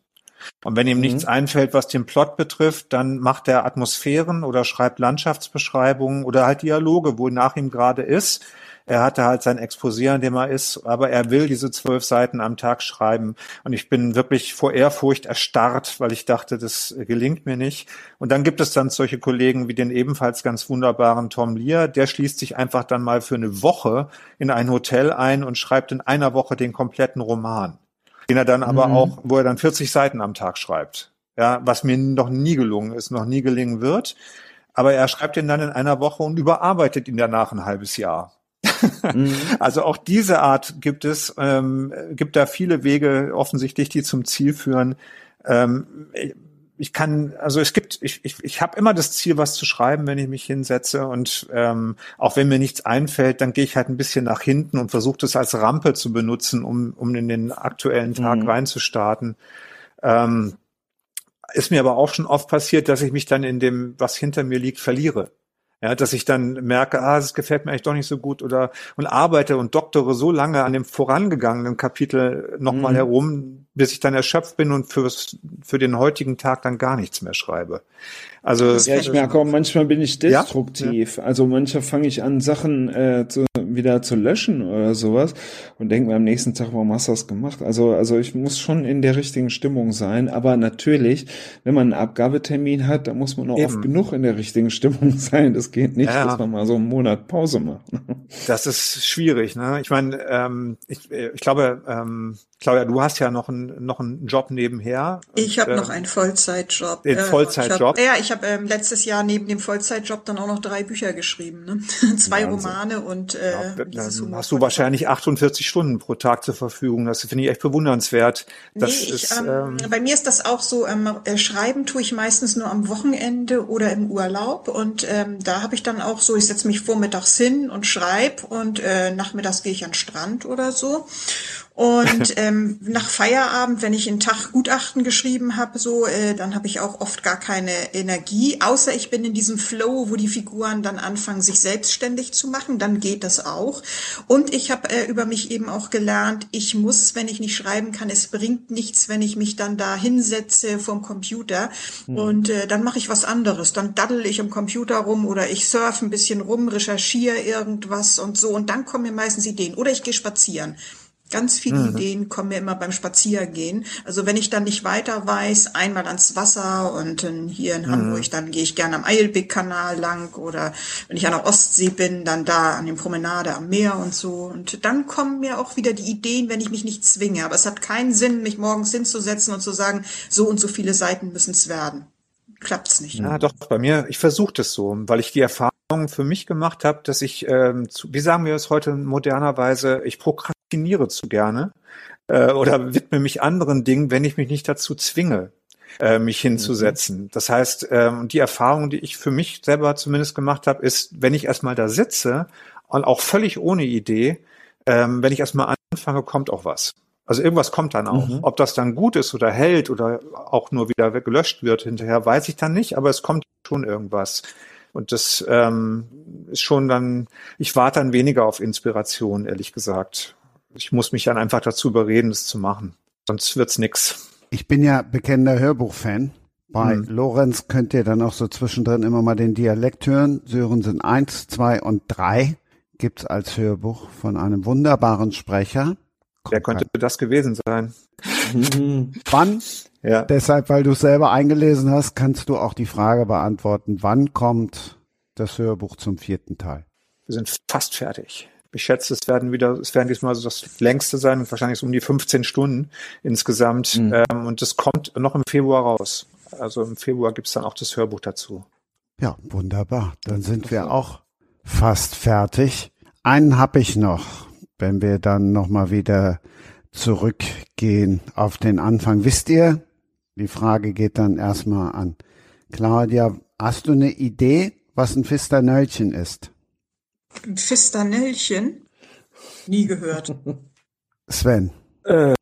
Und wenn ihm mhm. nichts einfällt, was den Plot betrifft, dann macht er Atmosphären oder schreibt Landschaftsbeschreibungen oder halt Dialoge, wo nach ihm gerade ist. Er hatte halt sein Exposé, an dem er ist, aber er will diese zwölf Seiten am Tag schreiben. Und ich bin wirklich vor Ehrfurcht erstarrt, weil ich dachte, das gelingt mir nicht. Und dann gibt es dann solche Kollegen wie den ebenfalls ganz wunderbaren Tom Lear. Der schließt sich einfach dann mal für eine Woche in ein Hotel ein und schreibt in einer Woche den kompletten Roman. Den er dann aber mhm. auch, wo er dann 40 Seiten am Tag schreibt. Ja, was mir noch nie gelungen ist, noch nie gelingen wird. Aber er schreibt ihn dann in einer Woche und überarbeitet ihn danach ein halbes Jahr. Mhm. Also auch diese Art gibt es, ähm, gibt da viele Wege offensichtlich, die zum Ziel führen. Ähm, ich kann, also es gibt, ich, ich, ich habe immer das Ziel, was zu schreiben, wenn ich mich hinsetze und ähm, auch wenn mir nichts einfällt, dann gehe ich halt ein bisschen nach hinten und versuche das als Rampe zu benutzen, um, um in den aktuellen Tag mhm. reinzustarten. Ähm, ist mir aber auch schon oft passiert, dass ich mich dann in dem, was hinter mir liegt, verliere. Ja, dass ich dann merke, ah, es gefällt mir eigentlich doch nicht so gut oder und arbeite und doktore so lange an dem vorangegangenen Kapitel nochmal mhm. herum, bis ich dann erschöpft bin und fürs, für den heutigen Tag dann gar nichts mehr schreibe. Also ja, ich merke auch, manchmal bin ich destruktiv. Ja? Also manchmal fange ich an, Sachen äh, zu, wieder zu löschen oder sowas und denke mir am nächsten Tag, warum hast du das gemacht? Also, also ich muss schon in der richtigen Stimmung sein. Aber natürlich, wenn man einen Abgabetermin hat, dann muss man auch Eben. oft genug in der richtigen Stimmung sein. Das geht nicht, ja. dass man mal so einen Monat Pause macht. Das ist schwierig. Ne? Ich meine, ähm, ich, ich glaube, ähm, Claudia, du hast ja noch einen, noch einen Job nebenher. Ich habe äh, noch einen Vollzeitjob. Den Vollzeitjob? ja, ich habe ähm, letztes Jahr neben dem Vollzeitjob dann auch noch drei Bücher geschrieben. Ne? Zwei Wahnsinn. Romane und äh, ja, dann hast du wahrscheinlich 48 Stunden pro Tag zur Verfügung. Das finde ich echt bewundernswert. Das nee, ich, ist, ähm, ähm, bei mir ist das auch so, ähm, äh, schreiben tue ich meistens nur am Wochenende oder im Urlaub. Und ähm, da habe ich dann auch so, ich setze mich vormittags hin und schreibe und äh, nachmittags gehe ich an den Strand oder so. Und ähm, nach Feierabend, wenn ich einen Tag Gutachten geschrieben habe, so, äh, dann habe ich auch oft gar keine Energie, außer ich bin in diesem Flow, wo die Figuren dann anfangen, sich selbstständig zu machen, dann geht das auch. Und ich habe äh, über mich eben auch gelernt, ich muss, wenn ich nicht schreiben kann, es bringt nichts, wenn ich mich dann da hinsetze vom Computer mhm. und äh, dann mache ich was anderes. Dann daddel ich am Computer rum oder ich surfe ein bisschen rum, recherchiere irgendwas und so und dann kommen mir meistens Ideen. Oder ich gehe spazieren. Ganz viele mhm. Ideen kommen mir immer beim Spaziergehen. Also wenn ich dann nicht weiter weiß, einmal ans Wasser und äh, hier in mhm. Hamburg, dann gehe ich gerne am Eilbeck-Kanal lang oder wenn ich an der Ostsee bin, dann da an dem Promenade am Meer und so. Und dann kommen mir auch wieder die Ideen, wenn ich mich nicht zwinge. Aber es hat keinen Sinn, mich morgens hinzusetzen und zu sagen, so und so viele Seiten müssen es werden. Klappt's nicht. Ja, doch, bei mir, ich versuche das so, weil ich die Erfahrung für mich gemacht habe, dass ich, ähm, zu, wie sagen wir es heute modernerweise, ich prokrastiniere prokrastiniere zu gerne äh, oder widme mich anderen Dingen, wenn ich mich nicht dazu zwinge, äh, mich hinzusetzen. Mhm. Das heißt, ähm, die Erfahrung, die ich für mich selber zumindest gemacht habe, ist, wenn ich erstmal da sitze und auch völlig ohne Idee, ähm, wenn ich erstmal anfange, kommt auch was. Also irgendwas kommt dann auch. Mhm. Ob das dann gut ist oder hält oder auch nur wieder gelöscht wird hinterher, weiß ich dann nicht, aber es kommt schon irgendwas. Und das ähm, ist schon dann, ich warte dann weniger auf Inspiration, ehrlich gesagt ich muss mich dann einfach dazu überreden, das zu machen. Sonst wird's nix. Ich bin ja bekennender Hörbuchfan. Bei hm. Lorenz könnt ihr dann auch so zwischendrin immer mal den Dialekt hören. Sören sind eins, zwei und drei gibt's als Hörbuch von einem wunderbaren Sprecher. Wer könnte das gewesen sein? wann? Ja. Deshalb, weil du es selber eingelesen hast, kannst du auch die Frage beantworten, wann kommt das Hörbuch zum vierten Teil? Wir sind fast fertig. Ich schätze, es werden wieder, es werden diesmal so das längste sein und wahrscheinlich so um die 15 Stunden insgesamt. Mhm. Ähm, und das kommt noch im Februar raus. Also im Februar gibt's dann auch das Hörbuch dazu. Ja, wunderbar. Dann sind wir auch fast fertig. Einen habe ich noch, wenn wir dann nochmal wieder zurückgehen auf den Anfang. Wisst ihr, die Frage geht dann erstmal an Claudia. Hast du eine Idee, was ein Fisternöllchen ist? Ein Fistanellchen? Nie gehört. Sven. Äh,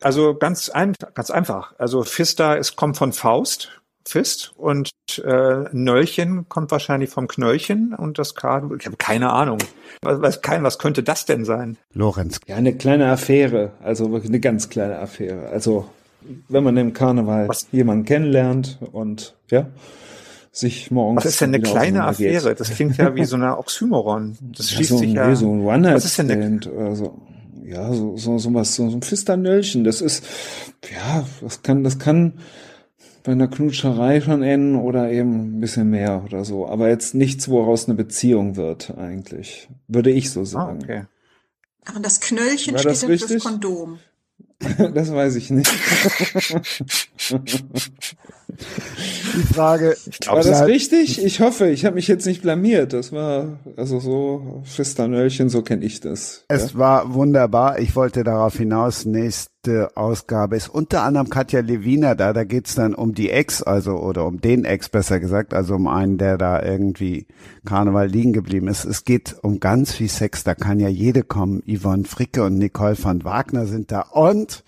also ganz, ein, ganz einfach. Also Fista es kommt von Faust Fist und äh, Nöllchen kommt wahrscheinlich vom Knöllchen und das K, ich habe keine Ahnung. Was, was, kein, was könnte das denn sein? Lorenz. Ja, eine kleine Affäre, also wirklich eine ganz kleine Affäre. Also wenn man im Karneval was? jemanden kennenlernt und ja, sich morgens. Was ist denn eine kleine Affäre? Das klingt ja wie so eine Oxymoron. Das ja, schließt so, sich ja. Nee, so ein One-Night-Stand oder so. Ja, so, so, so was, so, so ein Fisternöllchen. Das ist, ja, das kann, das kann bei einer Knutscherei schon enden oder eben ein bisschen mehr oder so. Aber jetzt nichts, woraus eine Beziehung wird, eigentlich. Würde ich so sagen. Ah, okay. Aber das Knöllchen War steht das richtig? Kondom. Das weiß ich nicht. Die Frage, War das richtig? Ich hoffe, ich habe mich jetzt nicht blamiert. Das war also so Fisternöllchen, so kenne ich das. Es war wunderbar. Ich wollte darauf hinaus, nächste Ausgabe ist unter anderem Katja Lewiner da. Da geht's dann um die Ex, also oder um den Ex besser gesagt, also um einen, der da irgendwie Karneval liegen geblieben ist. Es geht um ganz viel Sex, da kann ja jede kommen. Yvonne Fricke und Nicole van Wagner sind da und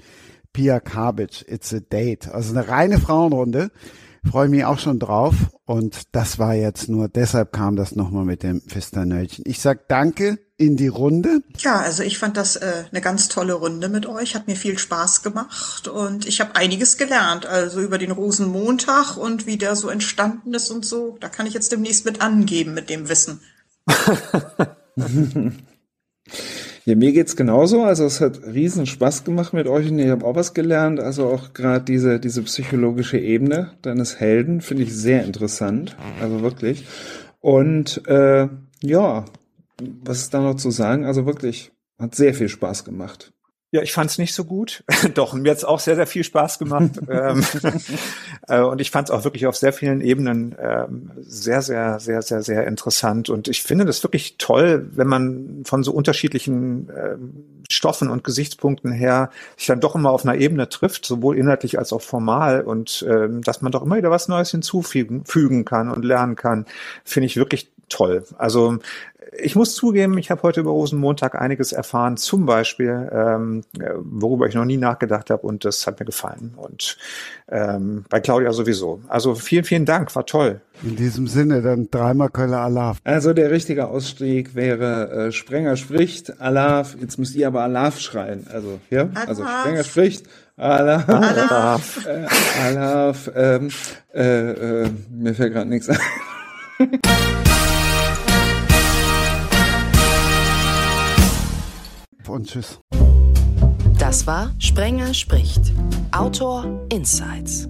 Pia Kabic, It's a Date. Also eine reine Frauenrunde. Freue mich auch schon drauf. Und das war jetzt nur, deshalb kam das nochmal mit dem Fisternöllchen. Ich sag danke in die Runde. Ja, also ich fand das äh, eine ganz tolle Runde mit euch, hat mir viel Spaß gemacht und ich habe einiges gelernt, also über den Rosenmontag und wie der so entstanden ist und so. Da kann ich jetzt demnächst mit angeben mit dem Wissen. Ja, mir geht's genauso. Also es hat riesen Spaß gemacht mit euch und ich habe auch was gelernt. Also auch gerade diese, diese psychologische Ebene deines Helden finde ich sehr interessant. Also wirklich. Und äh, ja, was ist da noch zu sagen? Also wirklich, hat sehr viel Spaß gemacht. Ja, ich fand es nicht so gut. Doch, mir hat's auch sehr, sehr viel Spaß gemacht. ähm, äh, und ich fand es auch wirklich auf sehr vielen Ebenen ähm, sehr, sehr, sehr, sehr, sehr interessant. Und ich finde das wirklich toll, wenn man von so unterschiedlichen ähm, Stoffen und Gesichtspunkten her sich dann doch immer auf einer Ebene trifft, sowohl inhaltlich als auch formal. Und ähm, dass man doch immer wieder was Neues hinzufügen fügen kann und lernen kann, finde ich wirklich toll. Also ich muss zugeben, ich habe heute über Rosenmontag einiges erfahren, zum Beispiel, ähm, worüber ich noch nie nachgedacht habe und das hat mir gefallen. Und ähm, bei Claudia sowieso. Also vielen, vielen Dank, war toll. In diesem Sinne dann dreimal Köller Alaf. Also der richtige Ausstieg wäre äh, Sprenger spricht, Alaf, jetzt müsst ihr aber Alaf schreien. Also, ja, also. Sprenger spricht, Alaf, Alaf. äh, Alaf, ähm, äh, äh, mir fällt gerade nichts ein. Und tschüss. Das war Sprenger spricht. Autor Insights.